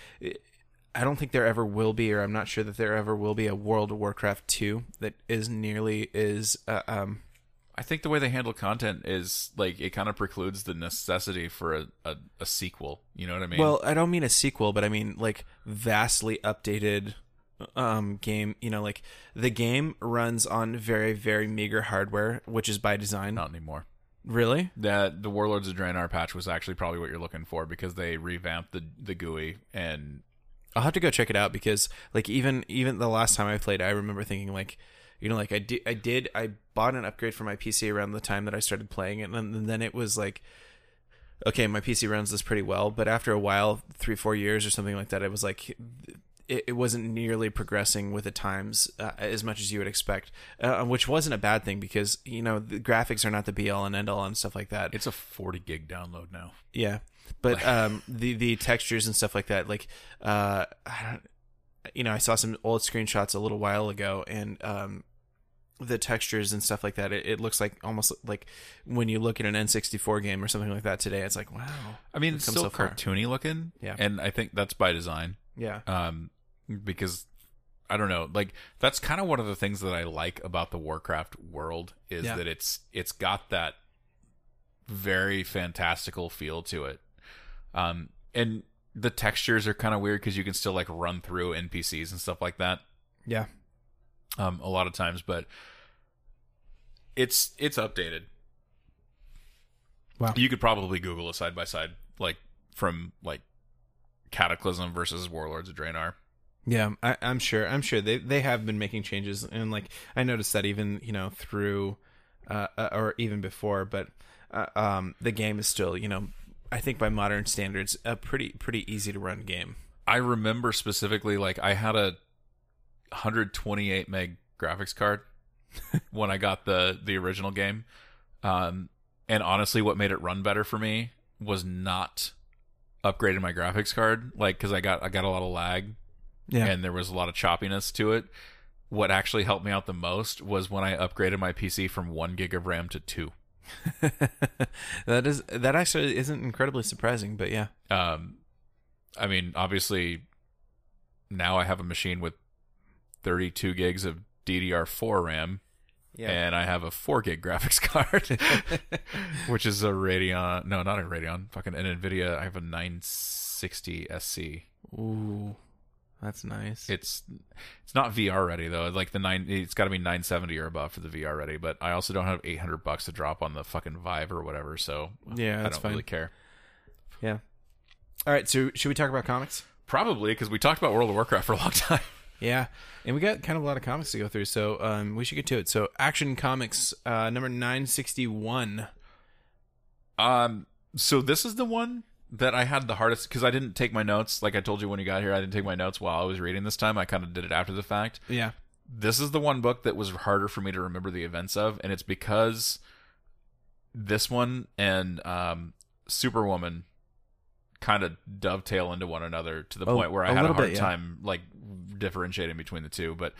I don't think there ever will be, or I'm not sure that there ever will be a World of Warcraft two that is nearly is uh, um I think the way they handle content is like it kind of precludes the necessity for a, a, a sequel. You know what I mean? Well, I don't mean a sequel, but I mean like vastly updated um game, you know, like the game runs on very very meager hardware, which is by design. not anymore. Really? that the Warlords of Draenor patch was actually probably what you're looking for because they revamped the the GUI and I'll have to go check it out because like even even the last time I played, I remember thinking like you know like I did I did I bought an upgrade for my PC around the time that I started playing it and then, then it was like okay, my PC runs this pretty well, but after a while, 3 4 years or something like that, it was like it, it wasn't nearly progressing with the times uh, as much as you would expect, uh, which wasn't a bad thing because you know the graphics are not the be all and end all and stuff like that. it's a 40 gig download now. Yeah, but um, the the textures and stuff like that, like uh, I don't, you know, I saw some old screenshots a little while ago, and um, the textures and stuff like that, it, it looks like almost like when you look at an N64 game or something like that today, it's like wow, I mean, it's still so cartoony looking, Yeah. and I think that's by design. yeah, Um, because I don't know, like that's kind of one of the things that I like about the Warcraft world is Yeah. that it's it's got that very fantastical feel to it. Um, and the textures are kind of weird because you can still like run through NPCs and stuff like that. yeah, um, a lot of times, but it's it's updated. Wow. You could probably Google a side by side, like from like Cataclysm versus Warlords of Draenor. yeah. I, I'm sure, I'm sure they they have been making changes, and like I noticed that even you know through, uh, uh, or even before, but uh, um, the game is still you know. I think by modern standards, a pretty pretty easy to run game. I remember specifically, like I had a 128 meg graphics card when I got the the original game, um, and honestly, what made it run better for me was not upgrading my graphics card, like because I got I got a lot of lag Yeah, and there was a lot of choppiness to it. What actually helped me out the most was when I upgraded my PC from one gig of RAM to two. that is that actually isn't incredibly surprising, but yeah, Um, I mean, obviously, now I have a machine with 32 gigs of DDR4 RAM, yeah. and I have a 4 gig graphics card, which is a Radeon. No, not a Radeon. Fucking an NVIDIA. I have a 960 SC. Ooh, that's nice. It's it's not VR ready though. Like the nine, it's got to be 970 or above for the VR ready. But I also don't have 800 bucks to drop on the fucking Vive or whatever. So Yeah, I don't fine. really care. yeah. All right, so should we talk about comics? Probably because we talked about World of Warcraft for a long time. Yeah, and we got kind of a lot of comics to go through, so um, we should get to it. So, Action Comics uh, number nine sixty one. Um, so this is the one that I had the hardest because I didn't take my notes. Like I told you when you got here, I didn't take my notes while I was reading this time. I kind of did it after the fact. Yeah, This is the one book that was harder for me to remember the events of, and it's because this one and um, Superwoman kind of dovetail into one another to the Oh, point where I had a hard bit, yeah. time like differentiating between the two. But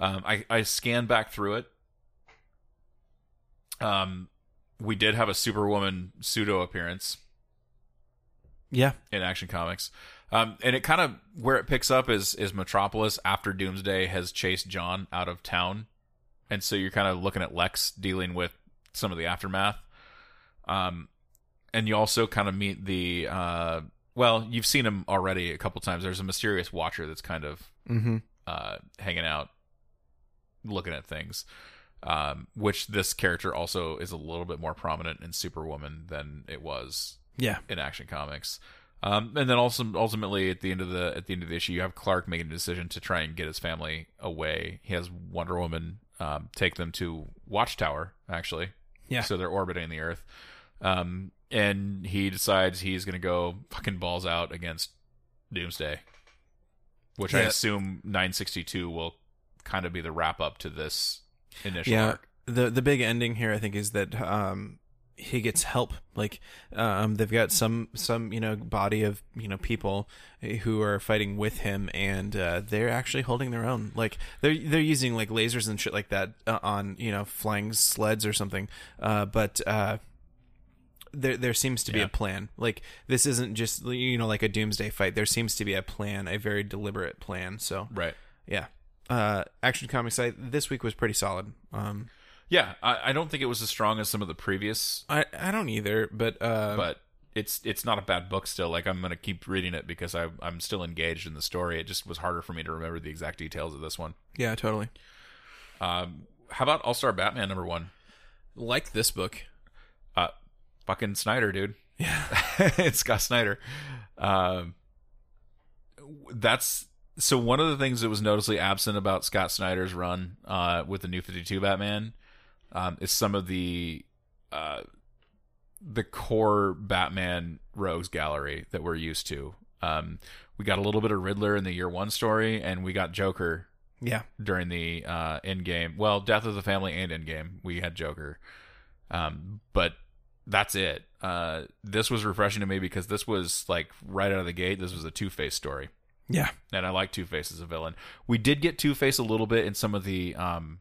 um, I I scanned back through it. Um, we did have a Superwoman pseudo appearance yeah, in Action Comics. Um, and it kind of where it picks up is is Metropolis after Doomsday has chased John out of town, and so you're kind of looking at Lex dealing with some of the aftermath. Um, and you also kind of meet the uh, well, you've seen him already a couple times. There's a mysterious watcher that's kind of Mm-hmm. uh, hanging out, looking at things. Um, which this character also is a little bit more prominent in Superwoman than it was Yeah. in Action Comics. Um, and then also ultimately at the end of the at the end of the issue, you have Clark making a decision to try and get his family away. He has Wonder Woman um, take them to Watchtower, actually. Yeah. So they're orbiting the Earth. Um, and he decides he's going to go fucking balls out against Doomsday, which I assume 962 will kind of be the wrap up to this initial yeah arc. the the big ending here i think is that um he gets help like um they've got some some you know body of you know people who are fighting with him and uh they're actually holding their own like they're they're using like lasers and shit like that uh, on you know flying sleds or something uh but uh there there seems to be Yeah. a plan. Like this isn't just you know like a doomsday fight. There seems to be a plan, a very deliberate plan. So Right. yeah, uh, Action Comics site this week was pretty solid. Um, Yeah, I, I don't think it was as strong as some of the previous I I don't either, but uh, but it's it's not a bad book still. Like I'm gonna keep reading it because I I'm still engaged in the story. It just was harder for me to remember the exact details of this one. yeah, totally Um, how about All Star Batman number one? like this book. Uh, fucking Snyder, dude. Yeah, it's Scott Snyder. Um, that's so one of the things that was noticeably absent about Scott Snyder's run uh, with the New Fifty Two Batman um, is some of the uh, the core Batman rogues gallery that we're used to. Um, we got a little bit of Riddler in the Year One story, and we got Joker yeah, during the uh end game. Well, Death of the Family and end game, we had Joker. Um, but that's it. Uh, this was refreshing to me because this was like right out of the gate. This was a Two Face story, yeah, and I like Two Face as a villain. We did get Two Face a little bit in some of the um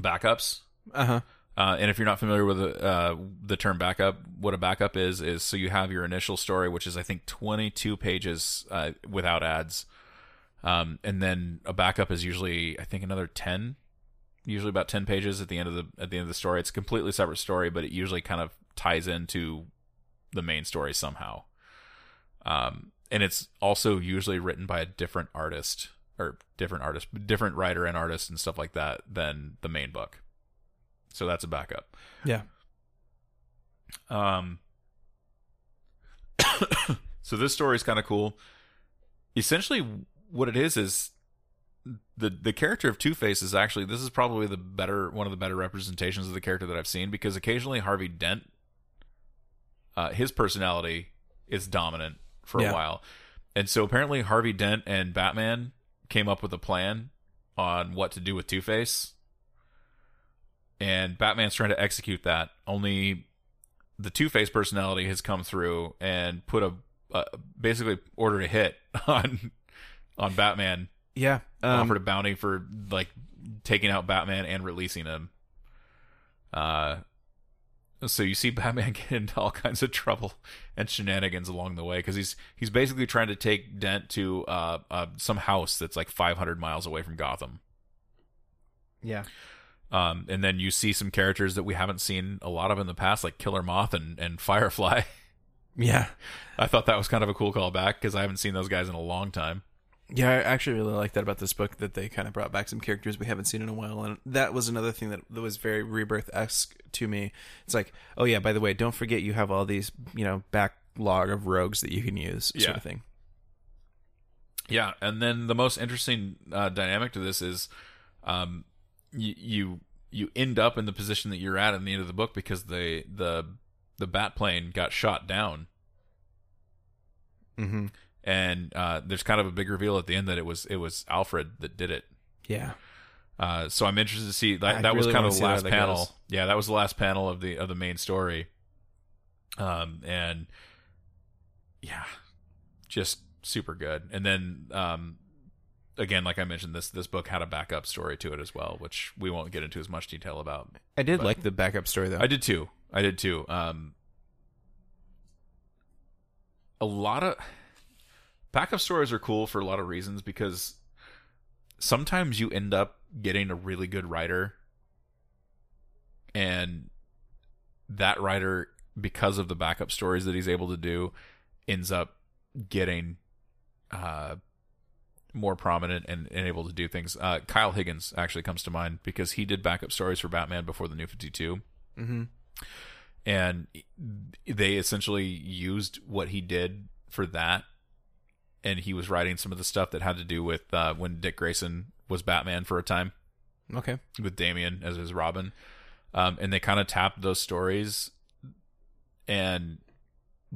backups. Uh huh, Uh, and if you're not familiar with uh, the term backup, what a backup is is so you have your initial story, which is I think 22 pages uh, without ads, um, and then a backup is usually I think another 10, usually about 10 pages at the end of the at the end of the story. It's a completely separate story, but it usually kind of ties into the main story somehow. Um, and it's also usually written by a different artist or different artist, different writer and artist and stuff like that than the main book. So that's a backup. yeah, Um, so this story is kind of cool. Essentially, what it is is the the character of Two Face is actually this is probably the better one of the better representations of the character that I've seen because occasionally Harvey Dent, uh, his personality is dominant for Yeah. a while, and so apparently Harvey Dent and Batman came up with a plan on what to do with Two Face, and Batman's trying to execute that. Only the Two Face personality has come through and put a uh, basically ordered a hit on on Batman. yeah. Um, offered a bounty for like taking out Batman and releasing him. Uh, so you see Batman get into all kinds of trouble and shenanigans along the way because he's he's basically trying to take Dent to uh, uh some house that's like 500 miles away from Gotham. yeah, Um, and then you see some characters that we haven't seen a lot of in the past, like Killer Moth and, and Firefly. yeah, I thought that was kind of a cool callback because I haven't seen those guys in a long time. yeah. I actually really like that about this book that they kind of brought back some characters we haven't seen in a while, and that was another thing that, that was very rebirth esque to me. It's like, oh yeah, by the way, don't forget you have all these you know backlog of rogues that you can use, Yeah. sort of thing. Yeah, and then the most interesting uh, dynamic to this is, um, you, you you end up in the position that you're at in the end of the book because the the the bat plane got shot down, Mm-hmm. and uh, there's kind of a big reveal at the end that it was it was Alfred that did it. Yeah, Uh, so I'm interested to see that. I that was kind of the last panel. goes. Yeah, that was the last panel of the of the main story. Um, and yeah, just super good. And then, um, again, like I mentioned, this this book had a backup story to it as well, which we won't get into as much detail about. I did But- like the backup story though. I did too. I did too. Um, a lot of backup stories are cool for a lot of reasons because sometimes you end up getting a really good writer and that writer because of the backup stories that he's able to do, ends up getting uh, more prominent and, and able to do things. Uh, Kyle Higgins actually comes to mind because he did backup stories for Batman before the New Fifty Two, Mm-hmm. and they essentially used what he did for that. And he was writing some of the stuff that had to do with uh, when Dick Grayson was Batman for a time Okay. with Damian as his Robin, um, and they kind of tapped those stories and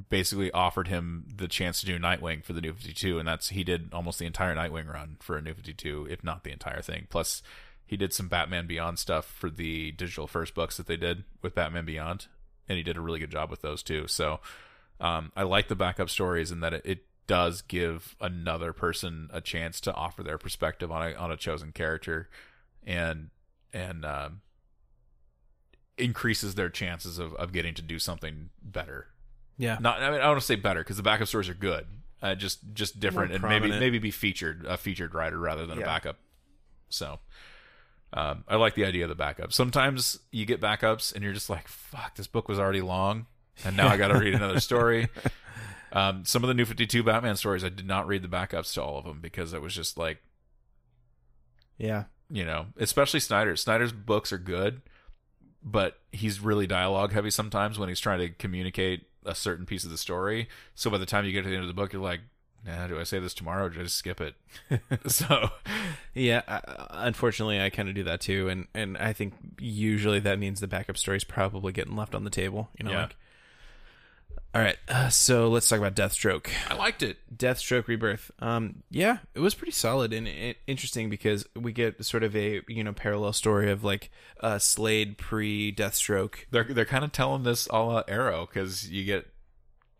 basically offered him the chance to do Nightwing for the New Fifty Two, and that's he did almost the entire Nightwing run for a New Fifty Two, if not the entire thing. Plus, he did some Batman Beyond stuff for the digital first books that they did with Batman Beyond, and he did a really good job with those too. So, um, I like the backup stories and that it, it does give another person a chance to offer their perspective on a on a chosen character and and um, increases their chances of, of getting to do something better. Yeah. Not I mean I don't want to say better because the backup stories are good, uh, just just different More and maybe maybe be featured a featured writer rather than Yeah. a backup. So. Um, I like the idea of the backup. Sometimes you get backups and you're just like, "Fuck, this book was already long, and now I got to read another story." Um, some of the New Fifty Two Batman stories, I did not read the backups to all of them because it was just like, Yeah. you know, especially Snyder. Snyder's books are good, but he's really dialogue heavy sometimes when he's trying to communicate a certain piece of the story. So by the time you get to the end of the book, you're like, nah, do I say this tomorrow or do I just skip it? so, Yeah, I, unfortunately, I kind of do that too, and and I think usually that means the backup story is probably getting left on the table. You know, Yeah. like. All right, uh, so let's talk about Deathstroke. I liked it. Deathstroke Rebirth. Um, yeah, it was pretty solid and i interesting because we get sort of a you know parallel story of like uh, Slade pre Deathstroke. They're they're kind of telling this a la Arrow because you get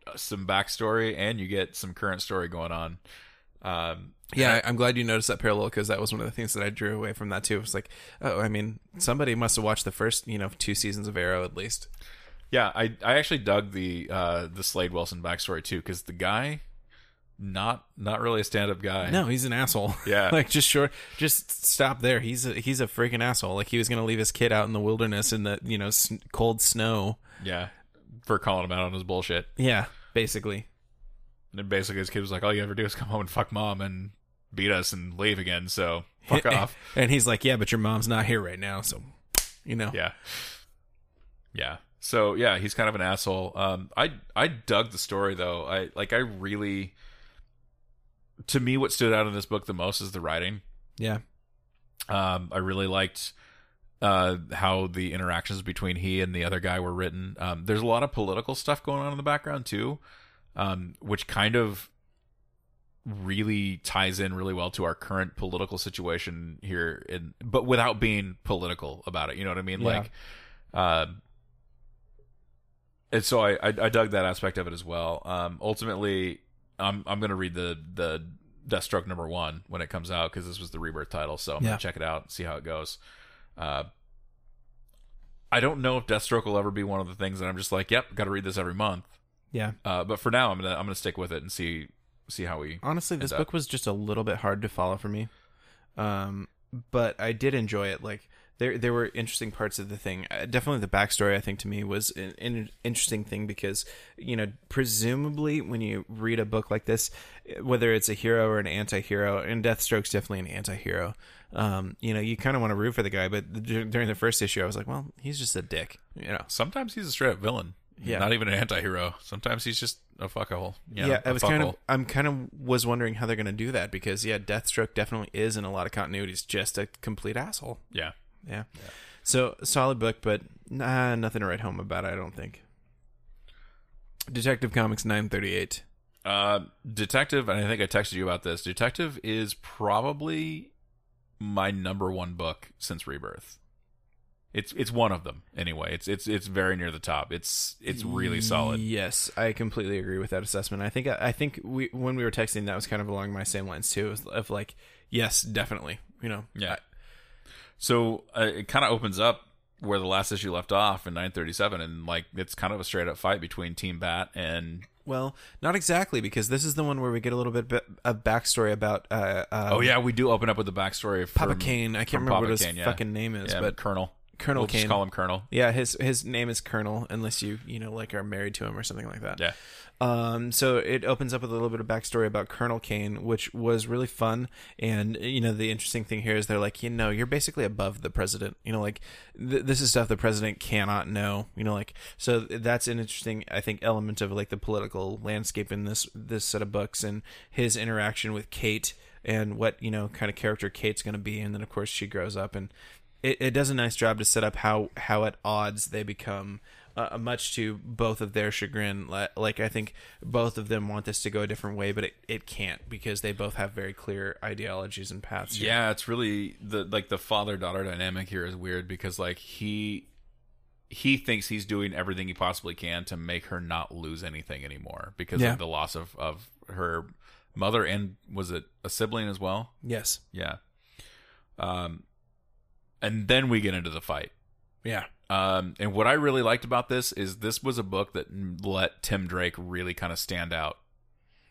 uh, some backstory and you get some current story going on. Um, Yeah, I, I'm glad you noticed that parallel because that was one of the things that I drew away from that too. It was like, oh, I mean, somebody must have watched the first you know two seasons of Arrow at least. Yeah, I I actually dug the uh the Slade Wilson backstory too because the guy, not not really a stand up guy. No, he's an asshole. Yeah. like just short, just stop there. He's a, he's a freaking asshole. Like he was gonna leave his kid out in the wilderness in the you know s- cold snow. Yeah, for calling him out on his bullshit. Yeah, basically. And then basically his kid was like, "All you ever do is come home and fuck mom and beat us and leave again." So fuck off. And he's like, yeah, but your mom's not here right now, so you know. Yeah, yeah. So yeah, he's kind of an asshole. Um, I I dug the story though. I like I really. To me, what stood out in this book the most is the writing. Yeah. Um, I really liked uh, how the interactions between he and the other guy were written. Um, there's a lot of political stuff going on in the background too, um, which kind of really ties in really well to our current political situation here, in, but without being political about it. You know what I mean? Yeah. Like, uh, and so I, I I dug that aspect of it as well. Um, ultimately, I'm I'm gonna read the the Deathstroke number one when it comes out because this was the rebirth title. So I'm Yeah. gonna check it out and see how it goes. Uh, I don't know if Deathstroke will ever be one of the things that I'm just like, yep, got to read this every month. Yeah. Uh, but for now, I'm gonna I'm gonna stick with it and see see how we. Honestly, this up. book was just a little bit hard to follow for me. Um, but I did enjoy it. Like there, there were interesting parts of the thing. Uh, definitely, the backstory I think to me was an, an interesting thing because you know, presumably, when you read a book like this, whether it's a hero or an anti-hero, and Deathstroke's definitely an anti-hero. Um, you know, you kind of want to root for the guy, but dur- during the first issue, I was like, well, he's just a dick. You know. Sometimes he's a straight up villain. Yeah. Not even an anti-hero. Sometimes he's just a fuckhole. Yeah, a I was kind of. I'm kind of was wondering how they're going to do that because yeah, Deathstroke definitely is in a lot of continuities just a complete asshole. Yeah. Yeah. So solid book, but nah, nothing to write home about. I don't think. Detective Comics nine thirty eight. Uh, Detective, and I think I texted you about this. Detective is probably my number one book since Rebirth. It's it's one of them anyway. It's it's it's very near the top. It's it's really solid. Yes, I completely agree with that assessment. I think I think we when we were texting that was kind of along my same lines too. Of- Of like, yes, definitely. You know, Yeah. So uh, it kind of opens up where the last issue left off in 937, and like it's kind of a straight up fight between Team Bat and Well, not exactly because this is the one where we get a little bit bi- of backstory about. Uh, um, oh yeah, we do open up with the backstory of Papa Kane. I can't remember Papa what his Kane, yeah. fucking name is, yeah, but Colonel. Colonel we'll just Kane. call him Colonel. Yeah, his his name is Colonel, unless you you know like are married to him or something like that. Yeah. Um, so it opens up with a little bit of backstory about Colonel Kane, which was really fun. And you know, the interesting thing here is they're like, you know, you're basically above the president. You know, like th- this is stuff the president cannot know. You know, like so that's an interesting, I think, element of like the political landscape in this this set of books and his interaction with Kate and what you know kind of character Kate's going to be. And then of course she grows up and it, it does a nice job to set up how how at odds they become uh, much to both of their chagrin like i think both of them want this to go a different way but it, it can't because they both have very clear ideologies and paths here. Yeah, it's really the like the father daughter dynamic here is weird because like he he thinks he's doing everything he possibly can to make her not lose anything anymore because Yeah. of the loss of of her mother and was it a sibling as well? yes Yeah. Um and then we get into the fight. yeah Um, and what I really liked about this is this was a book that let Tim Drake really kind of stand out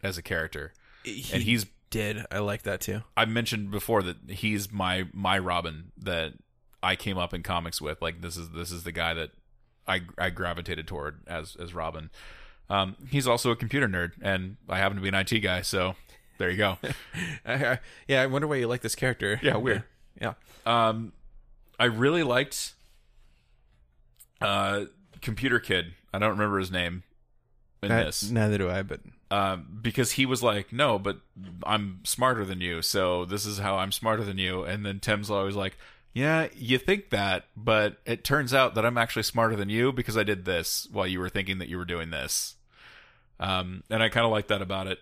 as a character. he and he's did i like that too I mentioned before that he's my my Robin that I came up in comics with. Like this is this is the guy that I I gravitated toward as as Robin. Um, he's also a computer nerd, and I happen to be an IT guy, so there you go. Yeah i wonder why you like this character Yeah, weird. yeah Um, I really liked uh Computer Kid. I don't remember his name in I- this. neither do i but um, because he was like, "No, but I'm smarter than you, so this is how I'm smarter than you." And then Tim's always like, "Yeah, you think that, but it turns out that I'm actually smarter than you because I did this while you were thinking that you were doing this." Um, and I kind of like that about it.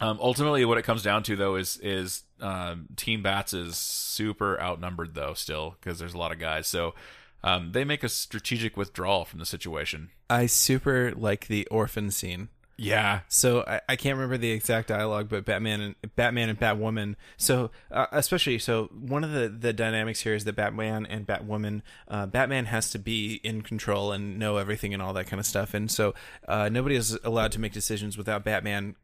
Um, ultimately, what it comes down to though is is um, Team Bats is super outnumbered though still because there's a lot of guys, so um, they make a strategic withdrawal from the situation. i super like the orphan scene Yeah, So I, I can't remember the exact dialogue, but Batman and Batman and Batwoman. So uh, especially so one of the the dynamics here is that Batman and Batwoman, uh, Batman has to be in control and know everything and all that kind of stuff, and so uh, nobody is allowed to make decisions without Batman.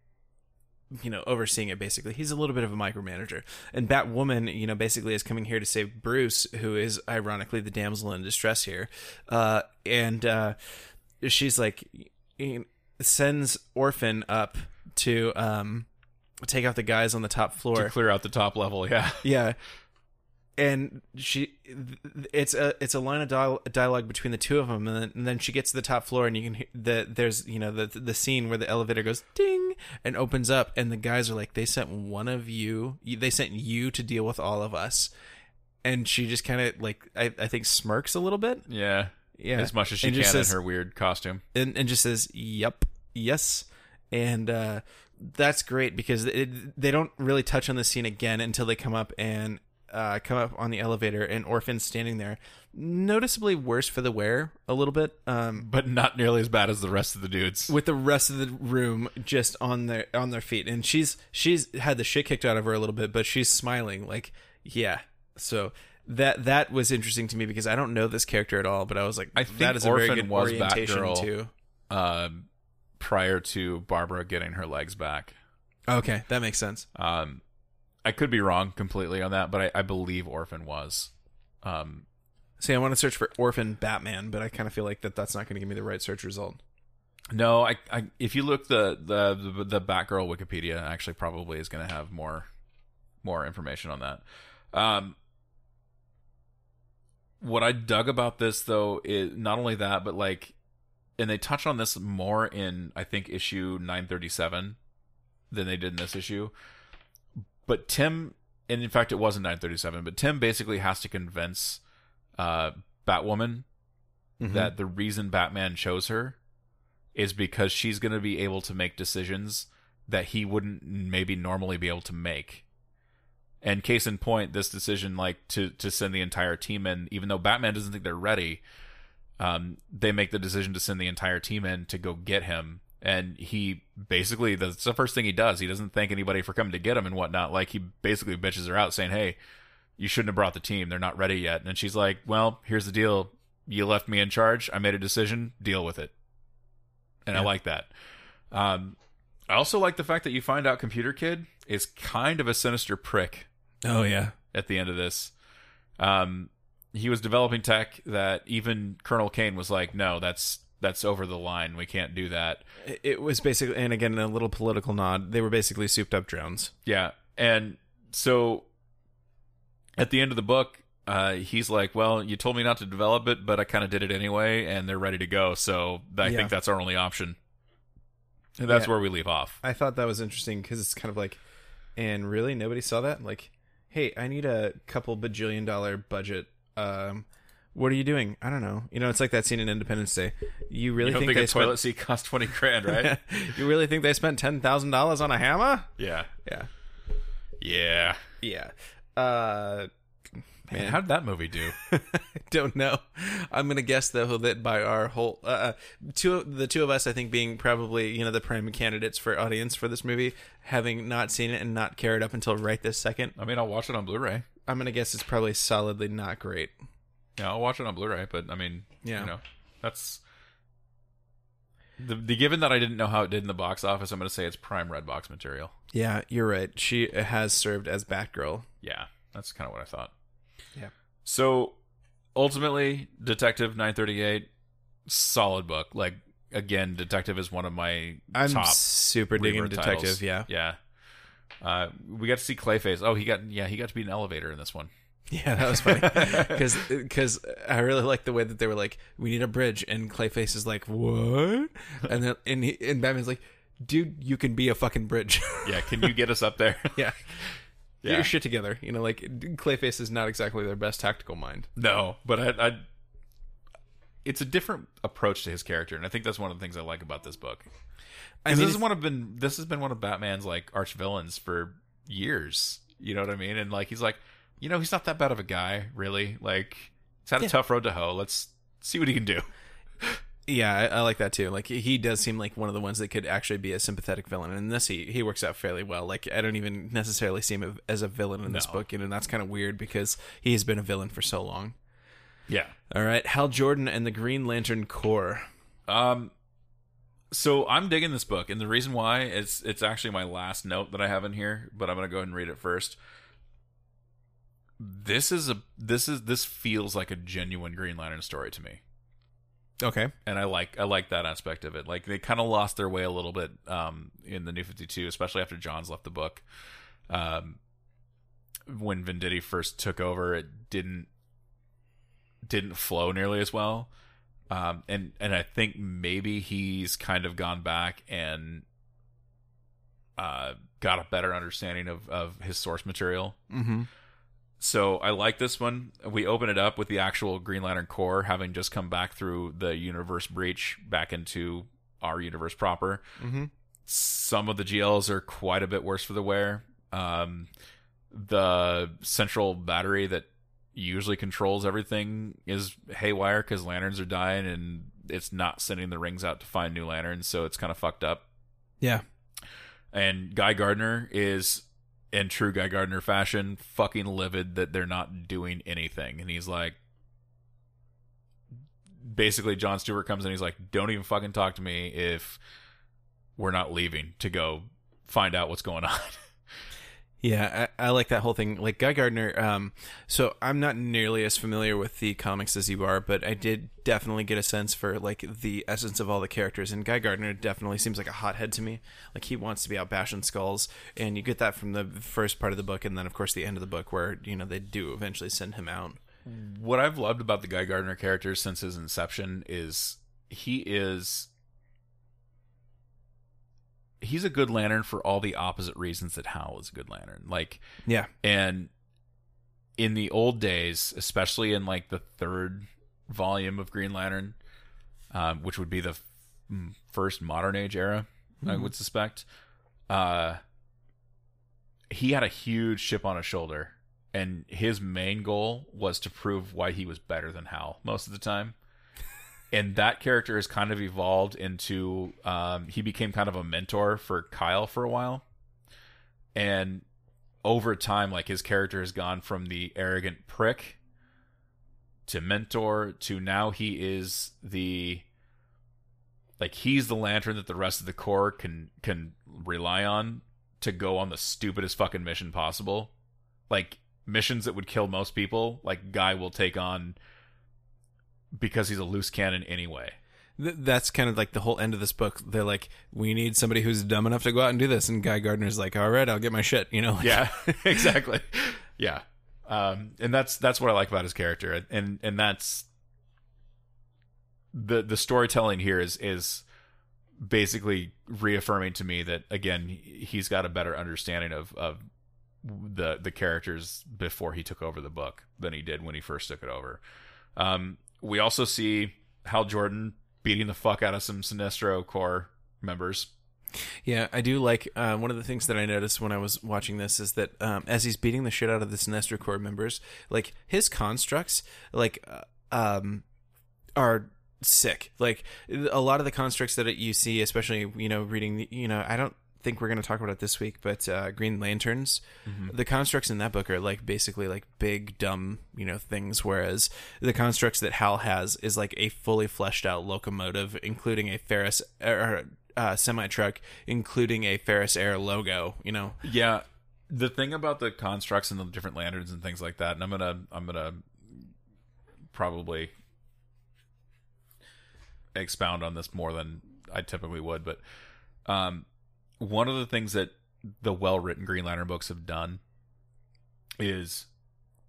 You know, overseeing it basically. He's a little bit of a micromanager. And Batwoman, you know, basically is coming here to save Bruce, who is ironically the damsel in distress here. Uh, and uh, she's like, sends Orphan up to um take out the guys on the top floor. to clear out the top level. Yeah. Yeah. And she, it's a it's a line of dial- dialogue between the two of them, and then, and then she gets to the top floor, and you can hear the there's you know the the scene where the elevator goes ding and opens up, and the guys are like, they sent one of you, they sent you to deal with all of us, and she just kind of like I, I think smirks a little bit, Yeah. yeah, As much as she And can says- in her weird costume. and, and just says yep yes and uh that's great because it, they don't really touch on the scene again until they come up and uh come up on the elevator and orphan's standing there noticeably worse for the wear a little bit um But not nearly as bad as the rest of the dudes. with the rest of the room just on their on their feet and she's she's had the shit kicked out of her a little bit but she's smiling like yeah so that that was interesting to me because I don't know this character at all but I was like I think that is a very Orphan good was orientation Batgirl. too Um, prior to Barbara getting her legs back. okay that makes sense Um, I could be wrong completely on that, but I, I believe Orphan was. Um, See, I want to search for Orphan Batman, but I kind of feel like that that's not going to give me the right search result. no, I, I if you look the the the, the Batgirl Wikipedia actually probably is going to have more more information on that. Um, what I dug about this though is not only that, but like, and they touch on this more in I think issue nine thirty seven than they did in this issue. But Tim, and in fact, it wasn't nine thirty seven, but Tim basically has to convince uh, Batwoman that the reason Batman chose her is because she's going to be able to make decisions that he wouldn't maybe normally be able to make. And case in point, this decision, like to to send the entire team in, even though Batman doesn't think they're ready, um, they make the decision to send the entire team in to go get him. And he basically that's the first thing he does. He doesn't thank anybody for coming to get him and whatnot. Like he basically bitches her out, saying, "Hey, you shouldn't have brought the team. They're not ready yet." And she's like, "Well, here's the deal. You left me in charge. I made a decision. Deal with it." And I like that. Um, I also like the fact that you find out Computer Kid is kind of a sinister prick Oh yeah, at the end of this. Um, he was developing tech that even Colonel Kane was like, no, that's that's over the line. We can't do that. It- was basically, and again, a little political nod. They were basically souped up drones. Yeah, and so at the end of the book, uh, he's like, "Well, you told me not to develop it, but I kind of did it anyway, and they're ready to go. So I Yeah. think that's our only option." And that's Yeah. where we leave off. I thought that was interesting because it's kind of like, and really nobody saw that. Like, hey, I need a couple bajillion dollar budget. Um, what are you doing? I don't know. You know, it's like that scene in Independence Day. You really You don't think, think, they a toilet seat cost twenty grand, right? you really think they spent ten thousand dollars on a hammer? yeah, Yeah, yeah. yeah. Uh, Man, how did that movie do? I don't know. I'm gonna guess though that by our whole uh, uh, two, the two of us, I think, being probably you know the prime candidates for audience for this movie, having not seen it and not cared up until right this second, I mean, I'll watch it on Blu-ray. I'm gonna guess it's probably solidly not great. Yeah, I'll watch it on Blu-ray. But I mean, Yeah. you know, that's the, the given that I didn't know how it did in the box office. I'm going to say it's prime red box material. Yeah, you're right. She has served as Batgirl. Yeah, that's kind of what I thought. Yeah. So ultimately, Detective 938, solid book. Like again, Detective is one of my I'm top super digging Detective. titles. Yeah, yeah. Uh, we got to see Clayface. Oh, he got yeah, he got to be an elevator in this one. yeah, that was funny because because uh, I really like the way that they were like, we need a bridge, and Clayface is like, what? And then and he, and Batman's like, dude, you can be a fucking bridge. Yeah, can you get us up there? yeah. Get your shit together. You know, like Clayface is not exactly their best tactical mind. No, but I, I, it's a different approach to his character, and I think that's one of the things I like about this book. I mean, this is one of been this has been one of Batman's like arch villains for years. You know what I mean? And like he's like, you know, he's not that bad of a guy, really. Like he's had a Yeah. tough road to hoe. Let's see what he can do. yeah, I, I like that too. Like he does seem like one of the ones that could actually be a sympathetic villain, and in this he he works out fairly well. Like I don't even necessarily see him as a villain in this No. book, and that's kind of weird because he has been a villain for so long. Yeah. All right, Hal Jordan and the Green Lantern Corps. Um. So I'm digging this book, and the reason why it's it's actually my last note that I have in here, but I'm gonna go ahead and read it first. This is a this is this feels like a genuine Green Lantern story to me. Okay. and I like I like that aspect of it. Like they kind of lost their way a little bit um, in the New Fifty Two, especially after Johns left the book. Um, when Venditti first took over, it didn't didn't flow nearly as well, um, and and I think maybe he's kind of gone back and uh, got a better understanding of of his source material Mm-hmm. So I like this one. We open it up with the actual Green Lantern Corps having just come back through the universe breach back into our universe proper. Mm-hmm. Some of the GLs are quite a bit worse for the wear. Um, the central battery that usually controls everything is haywire because lanterns are dying and it's not sending the rings out to find new lanterns, so it's kind of fucked up Yeah. and Guy Gardner is in true Guy Gardner fashion fucking livid that they're not doing anything. And he's like basically John Stewart comes in he's like don't even fucking talk to me if we're not leaving to go find out what's going on Yeah, I, I like that whole thing. Like Guy Gardner. Um, so I'm not nearly as familiar with the comics as you are, but I did definitely get a sense for like the essence of all the characters. And Guy Gardner definitely seems like a hothead to me. Like he wants to be out bashing skulls, and you get that from the first part of the book, and then of course the end of the book where you know they do eventually send him out. what I've loved about the Guy Gardner character since his inception is he is he's a good lantern for all the opposite reasons that Hal is a good lantern. Like Yeah, And in the old days, especially in like the third volume of Green Lantern, um, which would be the f- first modern age era, I would suspect, uh, he had a huge chip on his shoulder. And his main goal was to prove why he was better than Hal most of the time. And that character has kind of evolved into um, he became kind of a mentor for Kyle for a while. And over time, like his character has gone from the arrogant prick to mentor to now he is the like he's the lantern that the rest of the corps can can rely on to go on the stupidest fucking mission possible. Like missions that would kill most people, like Guy will take on because he's a loose cannon anyway. Th- that's kind of like the whole end of this book. They're like, we need somebody who's dumb enough to go out and do this, and Guy Gardner's like, all right, I'll get my shit. You know? Like, Yeah, exactly. Yeah, um, and that's that's what I like about his character, and and that's the the storytelling here is is basically reaffirming to me that again he's got a better understanding of of the the characters before he took over the book than he did when he first took it over. Um, we also see Hal Jordan beating the fuck out of some Sinestro Corps members. Yeah, I do like uh, one of the things that I noticed when I was watching this is that um, as he's beating the shit out of the Sinestro Corps members, like his constructs, like uh, um, are sick. Like a lot of the constructs that you see, especially you know reading, the, you know, I don't think we're going to talk about it this week, but uh, Green Lanterns, the constructs in that book are like basically like big dumb you know things, whereas the constructs that Hal has is like a fully fleshed out locomotive, including a Ferris or uh, semi truck, including a Ferris Air logo. You know, Yeah, the thing about the constructs and the different lanterns and things like that, and I'm gonna I'm gonna probably expound on this more than I typically would, but um, one of the things that the well written Green Lantern books have done is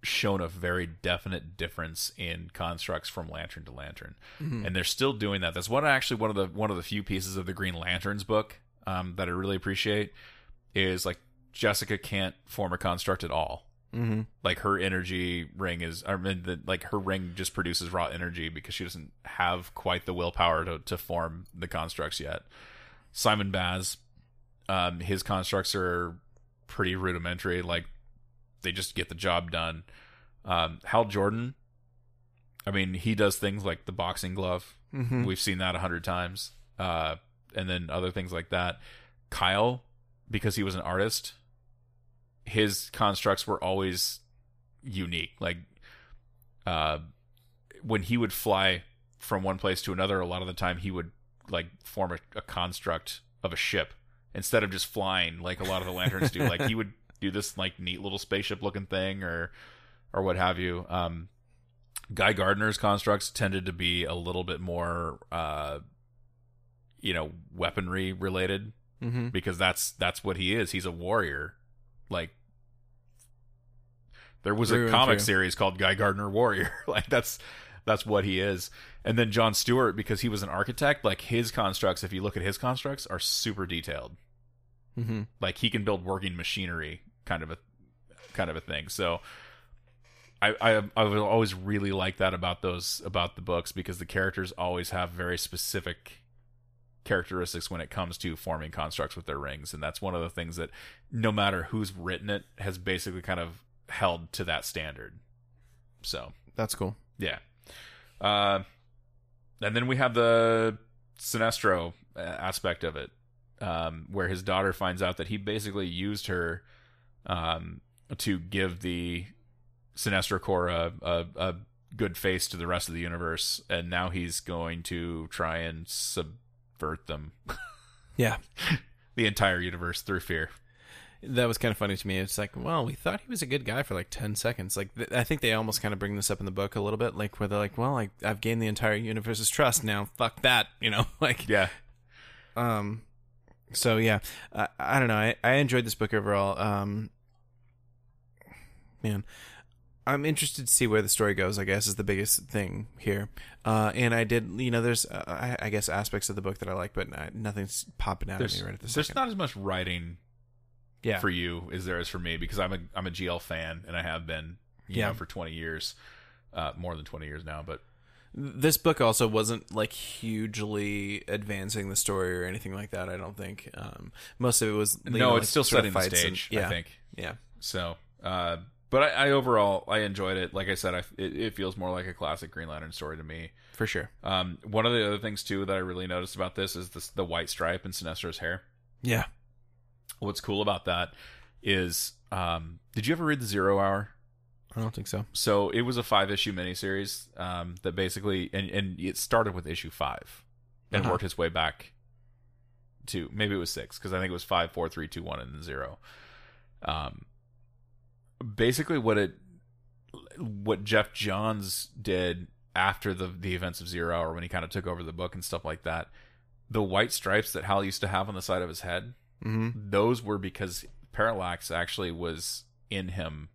shown a very definite difference in constructs from lantern to lantern. And they're still doing that. That's one actually one of the one of the few pieces of the green lanterns book um, that i really appreciate is like jessica can't form a construct at all. Mm-hmm. like her energy ring is i mean the, like her ring just produces raw energy because she doesn't have quite the willpower to, to form the constructs yet. Simon baz um, his constructs are pretty rudimentary like they just get the job done. Um, hal jordan i mean he does things like the boxing glove. Mm-hmm. we've seen that a hundred times. Uh, and then other things like that. Kyle because he was an artist his constructs were always unique. Like uh when he would fly from one place to another, a lot of the time he would like form a, a construct of a ship instead of just flying like a lot of the lanterns do. Like he would do this like neat little spaceship looking thing or or what have you. Um Guy Gardner's constructs tended to be a little bit more uh you know, weaponry related Mm-hmm. because that's that's what he is. He's a warrior. Like there was a comic series called Guy Gardner Warrior. like that's that's what he is. And then John Stewart because he was an architect, like his constructs, if you look at his constructs are super detailed. Mm-hmm. Like he can build working machinery kind of a kind of a thing. So I, I I would always really like that about those about the books because the characters always have very specific characteristics when it comes to forming constructs with their rings and that's one of the things that no matter who's written it has basically kind of held to that standard so That's cool. yeah uh and then we have the sinestro uh, aspect of it um where his daughter finds out that he basically used her um to give the sinestro corps a, a, a good face to the rest of the universe. And now he's going to try and subvert them. Yeah. the entire universe through fear That was kind of funny to me. It's like, well, we thought he was a good guy for like 10 seconds. Like, th- I think they almost kind of bring this up in the book a little bit, like, where they're like, well, I, I've gained the entire universe's trust now. Fuck that. You know, like, yeah um, so yeah, I, I don't know. I, I enjoyed this book overall. Um, man, I'm interested to see where the story goes. I guess is the biggest thing here. Uh, and I did, you know, there's, uh, I, I guess, aspects of the book that I like, but nothing's popping out there's, at me right at the there's second. not as much writing yeah, for you as there is for me because I'm a I'm a GL fan and I have been you Yeah. know for 20 years, uh, more than 20 years now. But this book also wasn't like hugely advancing the story or anything like that. I don't think. Um, most of it was no, know, it's like, still setting the fights and- stage. yeah, I think yeah, so. Uh, but I, I overall I enjoyed it. Like I said, I, it, it feels more like a classic Green Lantern story to me. for sure. Um, one of the other things too that I really noticed about this is this, the white stripe in Sinestro's hair. Yeah, What's cool about that is, um, did you ever read the Zero Hour? I don't think so. So it was a five issue miniseries um, that basically, and, and it started with issue five and Uh-huh. worked its way back to maybe it was six because I think it was five, four, three, two, one, and then zero. Um, basically what it what Geoff Johns did after the the events of Zero Hour when he kind of took over the book and stuff like that. The white stripes that Hal used to have on the side of his head, Mm-hmm. those were because Parallax actually was in him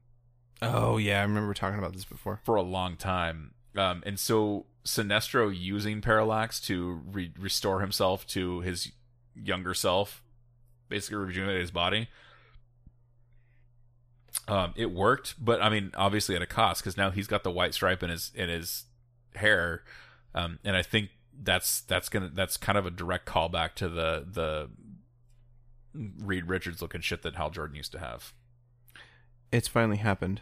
Oh yeah, I remember talking about this before. for a long time. Um, and so Sinestro using Parallax to re- restore himself to his younger self, basically rejuvenate his body. Um, it worked, but I mean, obviously at a cost because now he's got the white stripe in his in his hair, um, and I think that's that's gonna that's kind of a direct callback to the the Reed Richards looking shit that Hal Jordan used to have. It's finally happened.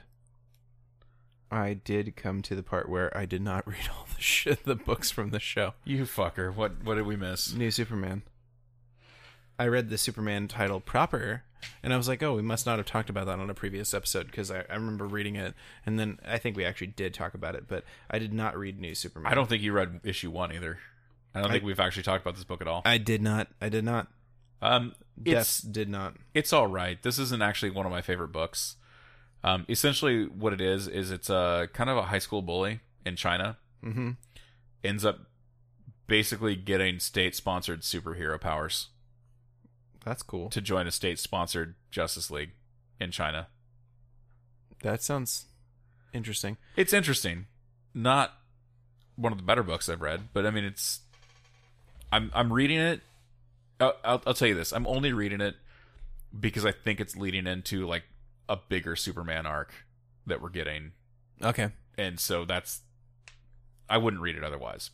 I did come to the part where I did not read all the shit, the books from the show. You fucker! What what did we miss? New Superman. I read the Superman title proper, and I was like, oh, we must not have talked about that on a previous episode because I, I remember reading it, and then I think we actually did talk about it, but I did not read New Superman. I don't think you read issue one either. I don't I- think we've actually talked about this book at all. I did not. I did not. Um, Yes, did not. it's all right. This isn't actually one of my favorite books. Um, essentially, what it is is it's a kind of a high school bully in China Mm-hmm. ends up basically getting state sponsored superhero powers That's cool. to join a state sponsored Justice League in China. That sounds interesting. It's interesting. Not one of the better books I've read, but I mean, it's. I'm I'm reading it. I'll, I'll, tell you this. I'm only reading it because I think it's leading into like a bigger Superman arc that we're getting, Okay. and so that's. I wouldn't read it otherwise.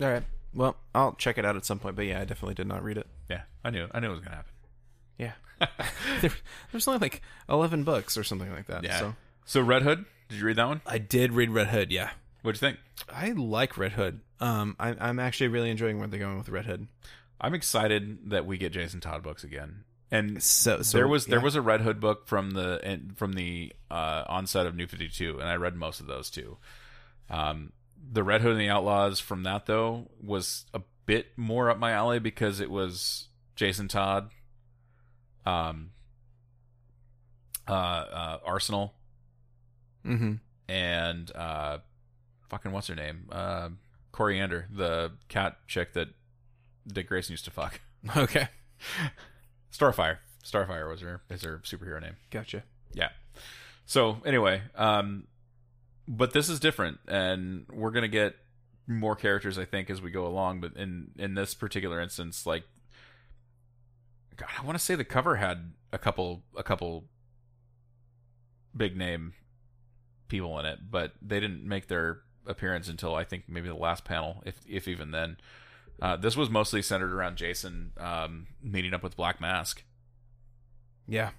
All right. Well, I'll check it out at some point, but yeah, I definitely did not read it. Yeah, I knew. I knew it was gonna happen. Yeah. there, there's only like 11 books or something like that. Yeah. So So Red Hood, did you read that one? I did read Red Hood. Yeah. What'd you think? I like Red Hood. Um, I, I'm actually really enjoying where they're going with Red Hood. I'm excited that we get Jason Todd books again. And So, so there was there was a Red Hood book from the from the uh, onset of New Fifty Two, and I read most of those too. Um, the Red Hood and the Outlaws from that though was a bit more up my alley because it was Jason Todd, um, uh, uh, Arsenal, Mm-hmm. and uh, fucking what's her name, uh, Koriand'r, the cat chick that Dick Grayson used to fuck. Okay. Starfire. Starfire was her is her superhero name. Gotcha. Yeah. So anyway, um, but this is different, and we're gonna get more characters, I think, as we go along. But in in this particular instance, like, God, I want to say the cover had a couple a couple big name people in it, but they didn't make their appearance until I think maybe the last panel, if if even then. Uh, this was mostly centered around Jason um, meeting up with Black Mask. Yeah.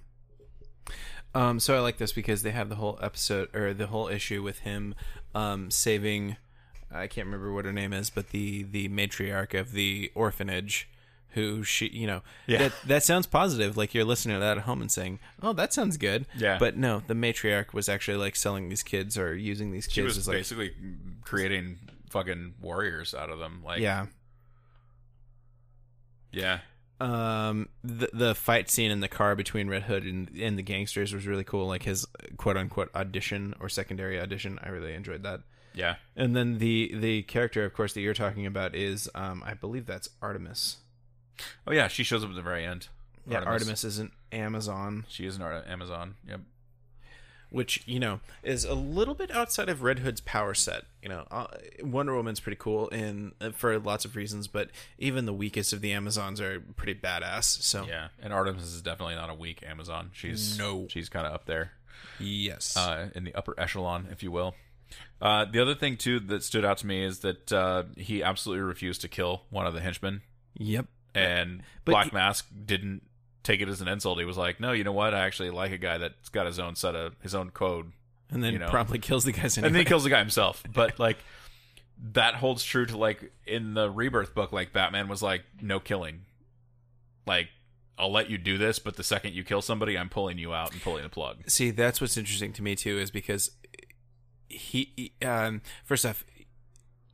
Um, so I like this because they have the whole episode or the whole issue with him um, saving. I can't remember what her name is, but the the matriarch of the orphanage, who she, you know, Yeah. that that sounds positive. Like you're listening to that at home and saying, "Oh, that sounds good." Yeah. But no, the matriarch was actually like selling these kids or using these kids She was as like, basically creating fucking warriors out of them. Like, yeah. Yeah, um the the fight scene in the car between Red Hood and and the gangsters was really cool like his quote unquote audition or secondary audition I really enjoyed that yeah. and then the the character of course that you're talking about is um I believe that's Artemis Oh yeah, she shows up at the very end. yeah Artemis, is an Amazon She is an Ar- Amazon. Yep. Which you know is a little bit outside of Red Hood's power set. You know, uh, Wonder Woman's pretty cool in uh, for lots of reasons, but even the weakest of the Amazons are pretty badass. So Yeah, and Artemis is definitely not a weak Amazon. She's No. she's kind of up there yes, uh, in the upper echelon, if you will. Uh, the other thing too that stood out to me is that uh, he absolutely refused to kill one of the henchmen, yep, and But Black he- Mask didn't take it as an insult. He was like, "No, you know what? I actually like a guy that's got his own set of his own code and then you know. promptly kills the guys anyway. and then he kills the guy himself. But like that holds true to like in the Rebirth book, like Batman was like, no killing. Like I'll let you do this, but the second you kill somebody, I'm pulling you out and pulling the plug. See, that's what's interesting to me too, is because he, he- um, first off,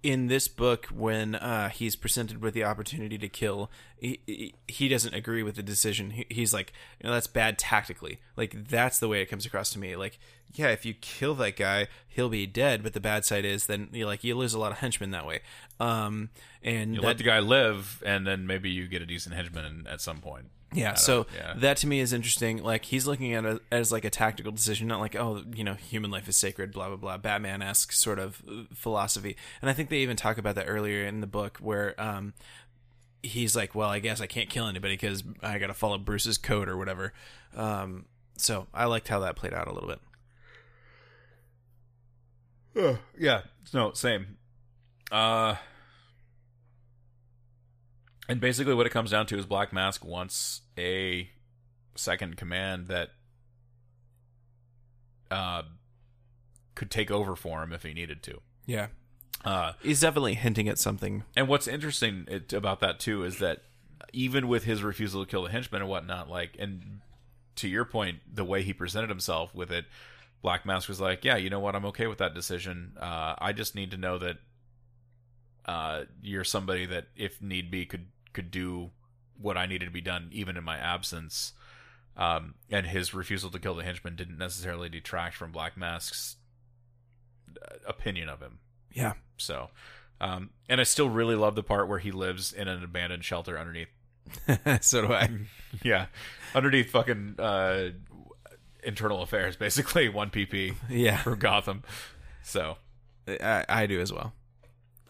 in this book, when uh, he's presented with the opportunity to kill, he, he, doesn't agree with the decision. He, he's like, you know, that's bad tactically. Like that's the way it comes across to me. Like, yeah, if you kill that guy, he'll be dead. But the bad side is then you like you lose a lot of henchmen that way. Um, and You that, let the guy live, and then maybe you get a decent henchman at some point. Yeah, so yeah. that to me is interesting. Like he's looking at it as like a tactical decision, not like oh, you know, human life is sacred, blah blah blah, Batman esque sort of uh, philosophy. And I think they even talk about that earlier in the book, where um, he's like, well, I guess I can't kill anybody because I got to follow Bruce's code or whatever. Um, so I liked how that played out a little bit. yeah, no, same. Uh, and basically, what it comes down to is Black Mask wants a second command that uh could take over for him if he needed to. Yeah, Uh, he's definitely hinting at something. and what's interesting it, about that too is that even with his refusal to kill the henchman and whatnot, like, and to your point, the way he presented himself with it, Black Mask was like, "Yeah, you know what? I'm okay with that decision. Uh, I just need to know that uh, you're somebody that, if need be, could could do what I needed to be done, even in my absence." Um, and his refusal to kill the henchman didn't necessarily detract from Black Mask's uh, opinion of him. Yeah, So, um, and I still really love the part where he lives in an abandoned shelter underneath. so do I. Yeah, underneath fucking uh, internal affairs, basically one PP Yeah, for Gotham. So, I, I do as well.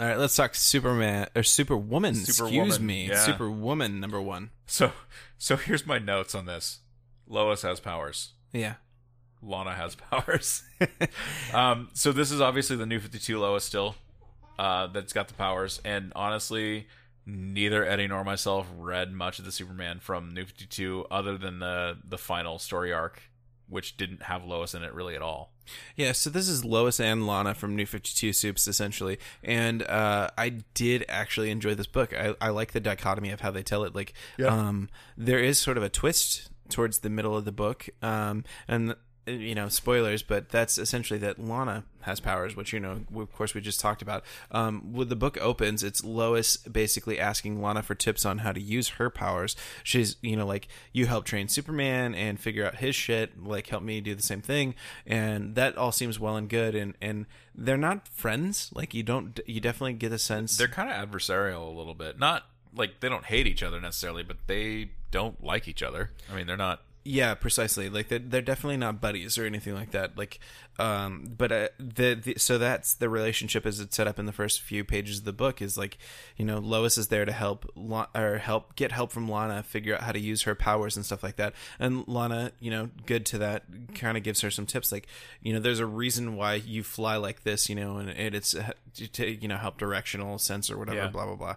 All right, let's talk Superman or Superwoman. Superwoman, excuse me, yeah. Superwoman number one. so, so here's my notes on this. Lois has powers. Yeah, Lana has powers. um, so this is obviously the new 52 Lois still uh, that's got the powers. And honestly, neither Eddie nor myself read much of the Superman from New 52 other than the the final story arc, which didn't have Lois in it really at all. yeah. So this is Lois and Lana from New Fifty Two Soups, essentially, and uh, I did actually enjoy this book. I, I like the dichotomy of how they tell it. Like, um, there is sort of a twist towards the middle of the book, um, and you know, spoilers, but that's essentially that Lana has powers, which you know, of course, we just talked about. Um, when the book opens, it's Lois basically asking Lana for tips on how to use her powers. She's, you know, like you help train Superman and figure out his shit, like help me do the same thing, and that all seems well and good. And and they're not friends. Like you don't, you definitely get a sense. They're kind of adversarial a little bit. Not like they don't hate each other necessarily, but they don't like each other. I mean, they're not. Yeah, precisely. Like they're, they're definitely not buddies or anything like that. Like, um, but uh, the, the so that's the relationship as it's set up in the first few pages of the book is like, you know, Lois is there to help La- or help get help from Lana figure out how to use her powers and stuff like that. And Lana, you know, good to that, kind of gives her some tips. Like, you know, there's a reason why you fly like this, you know, and it, it's uh, to you know help directional sense or whatever. Yeah. Blah blah blah.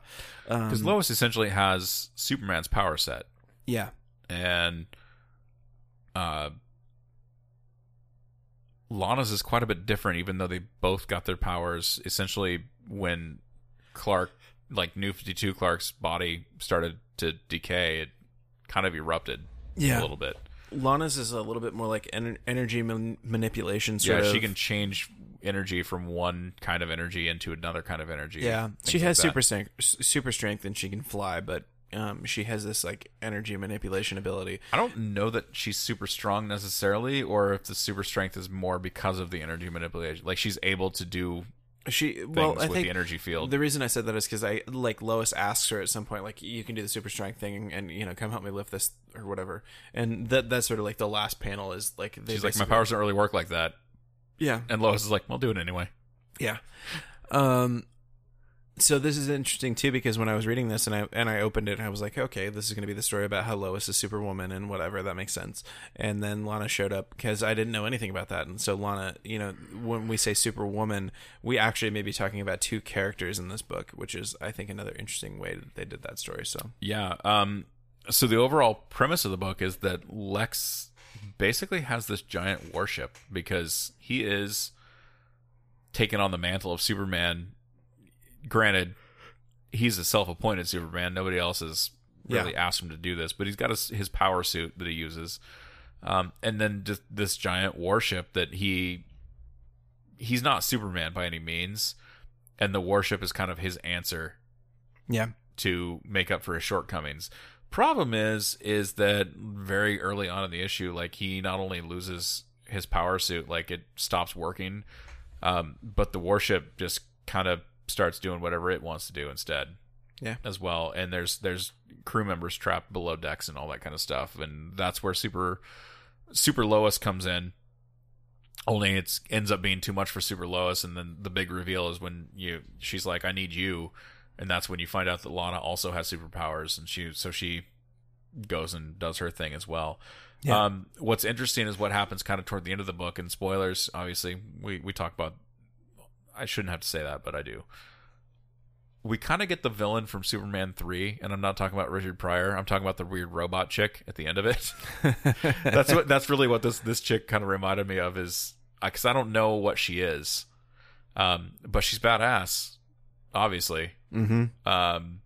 Um, Because Lois essentially has Superman's power set. yeah, and uh Lana's is quite a bit different even though they both got their powers essentially when Clark like New 52 Clark's body started to decay it kind of erupted Yeah. a little bit. Lana's is a little bit more like ener- energy man- manipulation. Sort yeah, of. she can change energy from one kind of energy into another kind of energy. Yeah, she has that. super strength, super strength, and she can fly. But um, she has this like energy manipulation ability. I don't know that she's super strong necessarily, or if the super strength is more because of the energy manipulation. Like she's able to do She well, I with think the energy field. the reason I said that is because I like Lois asks her at some point like you can do the super strength thing and you know come help me lift this or whatever. And that that's sort of like the last panel is like they She's like, my powers don't really work like that. Yeah, And Lois is like, well, do it anyway. Yeah. Um so this is interesting too because when I was reading this and I and I opened it I was like, okay, this is going to be the story about how Lois is Superwoman and whatever that makes sense. And then Lana showed up because I didn't know anything about that. And so Lana, you know, when we say Superwoman, we actually may be talking about two characters in this book, which is I think another interesting way that they did that story. So Yeah. Um. So the overall premise of the book is that Lex basically has this giant warship because he is taking on the mantle of Superman. Granted, he's a self-appointed Superman. Nobody else has really asked him to do this, but he's got his, his power suit that he uses, um, and then just this giant warship that he he's not Superman by any means, and the warship is kind of his answer Yeah. to make up for his shortcomings. Problem is, is that very early on in the issue, like he not only loses his power suit, like it stops working, um, but the warship just kind of starts doing whatever it wants to do instead. Yeah. as well. And there's there's crew members trapped below decks and all that kind of stuff, and that's where super super Lois comes in. Only it's ends up being too much for Super Lois, and then the big reveal is when you she's like, "I need you," and that's when you find out that Lana also has superpowers, and she so she goes and does her thing as well. Yeah. Um, what's interesting is what happens kind of toward the end of the book, and spoilers. Obviously, we we talk about. I shouldn't have to say that, but I do. We kind of get the villain from Superman three, and I'm not talking about Richard Pryor. I'm talking about the weird robot chick at the end of it. that's what that's really what this this chick kind of reminded me of is because I don't know what she is, um, but she's badass, obviously, Mm-hmm. um,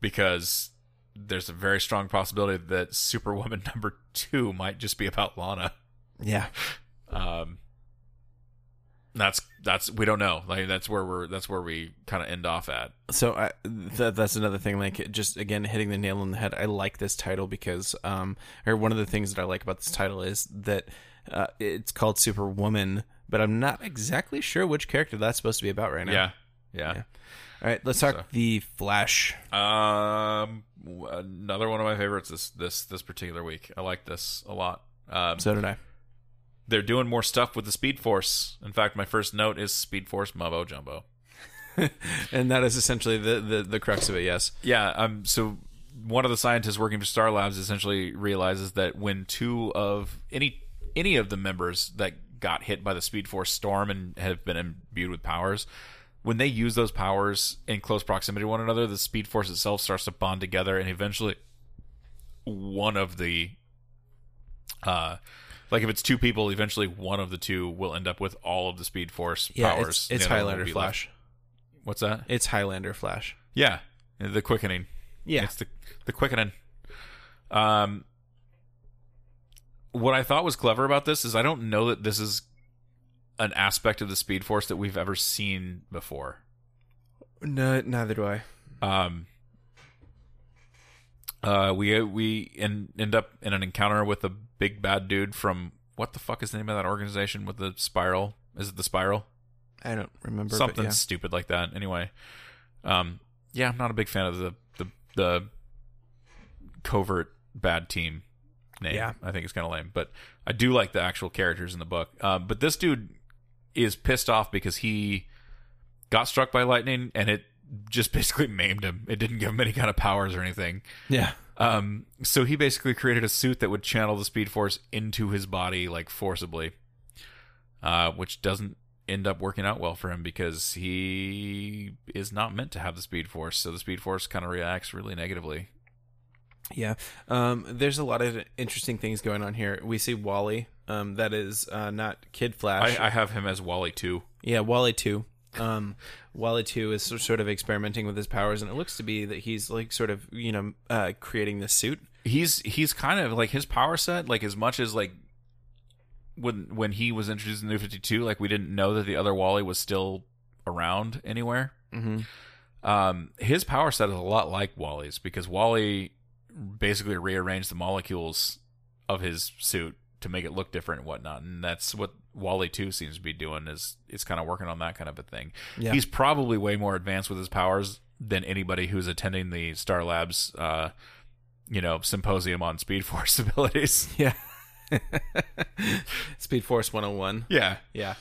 because there's a very strong possibility that Superwoman number two might just be about Lana. Yeah. Um, that's that's we don't know. Like that's where we're that's where we kind of end off at. So I, that that's another thing. Like just again hitting the nail on the head. I like this title because, um, or one of the things that I like about this title is that uh, it's called Superwoman, but I'm not exactly sure which character that's supposed to be about right now. Yeah, yeah. Yeah. All right, let's talk So- the Flash. Um, another one of my favorites this this this particular week. I like this a lot. Um, So did I. they're doing more stuff with the Speed Force. In fact, my first note is Speed Force Mumbo Jumbo. And that is essentially the, the the crux of it. Yes. Yeah. Um. So one of the scientists working for Star Labs essentially realizes that when two of any any of the members that got hit by the Speed Force storm and have been imbued with powers, when they use those powers in close proximity to one another, the Speed Force itself starts to bond together, and eventually, one of the uh. Like if it's two people, eventually one of the two will end up with all of the Speed Force Yeah. powers. It's, it's other one will Highlander Flash. left- What's that? It's Highlander Flash. Yeah, the quickening. Yeah. It's the the quickening. Um, what I thought was clever about this is I don't know that this is an aspect of the Speed Force that we've ever seen before. No, neither do I. Um, uh, we we en- end up in an encounter with a big bad dude from what the fuck is the name of that organization with the spiral? Is it the spiral? I don't remember. something yeah. stupid like that. Anyway, um, yeah, I'm not a big fan of the the, the covert bad team name. Yeah. I think it's kind of lame, but I do like the actual characters in the book. Um, but this dude is pissed off because he got struck by lightning and it just basically maimed him. It didn't give him any kind of powers or anything. Yeah. Um, so he basically created a suit that would channel the Speed Force into his body like forcibly, uh, which doesn't end up working out well for him because he is not meant to have the Speed Force. So the Speed Force kind of reacts really negatively. Yeah. Um, there's a lot of interesting things going on here. We see Wally. Um, that is uh, not Kid Flash. I, I have him as Wally too. Yeah, Wally two. Um, Wally two is sort of experimenting with his powers, and it looks to be that he's like sort of you know uh, creating this suit. He's he's kind of like his power set, like as much as like when when he was introduced in New Fifty Two, like we didn't know that the other Wally was still around anywhere. Mm-hmm. Um, his power set is a lot like Wally's because Wally basically rearranged the molecules of his suit to make it look different and whatnot, and that's what Wally Two seems to be doing. Is is kind of working on that kind of a thing. Yeah. He's probably way more advanced with his powers than anybody who's attending the Star Labs, uh, you know, symposium on Speed Force abilities. Yeah. Speed Force 101. Yeah, Yeah.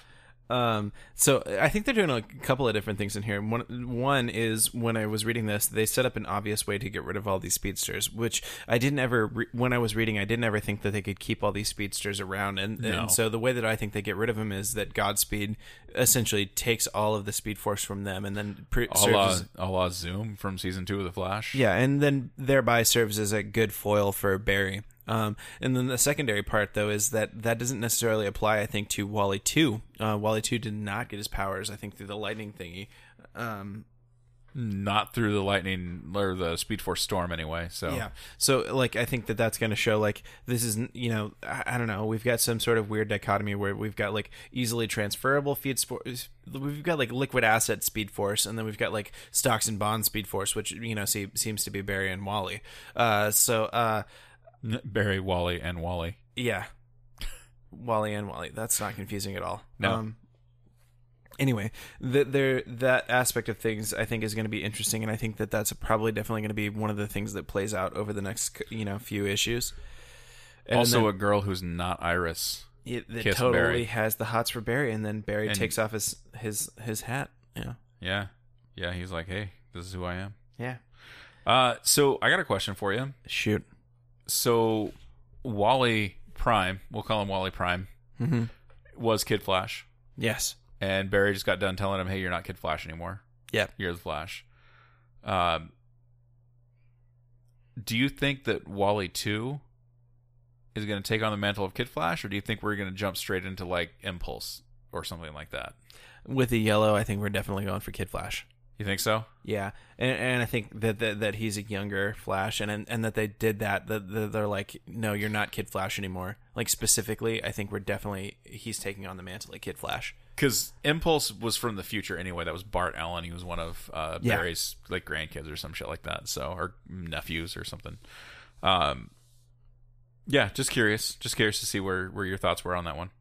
Um, so I think they're doing a couple of different things in here. One, one is when I was reading this, they set up an obvious way to get rid of all these speedsters, which I didn't ever, re- when I was reading, I didn't ever think that they could keep all these speedsters around. And, No. and so the way that I think they get rid of them is that Godspeed essentially takes all of the speed force from them and then pre- a serves la, as- a la Zoom from season two of The Flash. yeah, and then thereby serves as a good foil for Barry. Um, and then the secondary part, though, is that that doesn't necessarily apply, I think, to Wally 2. Uh, Wally 2 did not get his powers, I think, through the lightning thingy. Um, not through the lightning or the Speed Force storm anyway. So Yeah. So like I think that that's going to show like this is you know I, I don't know we've got some sort of weird dichotomy where we've got like easily transferable speed force we've got like liquid asset speed force and then we've got like stocks and bonds speed force which you know see, seems to be Barry and Wally. Uh so uh Barry, Wally, and Wally. yeah. Wally and Wally. That's not confusing at all. No. Um, anyway, that there that aspect of things I think is going to be interesting, and I think that that's probably definitely going to be one of the things that plays out over the next you know few issues. And also, then a girl who's not Iris. it, it totally Barry. has the hots for Barry, and then Barry And- takes off his his his hat. Yeah, Yeah, yeah. He's like, hey, this is who I am. yeah. Uh, so I got a question for you. Shoot. So Wally Prime, we'll call him Wally Prime, Mm-hmm. was Kid Flash, Yes. and Barry just got done telling him, "Hey, you're not Kid Flash anymore. Yep. You're the Flash." Um, do you think that Wally Two is going to take on the mantle of Kid Flash, or do you think we're going to jump straight into like Impulse or something like that? With the yellow, I think we're definitely going for Kid Flash. You think so? Yeah, and and I think that that, that he's a younger Flash, and, and and that they did that. That that they're like, no, you're not Kid Flash anymore. Like specifically, I think we're definitely he's taking on the mantle of Kid Flash. Because Impulse was from the future anyway. That was Bart Allen. He was one of uh, Yeah. Barry's like grandkids or some shit like that. So or nephews or something. Um, yeah, just curious. Just curious to see where where your thoughts were on that one.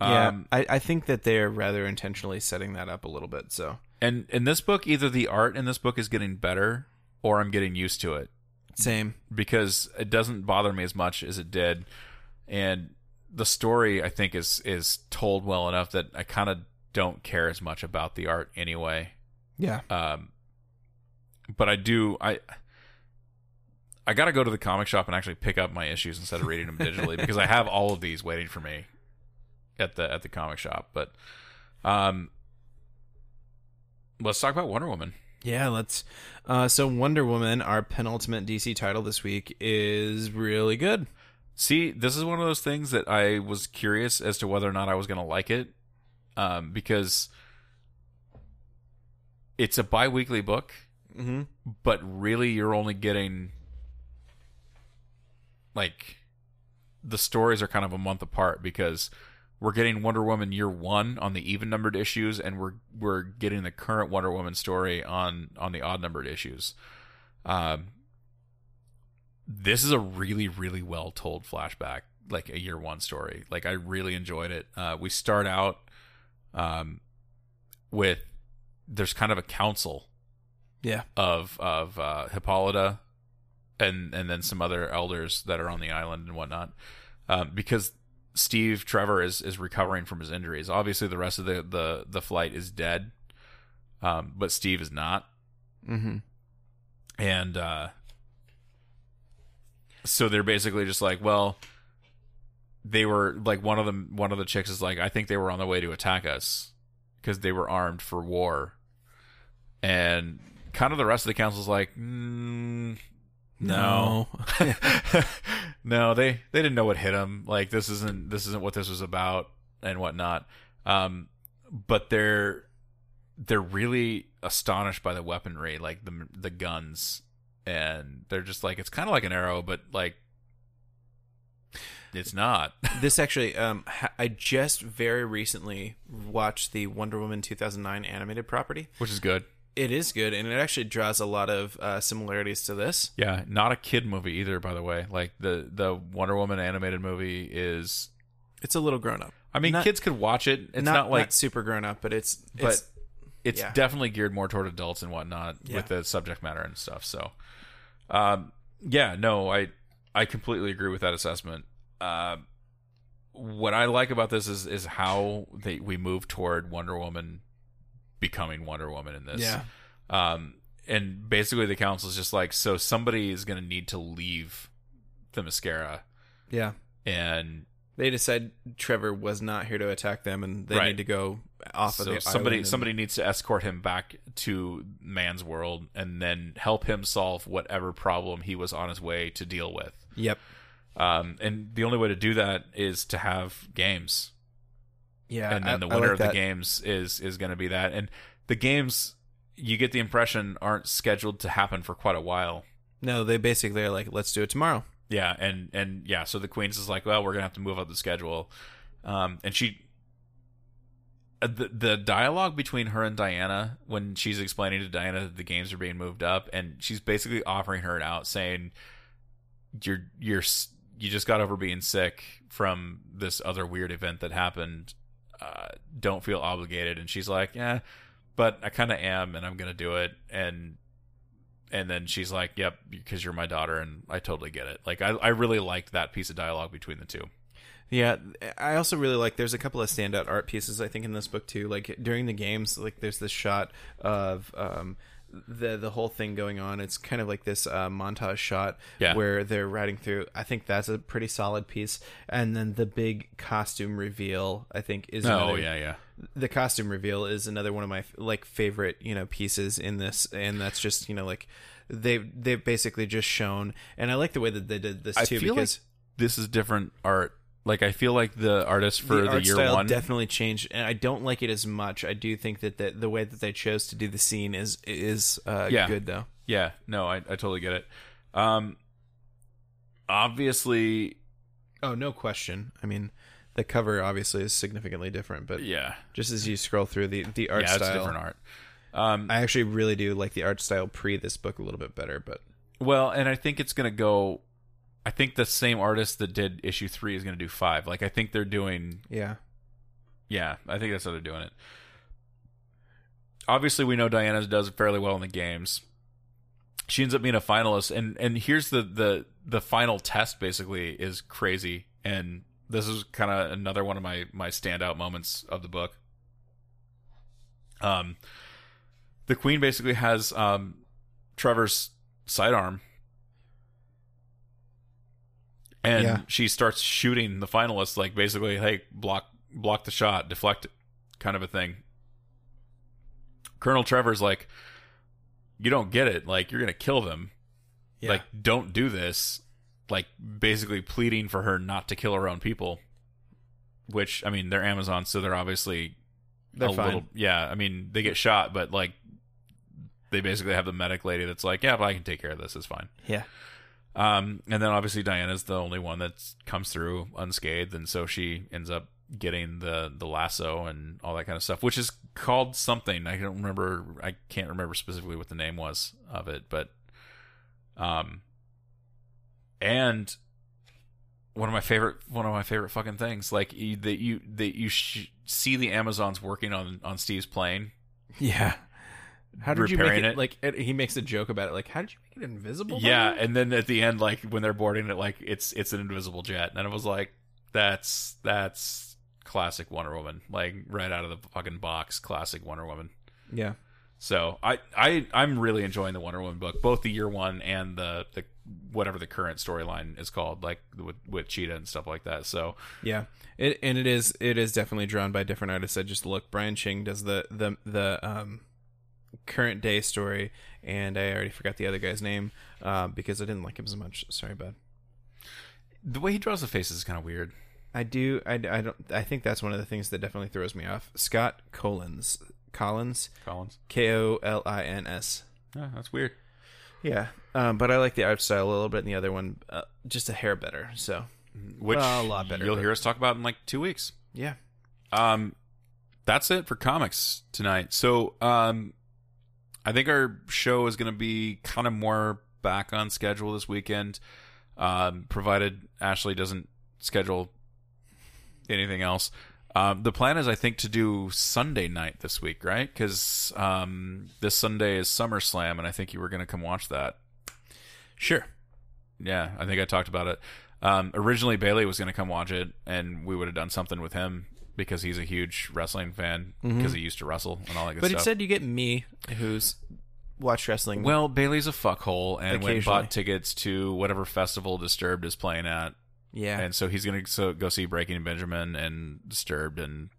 Yeah, Um, I, I think that they're rather intentionally setting that up a little bit. So and in this book, either the art in this book is getting better, or I'm getting used to it same. because it doesn't bother me as much as it did, and the story I think is is told well enough that I kind of don't care as much about the art anyway. Yeah, Um, but I do I I got to go to the comic shop and actually pick up my issues instead of reading them digitally because I have all of these waiting for me at the at the comic shop. But um, let's talk about Wonder Woman. yeah. Let's. Uh, so Wonder Woman, our penultimate DC title this week, is really good. See, this is one of those things that I was curious as to whether or not I was going to like it, um, because it's a bi-weekly book, Mm-hmm. but really you're only getting like the stories are kind of a month apart because we're getting Wonder Woman year one on the even numbered issues, and we're we're getting the current Wonder Woman story on on the odd numbered issues. Um, this is a really really well told flashback, like a year one story. Like I really enjoyed it. Uh, we start out um, with there's kind of a council Yeah. of of uh, Hippolyta and and then some other elders that are on the island and whatnot, um, because Steve Trevor is is recovering from his injuries. Obviously, the rest of the the the flight is dead, um, but Steve is not, Mm-hmm. and uh, so they're basically just like, well, they were like one of them. One of the chicks is like, I think they were on the way to attack us because they were armed for war, and kind of the rest of the council's like, mm, no, no, they they didn't know what hit them. Like this isn't this isn't what this was about and whatnot. Um, but they're they're really astonished by the weaponry, like the the guns, and they're just like it's kind of like an arrow, but like it's not. this actually, um, ha- I just very recently watched the Wonder Woman 2009 animated property. Which is good. It is good, and it actually draws a lot of uh, similarities to this. Yeah, not a kid movie either. By the way, like the the Wonder Woman animated movie is. It's a little grown up. I mean, Not- kids could watch it. It's not, not, like, super grown up, but it's but it's, it's yeah. definitely geared more toward adults and whatnot Yeah. with the subject matter and stuff. So, um, yeah, no, I I completely agree with that assessment. Uh, what I like about this is is how they we move toward Wonder Woman becoming Wonder Woman in this. yeah, Um, and basically the council is just like, so somebody is going to need to leave Themyscira, yeah. and They decide Trevor was not here to attack them, and they Right. need to go off of the somebody and- somebody needs to escort him back to man's world and then help him solve whatever problem he was on his way to deal with. Yep. Um, and the only way to do that is to have games, Yeah, and then I- the winner like of the that. games is is going to be that. And the games, you get the impression aren't scheduled to happen for quite a while. No, they basically are like, let's do it tomorrow. Yeah, and and yeah, so the Queen's is like, well, we're gonna have to move up the schedule, um, and she. uh, The, the dialogue between her and Diana when she's explaining to Diana that the games are being moved up and she's basically offering her an out saying you're you're you just got over being sick from this other weird event that happened uh, don't feel obligated and she's like yeah but I kind of am and I'm gonna do it and and then she's like yep because you're my daughter and I totally get it like I, I really liked that piece of dialogue between the two Yeah, I also really like. There's a couple of standout art pieces I think in this book too. Like during the games, like there's this shot of um, the the whole thing going on. It's kind of like this uh, montage shot Yeah. where they're riding through. I think that's a pretty solid piece. And then the big costume reveal, I think, is oh another- yeah yeah the costume reveal is another one of my like favorite you know pieces in this and that's just you know like they they've basically just shown and i like the way that they did this I too feel like because this is different art like I feel like the artist for the, art year one definitely changed and i don't like it as much i do think that the, the way that they chose to do the scene is is uh Yeah. good though Yeah, no, I, I totally get it. Um, obviously, oh no question i mean the cover obviously is significantly different but yeah, just as you scroll through the the art yeah, it's style different art. Um, i actually really do like the art style pre this book a little bit better but well, and I think it's gonna go. I think the same artist that did issue three is gonna do five. Like I think they're doing. yeah Yeah, I think that's how they're doing it. Obviously, we know Diana does fairly well in the games. She ends up being a finalist, and and here's the the the final test. Basically, is crazy, and this is kind of another one of my my standout moments of the book. Um, the queen basically has um Trevor's sidearm, and Yeah. she starts shooting the finalists, like basically, hey, block block the shot, deflect it, kind of a thing. Colonel Trevor's like, you don't get it. Like you're gonna kill them. yeah Like don't do this. Like basically pleading for her not to kill her own people. Which I mean, they're Amazon, so they're obviously They're a fine. little. Yeah, I mean, they get shot, but like they basically have the medic lady that's like, yeah, but I can take care of this. It's fine. yeah Um, and then obviously Diana's the only one that comes through unscathed, and so she ends up getting the the lasso and all that kind of stuff, which is called something. I don't remember. I can't remember specifically what the name was of it, but um, and one of my favorite one of my favorite fucking things, like you, that you that you sh- see the Amazons working on on Steve's plane. Yeah. How did you Repairing make it, it. Like it, he makes a joke about it. Like, how did you invisible? Yeah, and then at the end, like when they're boarding it, like it's it's an invisible jet, and I was like, that's that's classic Wonder Woman, like right out of the fucking box, classic Wonder Woman. yeah, So I I I'm really enjoying the Wonder Woman book, both the year one and the the whatever the current storyline is called, like with with Cheetah and stuff like that. So yeah. It and it is it is definitely drawn by different artists. I just look. Brian Ching does the the the um current day story, and I already forgot the other guy's name uh, because I didn't like him as much. Sorry, bud. the way he draws the faces is kind of weird. I do. I, I don't. I think that's one of the things that definitely throws me off. Scott Collins. Collins. Collins, K O L I N S. yeah, that's weird. Yeah, um, but I like the art style a little bit, and the other one uh, just a hair better. So Which Well, a lot better, You'll but- hear us talk about in like two weeks. yeah, Um, that's it for comics tonight. So, um, I think our show is going to be kind of more back on schedule this weekend, um, provided Ashley doesn't schedule anything else. Um, the plan is, I think, to do Sunday night this week, right? Because um, this Sunday is SummerSlam, and I think you were going to come watch that. sure. Yeah, I think I talked about it. Um, originally, Bailey was going to come watch it, and we would have done something with him because he's a huge wrestling fan because he used to wrestle and all that good But stuff. instead, you get me, who's watched wrestling. well, Bailey's a fuckhole and went bought tickets to whatever festival Disturbed is playing at, yeah, and so he's going to so go see Breaking Benjamin and Disturbed and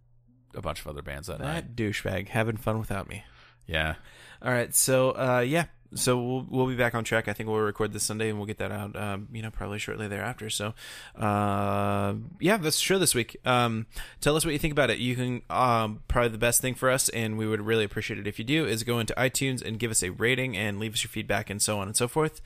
a bunch of other bands that, night. that douchebag having fun without me. Yeah, All right, so uh, yeah, so we'll we'll be back on track. I think we'll record this Sunday and we'll get that out. Um, you know, probably shortly thereafter. So, uh, yeah, that's the show this week. Um, tell us what you think about it. You can um, probably the best thing for us, and we would really appreciate it if you do, is go into iTunes and give us a rating and leave us your feedback and so on and so forth.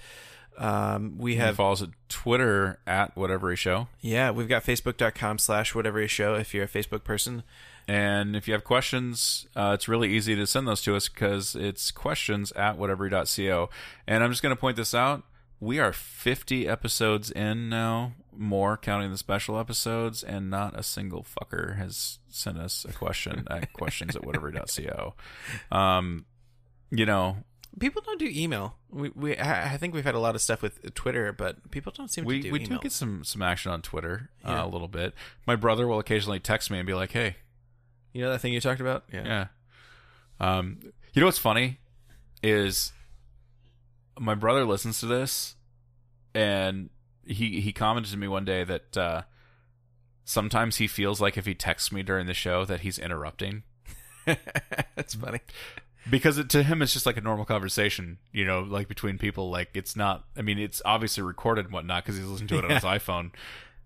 Um, we have follow us at Twitter at whatever a show. yeah, we've got facebook.com slash whatever a show if you're a Facebook person. And if you have questions, uh, it's really easy to send those to us because it's questions at whatever.co. And I'm just going to point this out. We are 50 episodes in now, more counting the special episodes, and not a single fucker has sent us a question at questions at whatever.co. Um, you know, People don't do email. We, we I think we've had a lot of stuff with Twitter, but people don't seem we, to do we email. do get some, some action on Twitter uh, Yeah. a little bit. My brother will occasionally text me and be like, hey, you know that thing you talked about? Yeah. Um, you know what's funny is my brother listens to this, and he he commented to me one day that uh, sometimes he feels like if he texts me during the show that he's interrupting That's funny. because it, to him it's just like a normal conversation, you know, like between people. Like it's not. I mean, it's obviously recorded and whatnot because he's listening to it on his iPhone.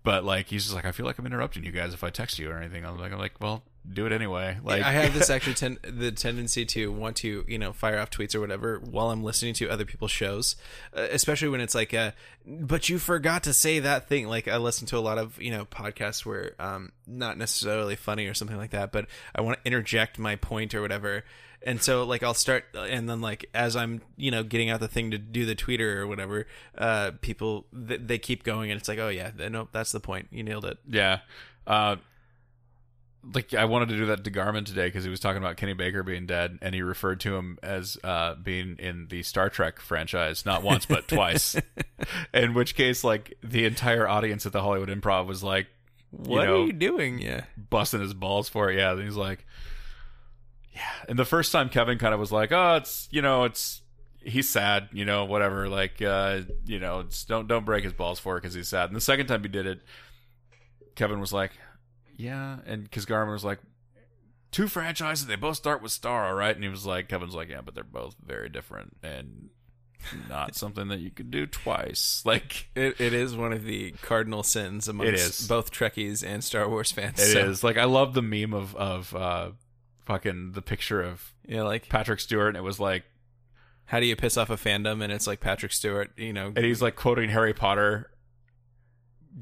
But like he's just like, I feel like I'm interrupting you guys if I text you or anything. I'm like, I'm like, well, do it anyway. Like I have this actually ten- the tendency to want to you know fire off tweets or whatever while I'm listening to other people's shows, uh, especially when it's like, uh, but you forgot to say that thing. Like I listen to a lot of you know podcasts where um not necessarily funny or something like that, but I want to interject my point or whatever. And so like I'll start and then like as I'm you know getting out the thing to do the tweeter or whatever, uh, people th- they keep going and it's like oh yeah no that's the point you nailed it Yeah. Uh, like I wanted to do that to Garman today because he was talking about Kenny Baker being dead, and he referred to him as uh, being in the Star Trek franchise not once but twice. In which case, like the entire audience at the Hollywood Improv was like, what know, are you doing yeah busting his balls for it. Yeah, and he's like, yeah. And the first time Kevin kind of was like, oh, it's you know, it's he's sad, you know, whatever. Like, uh, you know, it's, don't don't break his balls for it because he's sad. And the second time he did it, Kevin was like, yeah, and because Garman was like. Two franchises, they both start with Star, all right? And he was like, Kevin's like, yeah, but they're both very different and not something that you could do twice. Like, It, it is one of the cardinal sins amongst both Trekkies and Star Wars fans. It so, is like I love the meme of of uh fucking the picture of Yeah, like Patrick Stewart and it was like how do you piss off a fandom? And it's like Patrick Stewart, you know. and he's like quoting Harry Potter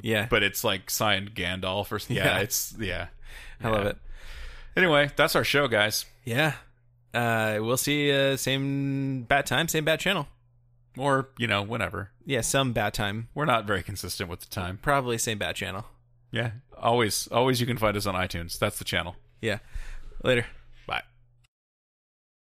yeah, but it's like signed Gandalf or yeah, Yeah. it's yeah. I love it. Anyway, that's our show guys. Yeah, uh, we'll see. Uh, same bat time, same bat channel. Or, you know, whenever. Yeah, some bat time. We're not very consistent with the time. Probably same bat channel. Yeah. Always always you can find us on iTunes. That's the channel. Yeah. Later.